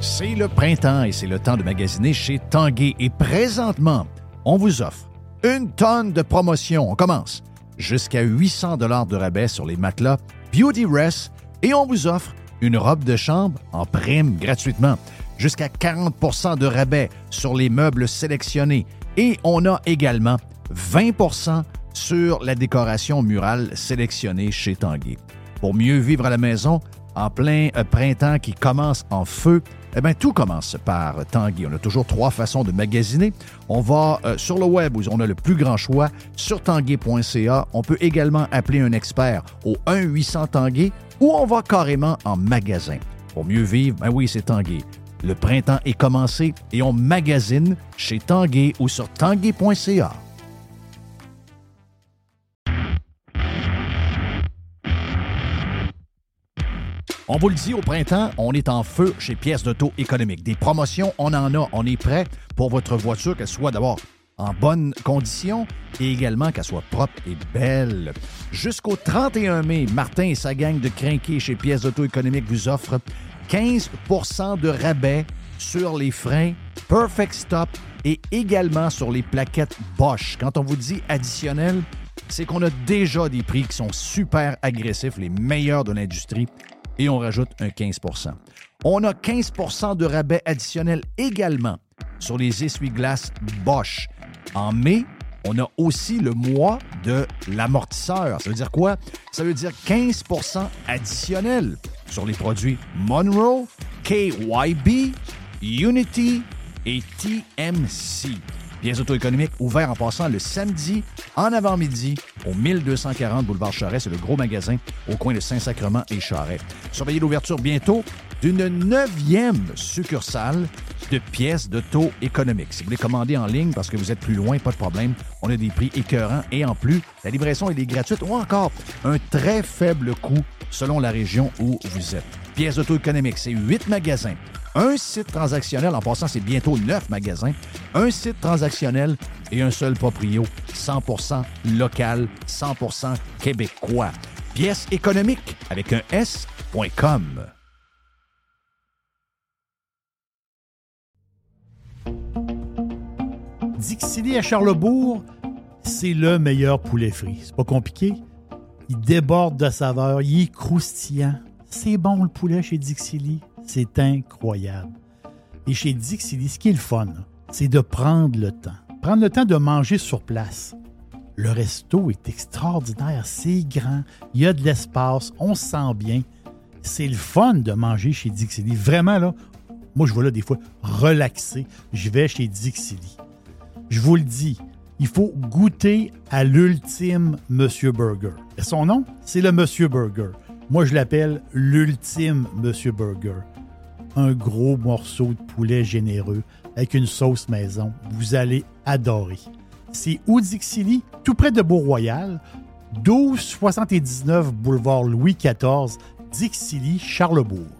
C'est le printemps et c'est le temps de magasiner chez Tanguay. Et présentement, on vous offre une tonne de promotions. On commence jusqu'à 800 dollars de rabais sur les matelas Beauty Rest et on vous offre une robe de chambre en prime gratuitement. Jusqu'à 40 de rabais sur les meubles sélectionnés. Et on a également 20% sur la décoration murale sélectionnée chez Tanguay. Pour mieux vivre à la maison, en plein euh, printemps qui commence en feu, eh bien, tout commence par Tanguy. On a toujours trois façons de magasiner. On va euh, sur le web où on a le plus grand choix, sur tanguay.ca. On peut également appeler un expert au 1-800 Tanguay ou on va carrément en magasin. Pour mieux vivre, ben oui, c'est Tanguay. Le printemps est commencé et on magasine chez Tanguay ou sur tanguay.ca. On vous le dit, au printemps, on est en feu chez Pièces d'Auto économique. Des promotions, on en a. On est prêt pour votre voiture, qu'elle soit d'abord en bonne condition et également qu'elle soit propre et belle. Jusqu'au 31 mai, Martin et sa gang de crinqués chez Pièces d'Auto économique vous offrent 15% de rabais sur les freins Perfect Stop et également sur les plaquettes Bosch. Quand on vous dit additionnel, c'est qu'on a déjà des prix qui sont super agressifs, les meilleurs de l'industrie et on rajoute un 15% On a 15% de rabais additionnel également sur les essuie-glaces Bosch. En mai, on a aussi le mois de l'amortisseur. Ça veut dire quoi? Ça veut dire 15% additionnel sur les produits Monroe, KYB, Unity et TMC. Pièces auto-économiques ouvert en passant le samedi en avant-midi au 1240 Boulevard Charret. C'est le gros magasin au coin de Saint-Sacrement et Charret. Surveillez l'ouverture bientôt d'une neuvième succursale de pièces d'auto économiques. Si vous voulez commander en ligne parce que vous êtes plus loin, pas de problème. On a des prix écœurants et en plus, la livraison est gratuite ou encore un très faible coût selon la région où vous êtes. Pièces d'auto économiques, c'est huit magasins un site transactionnel, en passant, c'est bientôt neuf magasins, un site transactionnel et un seul proprio, 100% local, 100% québécois. Pièce économique avec un S.com. Dixili à Charlebourg, c'est le meilleur poulet frit. C'est pas compliqué. Il déborde de saveur, il est croustillant. C'est bon le poulet chez Dixili. C'est incroyable. Et chez Dixili, ce qui est le fun, c'est de prendre le temps. Prendre le temps de manger sur place. Le resto est extraordinaire, c'est grand, il y a de l'espace, on se sent bien. C'est le fun de manger chez Dixili. Vraiment, là, moi, je vais là des fois relaxer. Je vais chez Dixili. Je vous le dis, il faut goûter à l'ultime Monsieur Burger. Son nom, c'est le Monsieur Burger. Moi, je l'appelle l'ultime Monsieur Burger un gros morceau de poulet généreux avec une sauce maison. Vous allez adorer. C'est Oudixili, tout près de Beau-Royal, 1279 boulevard Louis XIV, Dixilly, Charlebourg.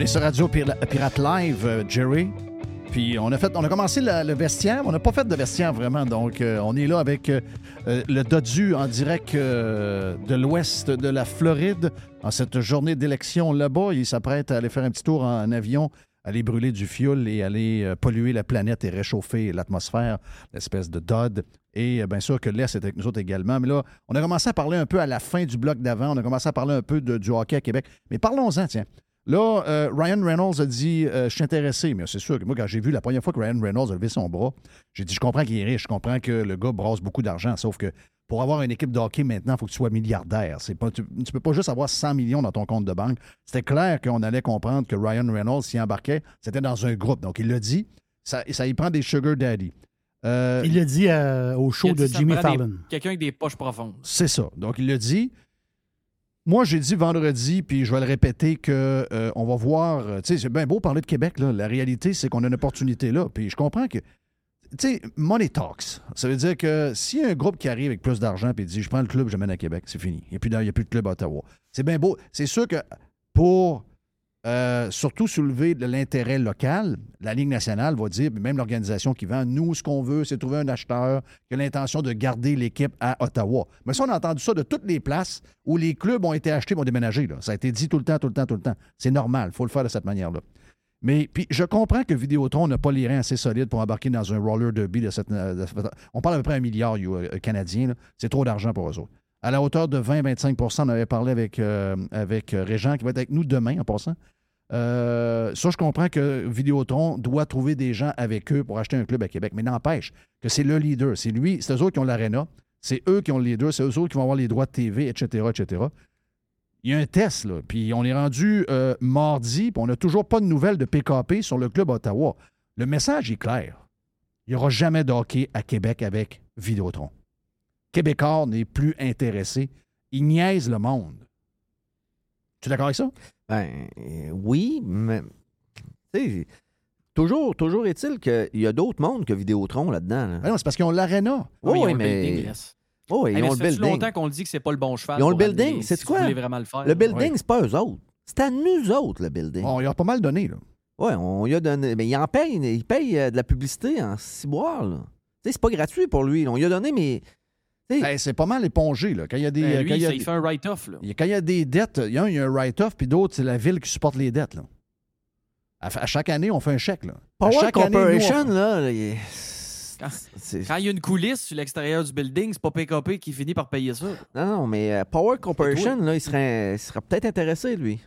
On est sur Radio Pirate Live, euh, Jerry. Puis on a fait, on a commencé le, vestiaire, on n'a pas fait de vestiaire vraiment. Donc euh, on est là avec euh, euh, le Dodu en direct de l'ouest de la Floride en cette journée d'élection là-bas. Il s'apprête à aller faire un petit tour en, avion, aller brûler du fioul et aller polluer la planète et réchauffer l'atmosphère, l'espèce de Dodd. Et bien sûr que l'Est est avec nous autres également. Mais là, on a commencé à parler un peu à la fin du bloc d'avant. On a commencé à parler un peu du hockey à Québec. Mais parlons-en, tiens. Là, euh, Ryan Reynolds a dit euh, Je suis intéressé, mais c'est sûr que moi, quand j'ai vu la première fois que Ryan Reynolds a levé son bras, j'ai dit Je comprends qu'il est riche, je comprends que le gars brasse beaucoup d'argent, sauf que pour avoir une équipe de hockey maintenant, il faut que tu sois milliardaire. C'est pas, tu ne peux pas juste avoir 100 millions dans ton compte de banque. C'était clair qu'on allait comprendre que Ryan Reynolds, s'y embarquait, c'était dans un groupe. Donc, il l'a dit, ça, ça y prend des sugar daddy. Euh, Il l'a dit euh, au show de Jimmy Fallon. Quelqu'un avec des poches profondes. C'est ça. Donc, il l'a dit. Moi, j'ai dit vendredi, puis je vais le répéter, que euh, on va voir. euh, Tu sais, c'est bien beau parler de Québec, là. La réalité, c'est qu'on a une opportunité là. Puis je comprends que. Tu sais, money talks. Ça veut dire que s'il y a un groupe qui arrive avec plus d'argent puis dit je prends le club, je mène à Québec, c'est fini. Il n'y a, a plus de club à Ottawa. C'est bien beau. C'est sûr que pour euh, surtout soulever de l'intérêt local, la Ligue nationale va dire, même l'organisation qui vend, nous, ce qu'on veut, c'est trouver un acheteur qui a l'intention de garder l'équipe à Ottawa. Mais ça, on a entendu ça de toutes les places où les clubs ont été achetés, vont déménager. Ça a été dit tout le temps, tout le temps, tout le temps. C'est normal, il faut le faire de cette manière-là. Mais puis je comprends que Vidéotron n'a pas les reins assez solides pour embarquer dans un roller derby de cette. on parle à peu près un milliard euh, canadien. C'est trop d'argent pour eux autres. À la hauteur de 20-25% on avait parlé avec, euh, euh, Régent, qui va être avec nous demain en passant. Euh, ça, je comprends que Vidéotron doit trouver des gens avec eux pour acheter un club à Québec. Mais n'empêche que c'est le leader. C'est lui, c'est eux qui ont l'aréna. C'est eux qui ont le leader. C'est eux autres qui vont avoir les droits de TV, etc., etc. Il y a un test, là. Puis on est rendu mardi, puis on n'a toujours pas de nouvelles de PKP sur le club Ottawa. Le message est clair. Il n'y aura jamais de hockey à Québec avec Vidéotron. Québécois n'est plus intéressé. Il niaise le monde. Tu es d'accord avec ça? Ben, euh, oui, mais. Toujours, toujours est-il qu'il y a d'autres mondes que Vidéotron là-dedans. là. Ben non, c'est parce qu'ils ont l'aréna. Oui, ils ont le mais. building. Oh, ils Hey, ont le ça fait building. longtemps qu'on le dit que c'est pas le bon cheval. Ils ont le building. C'est si quoi? Vous voulez vraiment le faire? Le building, Ouais. c'est pas eux autres. C'est à nous autres, le building. On y a pas mal donné, là. Oui, on y a donné. Mais il en paye, il paye euh, de la publicité en ciboire, là. Tu sais, c'est pas gratuit pour lui. On lui a donné, mais. Hey, c'est pas mal épongé, là. Quand il y a des. Ben, lui, quand il y a il fait un write-off. quand il y a des dettes, il y a un, il y a un write-off, puis d'autres, c'est la ville qui supporte les dettes, là. À, à chaque année, on fait un chèque, là. À Power chaque année, nous, on- Corporation, là, il- Quand, il y a une coulisse sur l'extérieur du building, c'est pas PKP qui finit par payer ça. Non, non, mais euh, Power Corporation, là, il serait, serait peut-être intéressé, lui.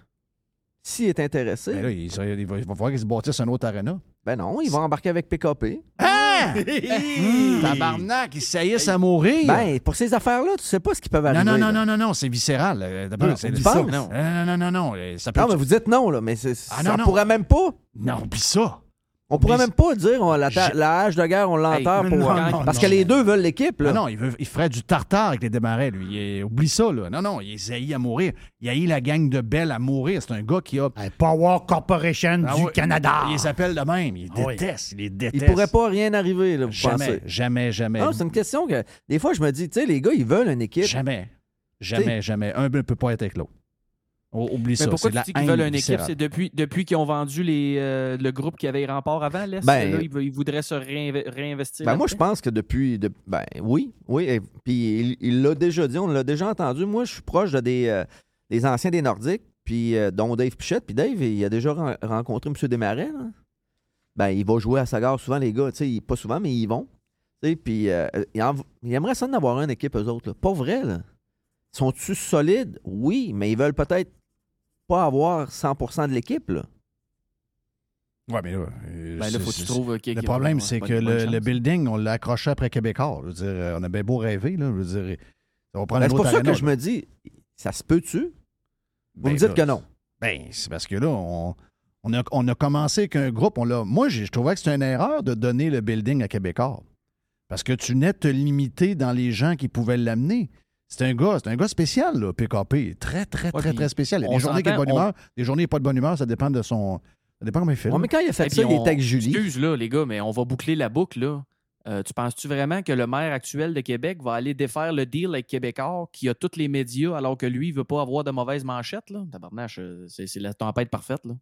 S'il est intéressé. Ben là, il, serait- il va, il va falloir qu'il se bâtisse un autre aréna. Ben non, il va embarquer avec PKP. Ah! *laughs* Tabarnak, ils saillissent à mourir. Ben, pour ces affaires-là, tu sais pas ce qui peut non, arriver. non, non, là. non, non, non, c'est viscéral. euh, d'abord, Non, c'est- tu penses? Non, non, non, non, non, euh, Ça peut Non, mais vous dites non, là, mais c'est- Ah, ça non, non. pourrait même pas. Non, oublie ça. On pourrait même pas dire on, la, ta- J'ai- la hache de guerre, on l'enterre Hey, pour. non, non, parce non, que les deux veulent l'équipe, là. Ah non, il, veut, il ferait du tartare avec les démarrais, lui. Il oublie ça, là. Non, non, il est zaï à mourir. Il haït la gang de Belle à mourir. C'est un gars qui a. Hey, Power Corporation Ah du ouais, Canada. Il les appelle de même. Il Ah oui. déteste. Il les il déteste. pourrait pas rien arriver, là, vous Jamais, pensez. jamais, jamais. Non, c'est une question que des fois je me dis, tu sais, les gars, ils veulent une équipe. Jamais. Jamais, jamais. Un ne peut pas être avec l'autre. O- Oublie Mais ça. pourquoi tu dis qu'ils veulent une équipe? C'est depuis, depuis qu'ils ont vendu les, euh, le groupe qui avait rempart avant, l'Est? Ben, là, ils, ils voudraient se réinve- réinvestir. Ben moi, je pense que depuis. de- ben oui, oui. et- puis il- l'a déjà dit, on l'a déjà entendu. Moi, je suis proche de des, euh, des anciens des Nordiques, puis euh, dont Dave Pichette. Puis Dave, il a déjà ren- rencontré M. Desmarais. là. Ben, il va jouer à sa gare souvent, les gars. Pas souvent, mais ils vont. Puis il aimerait ça d'avoir une équipe, eux autres. là. Pas vrai, là. Sont-ils solides? Oui, mais ils veulent peut-être pas avoir 100% de l'équipe, là. Ouais, mais là. euh, Ben là, c'est- faut que tu c'est- trouves, ok, Le problème, c'est que le, building, on l'a accroché après Québécois. Je veux dire, euh, on a bien beau rêver, là. Je veux dire, ça va prendre Ben, c'est pour ça que je me dis, ça se peut-tu? Vous Ben me dites là, que non. Ben, c'est parce que là, on, on, a, on a commencé avec un groupe. On l'a, moi, je trouvais que c'était une erreur de donner le building à Québécois. Parce que tu n'es te limiter dans les gens qui pouvaient l'amener. C'est un gars, c'est un gars spécial, là, PKP. Très, très, Ouais, très, très spécial. Il y a des journées qui est de bonne on- humeur, des journées qui pas de bonne humeur, ça dépend de son. Ça dépend comment il fait. Ouais, mais quand il a fait Et ça, il on- était avec Julie. Excuse, là, les gars, mais on va boucler la boucle, là. Euh, tu penses-tu vraiment que le maire actuel de Québec va aller défaire le deal avec Québécois qui a tous les médias alors que lui, il veut pas avoir de mauvaises manchettes, là? Tabarnache, euh, c'est la tempête parfaite, là.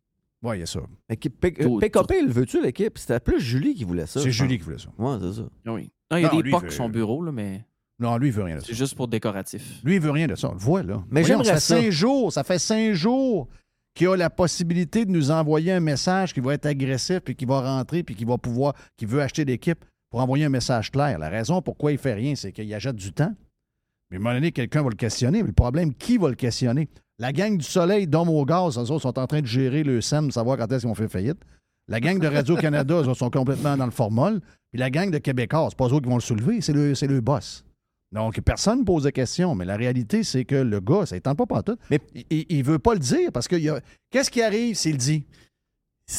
Oui, il y a ça. PKP, le veux-tu, l'équipe? C'était plus Julie qui voulait ça. C'est Julie qui voulait ça. Ouais, c'est ça. Oui. Non, il y a Non, des pocs sur son bureau, là, mais Non, lui, il veut rien de ça. c'est juste pour décoratif. Lui, il veut rien de ça. On le voit, là. Mais Voyons, j'aimerais ça. fait ça. cinq jours. Ça fait cinq jours qu'il a la possibilité de nous envoyer un message qui va être agressif, puis qui va rentrer, puis qui va pouvoir, qui veut acheter l'équipe pour envoyer un message clair. La raison pourquoi il fait rien, c'est qu'il achète du temps. Mais à un moment donné, quelqu'un va le questionner. Mais le problème, qui va le questionner? La gang du Soleil, Dôme au gaz, eux autres sont en train de gérer le SEM, savoir quand est-ce qu'ils vont faire faillite. La gang de Radio-Canada, eux autres sont complètement dans le formol. Puis la gang de Québécois, c'est pas eux qui vont le soulever, c'est le, c'est le boss. Donc, personne ne pose de questions, mais la réalité, c'est que le gars, ça ne tente pas partout. Mais il, il veut pas le dire parce que a- qu'est-ce qui arrive? S'il le dit?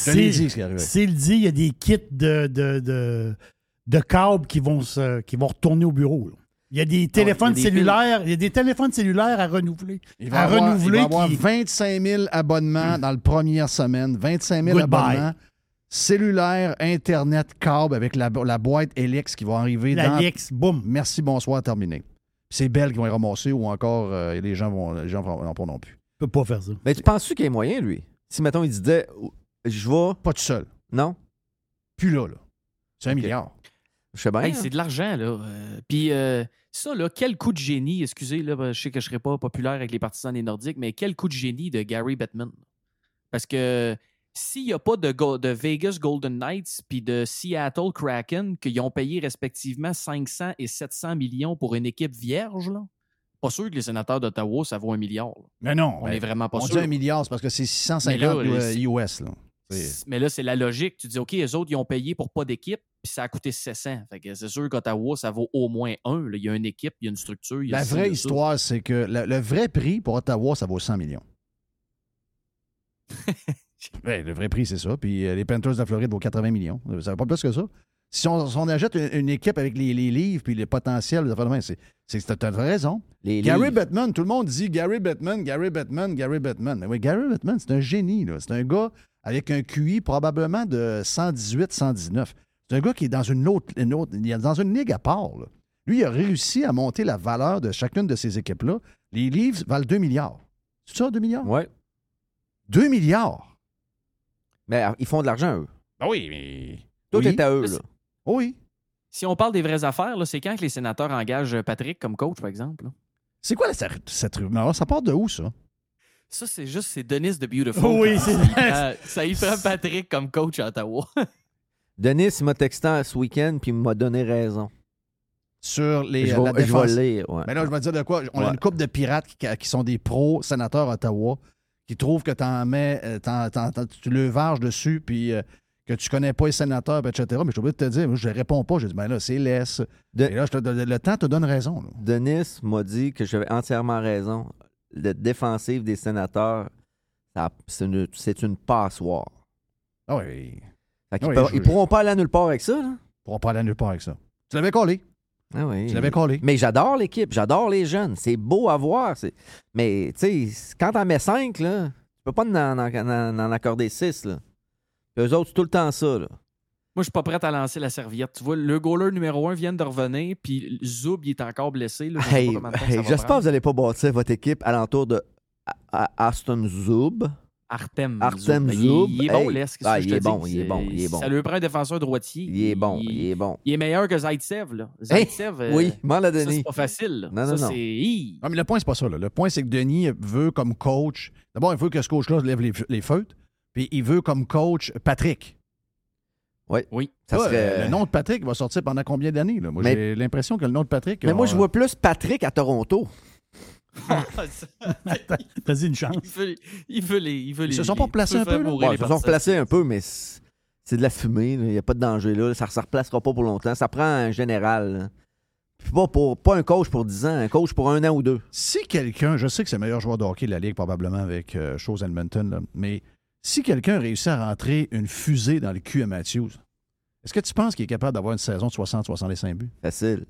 L'ai dit, ce qui arrive. S'il dit, il y a des kits de, de, de, de câbles qui vont, se- qui vont retourner au bureau. là. Il y a des téléphones il y a des cellulaires, il y a des téléphones cellulaires à renouveler. Il va à avoir, il renouveler. va avoir qui- 25 000 abonnements dans la première semaine. 25 000 Goodbye. abonnements. Cellulaire, Internet, câble avec la, la boîte Helix qui va arriver La dans... Helix, boum. Merci, bonsoir, terminé. C'est Belle qui vont y ramasser ou encore euh, les gens vont les gens n'en pourront plus. peut pas faire ça. Mais tu penses-tu qu'il y a moyen, lui? Si, mettons, il disait, je vais. Pas tout seul. Non? Plus là, là. C'est un milliard. Je sais bien. Hey, hein. c'est de l'argent, là. Euh, Puis euh, ça, là, quel coup de génie, excusez, là, je sais que je ne serai pas populaire avec les partisans des Nordiques, mais quel coup de génie de Gary Bettman? Parce que s'il n'y a pas de, Vegas Golden Knights puis de Seattle Kraken qui ont payé respectivement 500 et 700 millions pour une équipe vierge, là, pas sûr que les sénateurs d'Ottawa, ça vaut un milliard. là. Mais non. On ben, est vraiment pas on sûr. dit un milliard, c'est parce que c'est 650 Mais là, euh, US. Là. Mais là, c'est la logique. Tu dis, OK, les autres, ils ont payé pour pas d'équipe, puis ça a coûté 700. Fait que c'est sûr qu'Ottawa, ça vaut au moins un. là. Il y a une équipe, il y a une structure. il y a La vraie histoire, c'est que le, le vrai prix pour Ottawa, ça vaut 100 millions. *laughs* Le vrai prix, c'est ça. Puis euh, les Panthers de la Floride vaut 80 millions. Ça va pas plus que ça. Si on, si on achète une, une équipe avec les, les livres puis de même, c'est, t'as raison. Les Gary. Bettman, tout le monde dit Gary Bettman, Gary Bettman, Gary Bettman. Mais oui, Gary Bettman, c'est un génie. C'est un gars avec un QI probablement de 118, 119. C'est un gars qui est dans une autre, une autre- il est dans une ligue à part. là. Lui, il a réussi à monter la valeur de chacune de ces équipes-là. Les livres valent 2 milliards. C'est ça, 2 milliards? Ouais. 2 milliards. Mais euh, ils font de l'argent, eux. Ben oui, mais. Tout Oui. est à eux, là. Oui. Si on parle des vraies affaires, là, c'est quand que les sénateurs engagent Patrick comme coach, par exemple? là? C'est quoi la- cette, cette rumeur? Ça part de où, ça? Ça, c'est juste, c'est Denis de Beautiful. Oui, *laughs* c'est- Euh, ça y prend Patrick comme coach à Ottawa. *laughs* Denis, il m'a texté ce week-end, puis il m'a donné raison. Sur les, Je euh, vais- la je vais lire, ouais. Mais là, je vais te dire de quoi? On a une couple de pirates qui, qui sont des pros sénateurs Ottawa qui trouvent que t'en mets, euh, tu le varges dessus, puis euh, que tu connais pas les sénateurs, etc. Mais je suis obligé de te dire, moi, je réponds pas. Je dis, ben là, c'est laisse. Et là, je te donne- le temps te donne raison. là. Denis m'a dit que j'avais entièrement raison. Le défensif des sénateurs, c'est une, une passoire. Ah oui. Fait Ah oui, peuvent- ils pourront pas aller nulle part avec ça. Là. On pourra pas aller nulle part avec ça. Tu l'avais collé. Ah oui. Tu l'avais collé. Mais j'adore l'équipe, j'adore les jeunes. C'est beau à voir. c'est- Mais tu sais, quand t'en mets cinq, là, tu peux pas en, en- en- en accorder six. Là. Puis eux autres, c'est tout le temps ça. Là. Moi, je suis pas prêt à lancer la serviette. Tu vois, le goaler numéro un vient de revenir, puis Zoub, il est encore blessé. Je Hey, J'espère que vous n'allez pas bâtir votre équipe alentour de A- A- Aston Zub. Artem. Artem Il- Zoub. Il, est bon, Hey. Ah, je il est bon, il est C'est- bon, il est bon. Ça lui prend un défenseur droitier. Il est bon, il est bon. Il est meilleur que Zaitsev, là. Hey, Zaitsev, euh, oui, m'en l'a ça, donné. c'est pas facile. là. Non, non, ça, non. Non, mais le point, c'est pas ça. là. Le point, c'est que Denis veut comme coach. D'abord, il veut que ce coach-là lève les, les feutres. Puis il veut comme coach Patrick. Oui. Oui. Ça serait- Le nom de Patrick va sortir pendant combien d'années? là? Moi, Mais- j'ai l'impression que le nom de Patrick. Mais moi, je vois plus Patrick à Toronto. *laughs* T'as-y une chance. il, veut, il veut les... Il veut Ils se sont pas replacés il un peu, là? Bon, ils se sont replacés un peu, mais c'est de la fumée. Il n'y a pas de danger là. Ça ne se replacera pas pour longtemps. Ça prend un général. là. Pas, pour, pas un coach pour 10 ans, un coach pour un an ou deux. Si quelqu'un, je sais que c'est le meilleur joueur de hockey de la Ligue, probablement avec euh, Chose Edmonton, là, mais si quelqu'un réussit à rentrer une fusée dans le cul à Matthews, est-ce que tu penses qu'il est capable d'avoir une saison de 60-65 buts? Facile.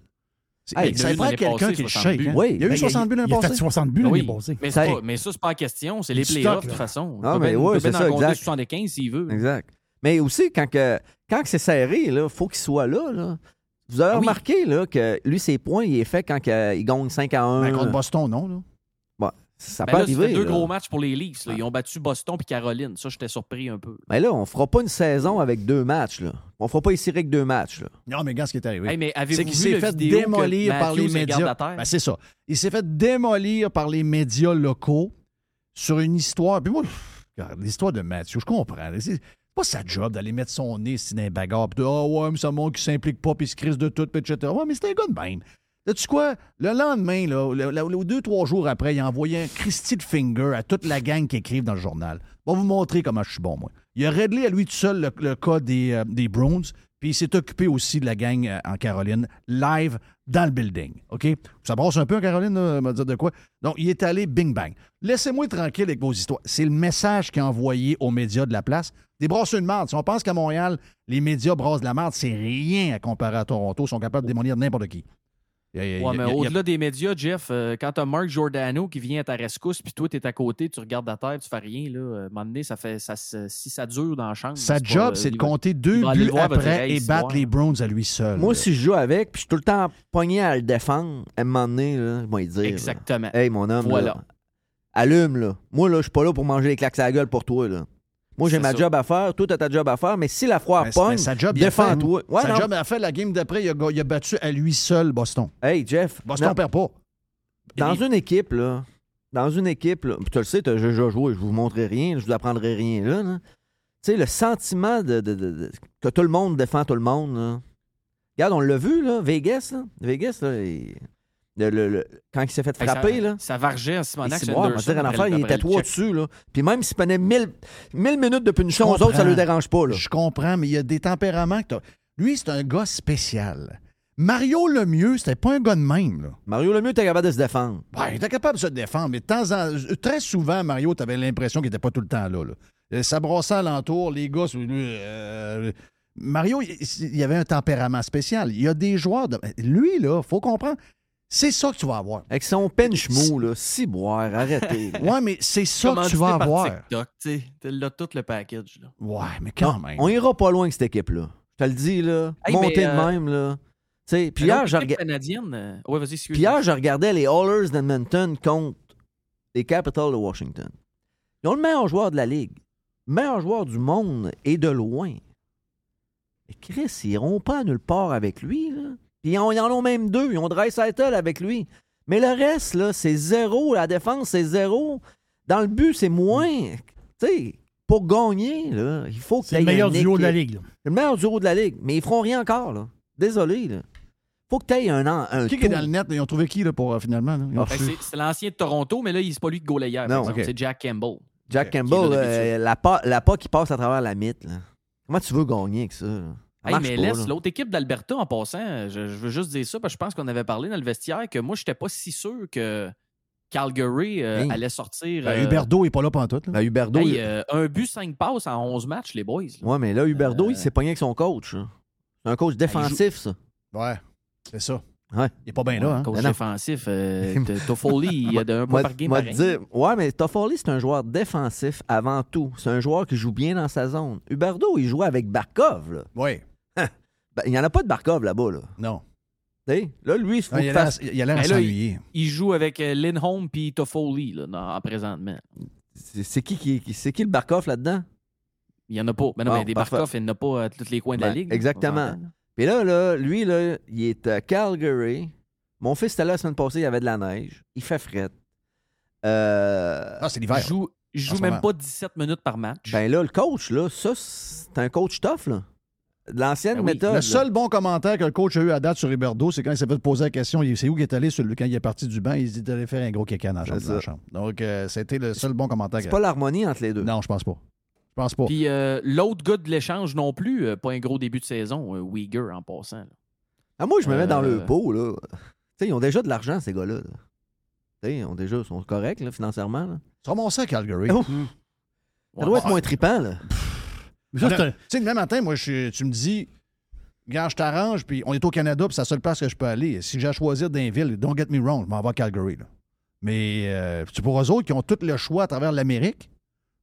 C'est- Hey, ça il prend quelqu'un qui 60 shake. buts. hein? Oui. Il y a eu Ben, 60 buts l'année Il a fait passée. 60 buts Oui, l'année passée. mais, Ça c'est y- pas- mais ça, c'est pas en question. C'est les playoffs, de toute là. façon. Il peut mais il peut c'est bien ça, en compter exact. 75 s'il veut. Exact. Mais aussi, quand, que, quand que c'est serré, il faut qu'il soit là, là. Vous avez Ah oui. remarqué là, que lui, ses points, il est fait quand que- il gagne 5 à 1. Ben, contre Boston, non. Là. Ça Ben peut là, arriver. deux là. gros matchs pour les Leafs. là. Ils ont battu Boston puis Caroline. Ça, j'étais surpris un peu. Mais là, on fera pas une saison avec deux matchs. Là. On fera pas ici avec deux matchs. Là. Non, mais regarde ce qui est arrivé. Hey, mais c'est qu'il s'est fait démolir par les médias? Ben, c'est ça. Il s'est fait démolir par les médias locaux sur une histoire. Puis moi, l'histoire de Mathieu, je comprends. C'est pas sa job d'aller mettre son nez si dans un bagarre. Puis de, ah ouais, mais ça montre qu'il s'implique pas, puis il se crise de tout, puis etc. Ouais, mais c'est un gars de même. Sais-tu quoi? Le lendemain, là, le- deux, trois jours après, il a envoyé un Christy de finger à toute la gang qui écrivent dans le journal. On va vous montrer comment je suis bon, moi. Il a réglé à lui tout seul le, cas des, euh, Browns, puis il s'est occupé aussi de la gang euh, en Caroline, live dans le building. OK? Ça brasse un peu en Caroline, là, me dire de quoi? Donc, il est allé bing-bang. Laissez-moi tranquille avec vos histoires. C'est le message qu'il a envoyé aux médias de la place. Des brasseurs de marde. Si on pense qu'à Montréal, les médias brassent de la marde, c'est rien à comparer à Toronto. Ils sont capables de démolir n'importe qui. Ouais, mais a- au-delà des médias, Jeff, euh, quand t'as Mark Giordano qui vient à ta rescousse, puis toi, t'es à côté, tu regardes la terre, tu fais rien, là, euh, à un moment donné, ça fait, ça, si ça dure dans la chambre. Sa job, euh, c'est de compter deux buts après Hey, et battre les Browns à lui seul. Moi, si je joue avec, puis je suis tout le temps pogné à le défendre, à un moment donné, là, je vais dire. là, Exactement. Hey, mon homme, Voilà. là, allume, là. Moi, là, je suis pas là pour manger les claques à la gueule pour toi, là. Moi, j'ai ma ça. job à faire, toi, t'as ta job à faire, mais si la froide Mais- pogne, mais sa job, il a fait. défends-toi. Ouais, sa non. job a fait la game d'après, il a, il a battu à lui seul Boston. Hey, Jeff. Boston non, perd pas. Dans une équipe, là, dans une équipe, là, puis tu le sais, t'as déjà joué, je vous montrerai rien, je vous apprendrai rien, là. là. Tu sais, le sentiment de, de- de- de- que tout le monde défend tout le monde, là. Regarde, on l'a vu, là, Vegas, là. Vegas, là, il- le- le- le- quand il s'est fait frapper, ça, là. Ça vargeait à Simonac. C'est moi, dire une affaire, il était trois dessus, là. Puis même s'il prenait 1000 1000 minutes de punition aux autres, ça ne le dérange pas, là. Je comprends, mais il y a des tempéraments que t'as- Lui, c'est un gars spécial. Mario Lemieux, c'était pas un gars de même. Là. Mario Lemieux était capable de se défendre. Ben, il était capable de se défendre, mais de temps en... très souvent, Mario, tu avais l'impression qu'il n'était pas tout le temps là. là. Euh, Ça brassait alentour, les gars. euh, Mario, il il y avait un tempérament spécial. Il y a des joueurs. De... Lui, là, faut comprendre. C'est ça que tu vas avoir. Avec son pinch mou, là, si boire, arrêtez. là. Ouais, mais c'est ça que tu vas avoir. TikTok, tu sais? T'as là tout le package, là. Ouais, mais quand Non, même. On ira pas loin avec cette équipe-là. Je te le dis, là. Hey, Monter mais, de euh, même, là. Tu sais, puis hier, je canadienne. euh, Ouais, vas-y, excuse puis hier, je regardais les Oilers d'Edmonton contre les Capitals de Washington. Ils ont le meilleur joueur de la Ligue. Le meilleur joueur du monde et de loin. Mais Chris, ils iront pas nulle part avec lui, là. Puis ils en, ils en ont même deux. Ils ont Dreisaitl avec lui. Mais le reste, là, c'est zéro. La défense, c'est zéro. Dans le but, c'est moins. Tu sais, pour gagner, là, il faut que C'est le meilleur duo de la. Ligue. là. Le meilleur duo de la Ligue. Mais ils feront rien encore, là. Désolé, là. Faut que tu aies un an. Un Qui est dans le net? Ils ont trouvé qui là, pour euh, finalement? là? Ben, c'est- c'est l'ancien de Toronto, mais là, il- c'est pas lui qui goalait hier. par Non, exemple. ok. C'est Jack Campbell. Jack Qui est Campbell, là euh, d'habitude. la, pas, la pas qui passe à travers la mythe. Là. Comment tu veux gagner avec ça? là? Hey, mais laisse là. l'autre équipe d'Alberta en passant. Je, je veux juste dire ça parce que je pense qu'on avait parlé dans le vestiaire que moi, j'étais pas si sûr que Calgary euh, Hey. allait sortir. Ben, euh, Huberdeau n'est pas là pantoute. Là. Ben, Huberdeau, hey, il- euh, un but, cinq passes en 11 matchs, les boys. là. Ouais, mais là, Huberdeau, Euh, il s'est pogné avec son coach. C'est un coach défensif, ça. Ouais, c'est ça. Ouais. Il n'est pas bien là. Hein? Coach Ben défensif, euh, *laughs* Toffoli, il y a de un point par game. dire, ouais, mais Toffoli, c'est un joueur défensif avant tout. C'est un joueur qui joue bien dans sa zone. Huberdeau, il jouait avec Barkov. Là. Oui. Ben, il n'y en a pas de Barkov là-bas. Là. Non. Tu sais, là, lui, il faut Non, il qu'il a l'air- fasse- il a l'air à Mais là, s'ennuyer. Il joue avec euh, Lindholm puis Toffoli là, dans- en présentement. C'est c'est qui, qui, c'est qui le Barkov là-dedans? Il n'y en a pas. Mais non, Bon, mais des parfait. Barkov, il n'y en a pas à tous les coins de la Ben, ligue. exactement. Puis là, là, lui, là, il est à Calgary. Mon fils était là la semaine passée, il y avait de la neige. Il fait fret. Euh, Ah, c'est Il l'hiver. joue, il joue ce même moment. pas 17 minutes par match. ben là, le coach, là, ça, c'est un coach tough, là. De L'ancienne Ben oui. méthode. Le seul bon commentaire que le coach a eu à date sur Huberdeau, c'est quand il s'est fait poser la question il- c'est où qu'il est allé sur le- quand il est parti du banc Il s'est dit d'aller faire un gros caca dans la chambre. C'est dans la ça. chambre. Donc, euh, c'était le seul bon commentaire. C'est pas l'harmonie entre les deux. Non, je pense pas. Je pense pas. Puis euh, l'autre gars de l'échange non plus, euh, pas un gros début de saison, euh, Uyghur en passant. là. Ah, moi, je me mets dans le pot, là. Tu sais, ils ont déjà de l'argent, ces gars-là. là. Tu sais, ils ont déjà, ils sont corrects, là, financièrement. Là. Tu remontes ça à Calgary. Oh, ça Ouais, doit être moins trippant, là. Ça, c'est Tu sais, le même matin, moi, je- tu me dis, Gars, je t'arrange, puis on est au Canada, puis c'est la seule place que je peux aller. Si j'ai à choisir d'un ville, don't get me wrong, je m'en vais à Calgary. là. Mais euh, c'est pour eux autres qui ont tout le choix à travers l'Amérique.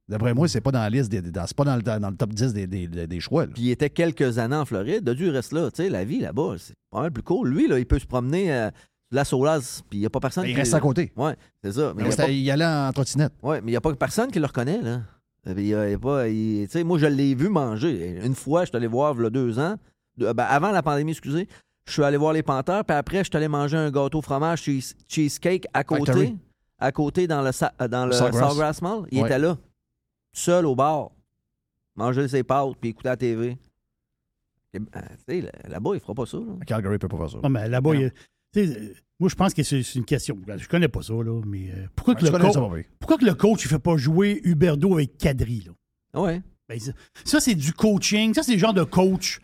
D'après moi, c'est pas dans la liste, des, dans- c'est pas dans le, dans le top 10 des, des- des- des choix. là. Puis il était quelques années en Floride. De Dieu reste là. Tu sais, la vie là-bas, c'est pas mal plus cool. Lui, là, il peut se promener euh, la Solas, puis il n'y a pas personne Il qui... reste à côté. Ouais, c'est ça. Mais il y a pas- Il allait en trottinette. Ouais, mais il n'y a pas personne qui le reconnaît, là. Euh, Il y a- il y a pas, il- tu sais, moi, je l'ai vu manger. Une fois, je suis allé voir, il y a deux ans, de- ben, avant la pandémie, excusez, je suis allé voir les Panthers, puis après, je suis allé manger un gâteau fromage cheese- cheesecake à côté, Factory. à côté dans le, sa- euh, dans le Sawgrass. Sawgrass Mall. Il Ouais. était là, seul au bar, manger ses pâtes, puis écouter la TV. Et, ben, tu sais, là- là-bas, il fera pas ça. là. Calgary peut pas faire ça. Non, mais là-bas, il y a- Tu sais, euh, moi, je pense que c'est une question. Je connais pas ça, là, mais euh, pourquoi, Ouais, que le coach, ça, oui. pourquoi que le coach ne fait pas jouer Huberdo avec Kadri? Là? Ouais. Ben, ça- ça, c'est du coaching. Ça, c'est le genre de coach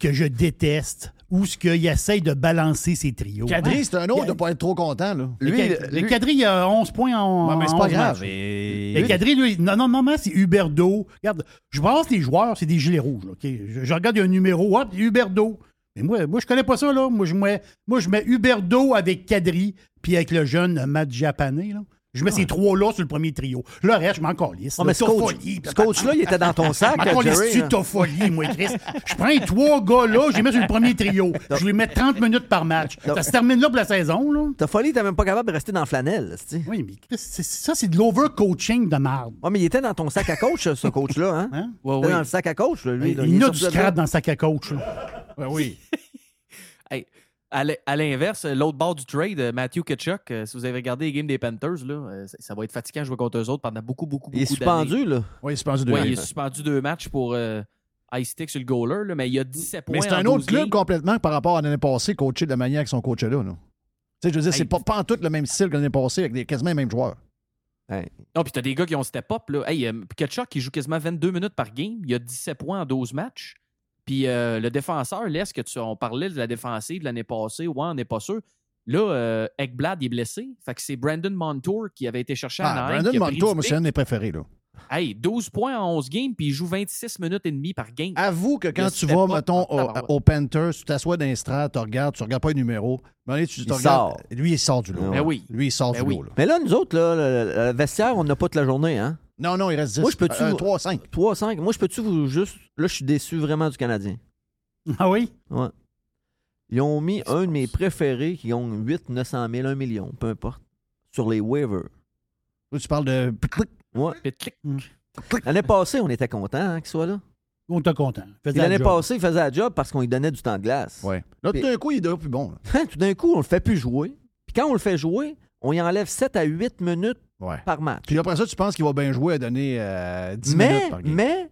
que je déteste, où ce qu'il essaye de balancer ses trios. Kadri, Hein? c'est un autre de pas être trop content. Là. Le, Cad- le Kadri, il a 11 points en. Ouais, mais c'est pas 11 grave. Et- Le Kadri, lui, non, non, non, c'est Huberdo. Regarde, je pense que les joueurs, c'est des gilets rouges. là, OK? Je, je regarde un numéro, hop, Huberdo. Mais moi, moi, je connais pas ça, là. Moi, je mets, moi, je mets Huberdo avec Kadri, puis avec le jeune Matt Japané, là. Je mets ces trois-là sur le premier trio. Le reste, je m'en calisse. Mais ce coach-là, il était dans ton *laughs* sac, Je m'en de Toffoli, moi, Chris? Je prends les trois gars-là, je les mets sur le premier trio. *laughs* Je les mets 30 minutes par match. Ça se termine là pour la saison, là. Ta folie, t'es même pas capable de rester dans la flanelle. sais. Oui, mais Chris, c'est- ça, c'est de l'over-coaching de merde. Ouais, mais il était dans ton sac à coach, ce coach-là. Hein? Ouais, il était oui. dans le sac à coach, là, lui. Il y a du scrap dans le sac à coach. oui. *laughs* Hey, à l'in- à l'inverse, l'autre bord du trade, euh, Matthew Ketchuk, euh, si vous avez regardé les games des Panthers, là, euh, ça, ça va être fatigant de jouer contre eux autres pendant beaucoup, beaucoup, beaucoup Il est suspendu, là. Oui, il est suspendu deux Oui, il est matchs. suspendu deux matchs pour euh, high stick sur le goaler, là, mais il y a 17 points. Mais c'est un autre 12 club games. complètement par rapport à l'année passée, coaché de la manière qu'ils sont coachés là. là. Tu sais, je veux dire, c'est Hey. pas, pas en tout le même style que l'année passée avec des, quasiment les mêmes joueurs. Non, puis t'as des gars qui ont step up. Là. Hey, Ketchuk, qui joue quasiment 22 minutes par game. Il a 17 points en 12 matchs. Puis euh, le défenseur, laisse que tu, on parlait de la défensive de l'année passée. Ouais, on n'est pas sûr. Là, euh, Ekblad est blessé. Fait que c'est Brandon Montour qui avait été cherché à Ah, Anaheim. Brandon qui a pris Montour, c'est un de mes préférés. Là. Hey, 12 points en 11 games, puis il joue 26 minutes et demie par game. Avoue que quand tu vas, mettons, en au, au Panthers, tu t'assois dans les strates, tu regardes, tu regardes pas les numéros. Mais tu, tu Il regardes, sort. Lui, il sort du lot. Ben oui. Lui, il sort Ben du oui. lot. là. Mais là, nous autres, là, le, le vestiaire, on n'a pas toute la journée. Hein? Non, non, il reste 10. Moi, je peux-tu. Euh, 3-5. 3-5. Moi, je peux-tu vous juste. Là, je suis déçu vraiment du Canadien. *laughs* Ah oui? Ouais. Ils ont mis un de mes préférés qui ont 8, 900 000, 1 million, peu importe, sur les waivers. Là, tu parles de. Ouais. Pitlick. L'année passée, on était content hein, qu'il soit là. On était content. L'année passée, il faisait la job parce qu'on lui donnait du temps de glace. Ouais. Là, tout d'un coup, il est déjà plus bon. *laughs* tout d'un coup, on le fait plus jouer. Puis quand on le fait jouer, on y enlève 7 à 8 minutes Ouais. par match. Puis après ça, tu penses qu'il va bien jouer à donner euh, 10 mais, minutes par game. mais,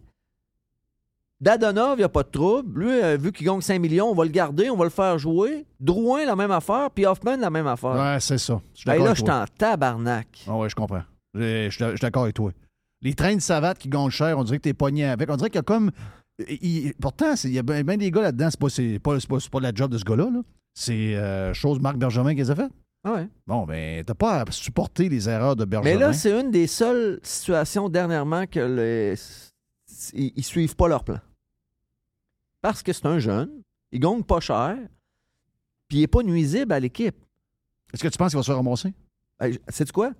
Dadonov, il n'y a pas de trouble. Lui, euh, vu qu'il gagne 5 millions, on va le garder, on va le faire jouer. Drouin, la même affaire. Puis Hoffman, la même affaire. Ouais, c'est ça. Je Hey, là, je suis en tabarnak. Ah ouais, je comprends. Je suis d'accord avec toi. Les trains de savate qui gagnent cher, on dirait que t'es pogné avec. On dirait qu'il y a comme. il- pourtant, il y a bien des gars là-dedans, c'est pas, pas, pas, la job de ce gars-là. là. C'est euh, chose Marc Bergevin qui les a fait. Ah ouais. Bon, ben, t'as pas à supporter les erreurs de Bergevin. Mais là, c'est une des seules situations dernièrement que les... ils, ils suivent pas leur plan. Parce que c'est un jeune, il gagne pas cher, puis il n'est pas nuisible à l'équipe. Est-ce que tu penses qu'il va se ramasser? sais-tu quoi?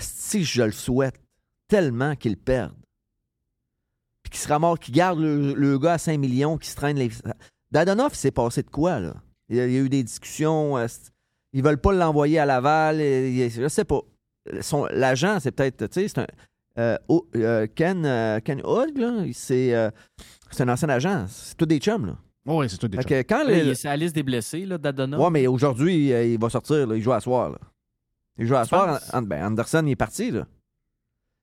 Si je le souhaite tellement qu'il perde. Puis qu'il se ramasse, qu'il garde le, le gars à 5 millions, qui se traîne les. Dadonov, il s'est passé de quoi, là? Il y a, il y a eu des discussions. euh, c'est- ils veulent pas l'envoyer à Laval. et- et- je sais pas. Son- L'agent, c'est peut-être. Tu sais, c'est un. euh, euh, Ken, euh, Ken là, c'est euh, c'est un ancien agent. C'est tout des chums, là. Oui, c'est tout des Fait que quand les- il est sur la liste des blessés, là, Dadonov. Ouais, mais aujourd'hui, il va sortir. là. Il joue à soir. Là. Il joue à Tu soir. ben, Anderson, il est parti. Là.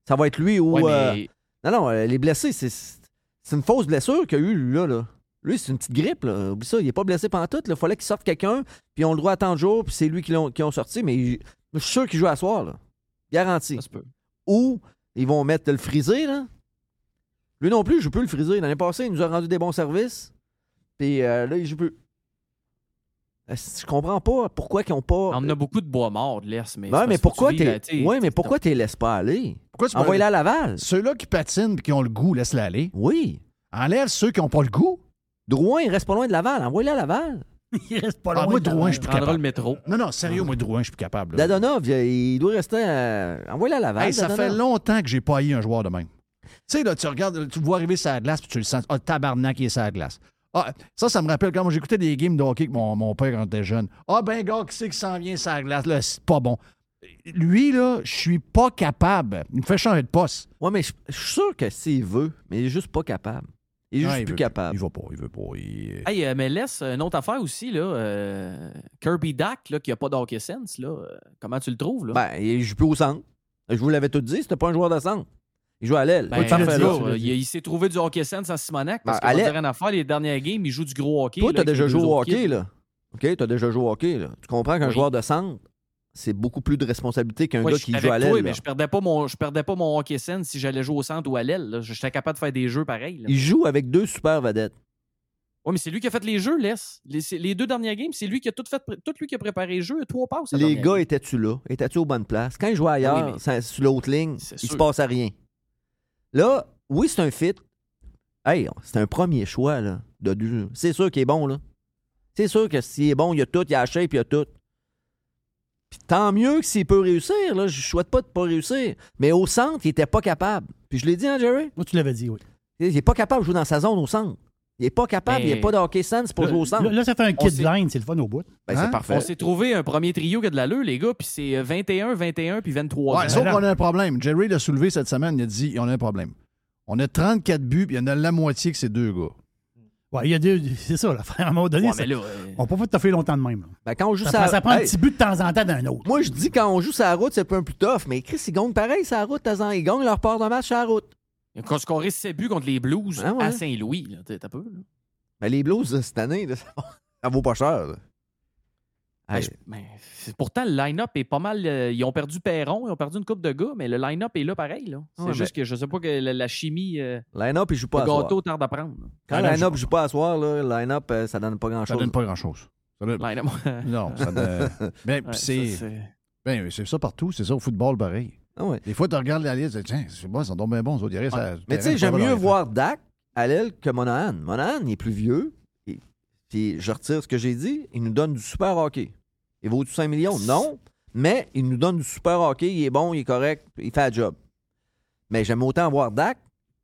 Ça va être lui ou. Ouais, euh, mais- Non, non, les blessés, c'est c'est une fausse blessure qu'il a eu, lui, là. là. Lui, c'est une petite grippe. Là. Oublie ça, il n'est pas blessé pendant tout. Il fallait qu'il sorte quelqu'un, puis ils ont le droit à tant de jours, puis c'est lui qui l'ont qui ont sorti. Mais il- je suis sûr qu'il joue à soir. Là. Garanti. Ou ils vont mettre le frisé, là. Lui non plus, je peux le friser. L'année passée, il nous a rendu des bons services. Puis euh, là, il joue plus. Euh, Je comprends pas pourquoi ils ont pas. On a beaucoup de bois mort de l'Est, mais. Ouais, mais pourquoi tu Ouais, mais pourquoi tu laisses pas aller? Pourquoi tu Envoie-les à Laval. Ceux-là qui patinent et qui ont le goût, laisse-les aller. Oui. Enlève ceux qui n'ont pas le goût. Drouin, il reste pas loin de Laval. Envoie-les à Laval. *laughs* il reste pas Ah, loin. moi, de Drouin, je suis plus capable. le métro. Non, non, sérieux, moi, Drouin, je suis plus capable. là. Dadonov, il- doit rester. à- Envoie-les à Laval. Hey, ça Dadonov. fait longtemps que j'ai pas haï un joueur de même. Tu sais, là, tu regardes, tu le vois arriver sur la glace, puis tu le sens. Ah, tabarnak, il est sur la glace. Ah, ça, ça me rappelle quand j'écoutais des games de hockey avec mon, mon père quand j'étais jeune. Ah, ben, gars, qui c'est qui s'en vient sur la glace? Là, c'est pas bon. Lui, là, je suis pas capable. Il me fait changer de poste. Ouais, mais je je suis sûr que s'il veut, mais il est juste pas capable. Il est juste Ah, il plus veut- capable. Il va pas, il veut pas. il- Hey, euh, mais laisse une autre affaire aussi, là. euh, Kirby Dak, là, qui a pas d'hockey sense, là. euh, comment tu le trouves, là? Ben, il joue plus au centre. Je vous l'avais tout dit, c'était pas un joueur de centre. Il joue à l'aile. Ben, euh, il, il s'est trouvé du hockey sense en Simonac parce Ben, dire rien à faire. Les dernières games, il joue du gros hockey. Toi, t'as déjà joué au hockey, là. OK? Tu as déjà joué au hockey. Là. Tu comprends qu'un Oui. joueur de centre, c'est beaucoup plus de responsabilité qu'un Ouais, gars qui joue à l'aile. mais là. je perdais pas mon, je perdais pas mon hockey sense si j'allais jouer au centre ou à l'aile. J'étais capable de faire des jeux pareils. Il joue avec deux super vedettes. Ouais, mais c'est lui qui a fait les jeux, laisse. Les, les deux dernières games, c'est lui qui a tout fait, tout lui qui a préparé les jeux, trois passes. Les gars étaient-tu là? Étaient-tu aux bonnes places? Quand ils jouaient ailleurs, Oui, mais- sur l'autre ligne, il se sûr. passait rien. Là, oui, c'est un fit. Hey, c'est un premier choix, là. De deux. C'est sûr qu'il est bon, là. C'est sûr que s'il est bon, il y a tout, il y a la shape, il y a tout. Puis tant mieux que s'il peut réussir, là. Je souhaite pas de pas réussir. Mais au centre, il était pas capable. Puis je l'ai dit, hein, Jerry? Moi, tu l'avais dit, oui. Il est pas capable de jouer dans sa zone au centre. Il est pas capable, il n'y a pas de hockey sense pour jouer au centre. là, là, ça fait un On kid s'est- line, c'est le fun au bout. Ben, Hein? c'est parfait. On s'est trouvé un premier trio qui a de l'allure, les gars, puis c'est euh, 21, 21 puis 23 Ouais, sauf qu'on a un problème. Jerry l'a soulevé cette semaine. Il a dit on a un problème. On a 34 buts, puis il y en a la moitié que c'est deux gars. Ouais, il y a des. C'est ça, là. À un moment donné, Ouais, ça- mais là, euh, on peut pas te faire longtemps de même. là. Ben, quand on joue Ça, sa- prend, ça prend un petit but de temps en temps d'un autre. Moi, je dis quand on joue sa route, c'est un peu plus tough. Mais Chris, ils gagnent pareil sa route. Tazan. Ils gagnent leur part de match sur la route. Quand scoré 7 buts contre les Blues Ah ouais. à Saint-Louis, t'as peu. Là. Mais les Blues, cette année, là, *laughs* ça vaut pas cher. là. Ben, je- ben, c'est- pourtant, le line-up est pas mal. euh, ils ont perdu Perron, ils ont perdu une coupe de gars, mais le line-up est là pareil. là. C'est Ouais, juste que je sais pas que la, la chimie, euh, Line-up, il joue pas le à soir. gâteau tarde à prendre. Quand Line-up line-up joue pas à soir, là, line-up, euh, ça donne pas Ça grand-chose. donne pas grand-chose. Ça donne- Line-up. *laughs* Non, ça donne- *laughs* Ben, Ouais, c'est ça, c'est- ben, c'est ça partout. C'est ça au football, pareil. Ah ouais. Des fois, tu regardes la liste, tu dis, tiens, c'est bon, ils sont donc bien bons. Mais tu sais, j'aime mieux voir Dak à l'aile que Monahan. Monahan, il est plus vieux. Puis je retire ce que j'ai dit. Il nous donne du super hockey. Il vaut-tu 5 millions? Non. Mais il nous donne du super hockey. Il est bon, il est correct, il fait la job. Mais j'aime autant voir Dak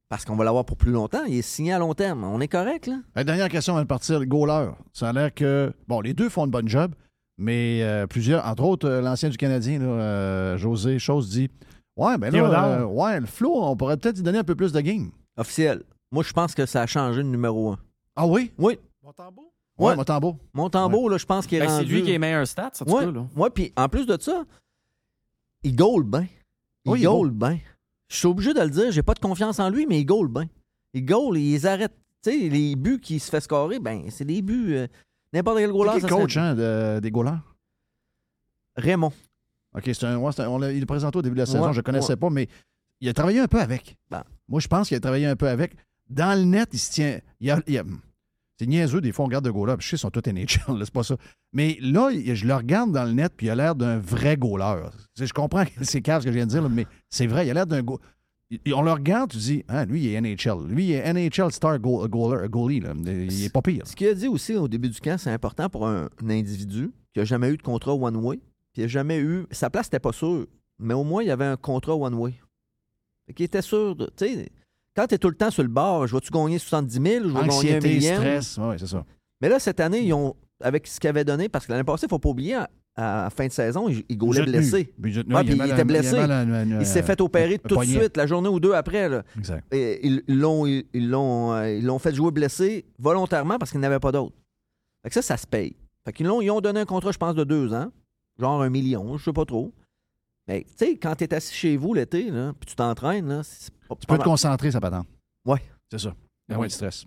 parce qu'on va l'avoir pour plus longtemps. Il est signé à long terme. On est correct, là? La dernière question avant de partir, le goaler. Ça a l'air que. Bon, les deux font une bonne job, mais euh, plusieurs, entre autres, euh, l'ancien du Canadien, là, euh, José Chose, dit Ouais, ben là, euh, ouais, le flow, on pourrait peut-être lui donner un peu plus de game. Officiel. Moi, je pense que ça a changé le numéro 1. Ah oui? Oui. Ouais. Montembeau. Montembeau, là, je pense qu'il est Ben, c'est lui qui est meilleur stats, en tout Ouais, ouais, puis en plus de ça, il goal bien. Il Oui, il goal bien. Je suis obligé de le dire, j'ai pas de confiance en lui, mais il goal bien. Il goal, il les arrête. Tu sais, les buts qu'il se fait scorer, ben, c'est des buts. euh, N'importe quel goaler, C'est ça qui le coach serait- hein, de- des goalers? Raymond. OK, c'est un, ouais, un- on il le présenté au début de la saison, Ouais, je ne connaissais ouais. pas, mais il a travaillé un peu avec. Ben. Moi, je pense qu'il a travaillé un peu avec. Dans le net, il se tient. il a- il y a- c'est niaiseux, des fois, on regarde de goaler, puis je sais, ils sont tous NHL, c'est pas ça. Mais là, je le regarde dans le net, puis il a l'air d'un vrai goaler. Je comprends que c'est calme ce que je viens de dire, mais c'est vrai, il a l'air d'un go- il- On le regarde, tu dis, ah, lui, il est NHL. Lui, il est NHL star goal- goaler, goalie. Là. Il est pas pire. Ce qu'il a dit aussi au début du camp, c'est important pour un, individu qui n'a jamais eu de contrat one-way, puis il n'a jamais eu. Sa place n'était pas sûre, mais au moins, il avait un contrat one-way. Qu'il était sûr de. Tu sais, quand tu es tout le temps sur le bord, je vais-tu gagner 70 000 ou je vais gagner un Anxiété, million? stress, ouais, c'est ça. Mais là, cette année, ils ont, avec ce qu'ils avaient donné, parce que l'année passée, il ne faut pas oublier, à, la fin de saison, il, il nu. blessé. Budget Ouais, il il était blessé. mal à- à- il s'est fait opérer tout de suite, la journée ou deux après. là. Exact. Et ils ils l'ont ils, ils l'ont euh, ils l'ont fait jouer blessé volontairement parce qu'il n'avait pas d'autre. Ça, ça se paye. Fait qu'ils l'ont, ils ont donné un contrat, je pense, de deux ans, genre un million, je sais pas trop. Mais tu sais, quand tu es assis chez vous l'été, puis tu t'entraînes, c'est Tu peux te concentrer, ça patente. Ouais. C'est ça. Il y a moins oui. de stress.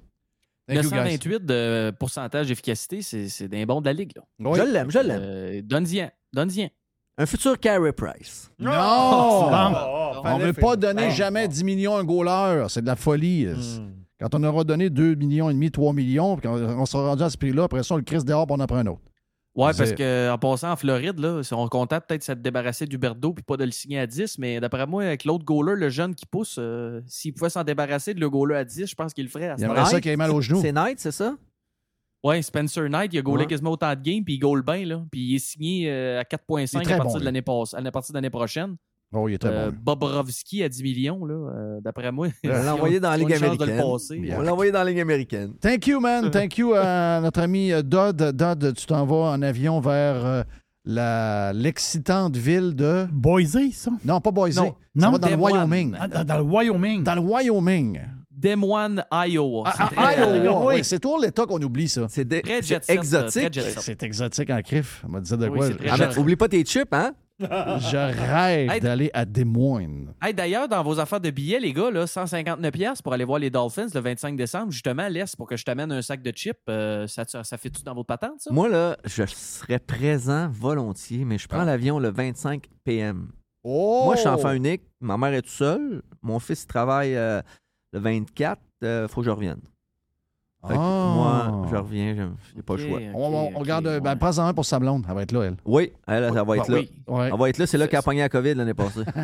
Thank you, guys. 928 de pourcentage d'efficacité, c'est c'est d'un bon de la ligue. Là. Oui. Je l'aime, je l'aime. Euh, Donne-y-en. Donne-y-en. Un futur Carey Price. Non! bon. on ne veut pas donner jamais 10 millions à un goaler. C'est de la folie. Quand on aura donné 2 millions et demi, 3 millions, puis on sera rendu à ce prix-là, après ça, on le crisse dehors, puis on en prend un autre. Ouais, C'est- parce qu'en passant en Floride, là, sont contents peut-être de se débarrasser du Berdo puis pas de le signer à 10, mais d'après moi, avec l'autre goaler, le jeune qui pousse, euh, s'il pouvait s'en débarrasser de le goaler à 10, je pense qu'il le ferait à Il ce aimerait moment-là. ça qu'il ait mal aux genoux. C'est Knight, c'est ça? Ouais, Spencer Knight, il a goalé Ouais. quasiment autant de games, puis il goal bien, là. Puis il est signé euh, à Il 4,5 est très à partir bon, de lui. l'année passe- à partir de l'année prochaine. Oh, il est très Euh, bon. Bobrovski à 10 millions, là, euh, d'après moi. On l'a *laughs* envoyé dans la Ligue américaine. passer. On l'a envoyé dans la Ligue américaine. Thank you, man. *laughs* Thank you à notre ami euh, Dodd. Dodd, tu t'en vas en avion vers euh, la- l'excitante ville de. Boise, ça? Non, pas Boise. Non. Ça Non, va dans le. Wyoming. Ah, Dans, dans le Wyoming. Dans le Wyoming. Des Moines, Iowa. Ah, C'est ah, euh, Iowa. oui. C'est toujours l'État qu'on oublie, ça. C'est exotique. C'est exotique en crif. On m'a dit ça de Oui, quoi? c'est très Ah, jet ben, oublie pas tes chips, hein? Je rêve Hey, d'aller à Des Moines. Hey, D'ailleurs, dans vos affaires de billets, les gars, là, 159$ piastres pour aller voir les Dolphins le 25 décembre, justement, laisse pour que je t'amène un sac de chips. euh, ça, ça fait-tu dans votre patente, ça? Moi, là, je serais présent volontiers, mais je prends Ah. l'avion le 25 p.m. Oh! Moi, je suis enfant unique. Ma mère est toute seule. Mon fils il travaille euh, le 24. Il faut que je revienne. Fait que Ah. Moi, je reviens. J'ai pas le choix. On, on- on ben, prends-en un pour sa blonde. Elle va être là, elle. Oui, elle, elle va être là. Oui. Ouais. Elle va être là. C'est là qu'elle a pogné la COVID l'année passée. *laughs*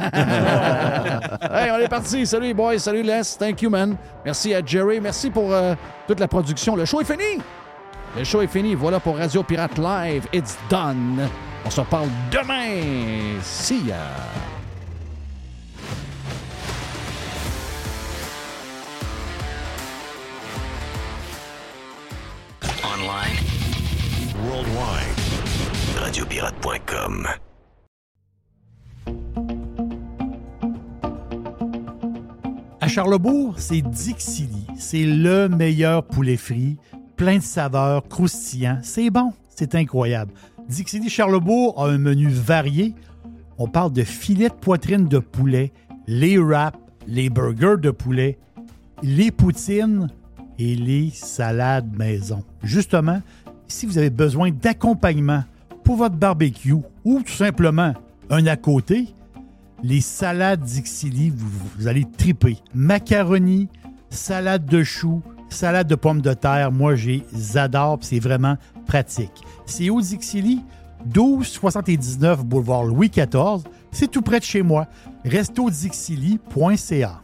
hey, on est parti. Salut les boys, salut Les. Thank you, man. Merci à Jerry. Merci pour euh, toute la production. Le show est fini. Le show est fini. Voilà pour Radio Pirate Live. It's done. On se reparle demain. See ya. À Charlebourg, c'est Dixili. C'est le meilleur poulet frit, plein de saveurs, croustillant. C'est bon, c'est incroyable. Dixili Charlebourg a un menu varié. On parle de filets de poitrine de poulet, les wraps, les burgers de poulet, les poutines et les salades maison. Justement, si vous avez besoin d'accompagnement pour votre barbecue ou tout simplement un à côté, les salades Dixili, vous, allez triper. Macaroni, salade de choux, salade de pommes de terre, moi j'adore, c'est vraiment pratique. C'est au Dixili, 1279 boulevard Louis XIV, c'est tout près de chez moi. Restodixili.ca.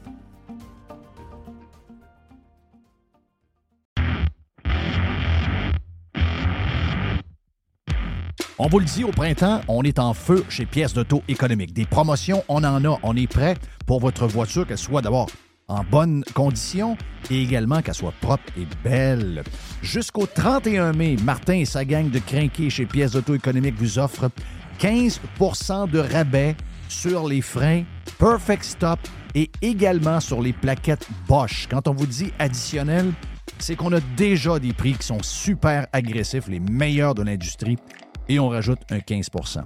On vous le dit, au printemps, on est en feu chez Pièces d'Auto économique. Des promotions, on en a. On est prêt pour votre voiture, qu'elle soit d'abord en bonne condition et également qu'elle soit propre et belle. Jusqu'au 31 mai, Martin et sa gang de crinqués chez Pièces d'Auto économique vous offrent 15% de rabais sur les freins Perfect Stop et également sur les plaquettes Bosch. Quand on vous dit additionnel, c'est qu'on a déjà des prix qui sont super agressifs, les meilleurs de l'industrie, et on rajoute un 15%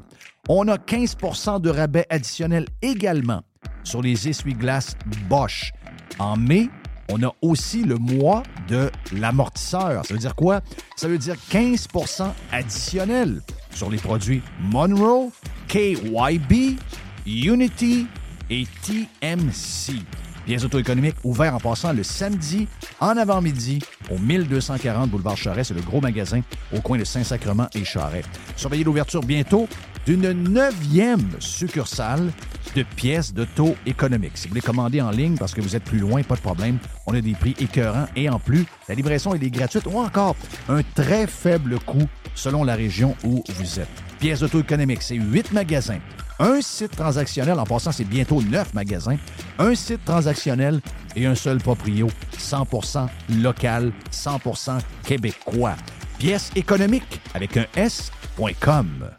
On a 15% de rabais additionnel également sur les essuie-glaces Bosch. En mai, on a aussi le mois de l'amortisseur. Ça veut dire quoi? Ça veut dire 15% additionnel sur les produits Monroe, KYB, Unity et TMC. Pièces auto-économiques ouvert en passant le samedi en avant-midi au 1240 boulevard Charret. C'est le gros magasin au coin de Saint-Sacrement et Charret. Surveillez l'ouverture bientôt d'une neuvième succursale de pièces d'auto économiques. Si vous voulez commander en ligne parce que vous êtes plus loin, pas de problème. On a des prix écœurants et en plus, la livraison est gratuite ou encore un très faible coût selon la région où vous êtes. Pièces d'auto économiques, c'est huit magasins. Un site transactionnel, en passant, c'est bientôt neuf magasins. Un site transactionnel et un seul proprio, 100% local, 100% québécois. Pièces économiques avec un S.com.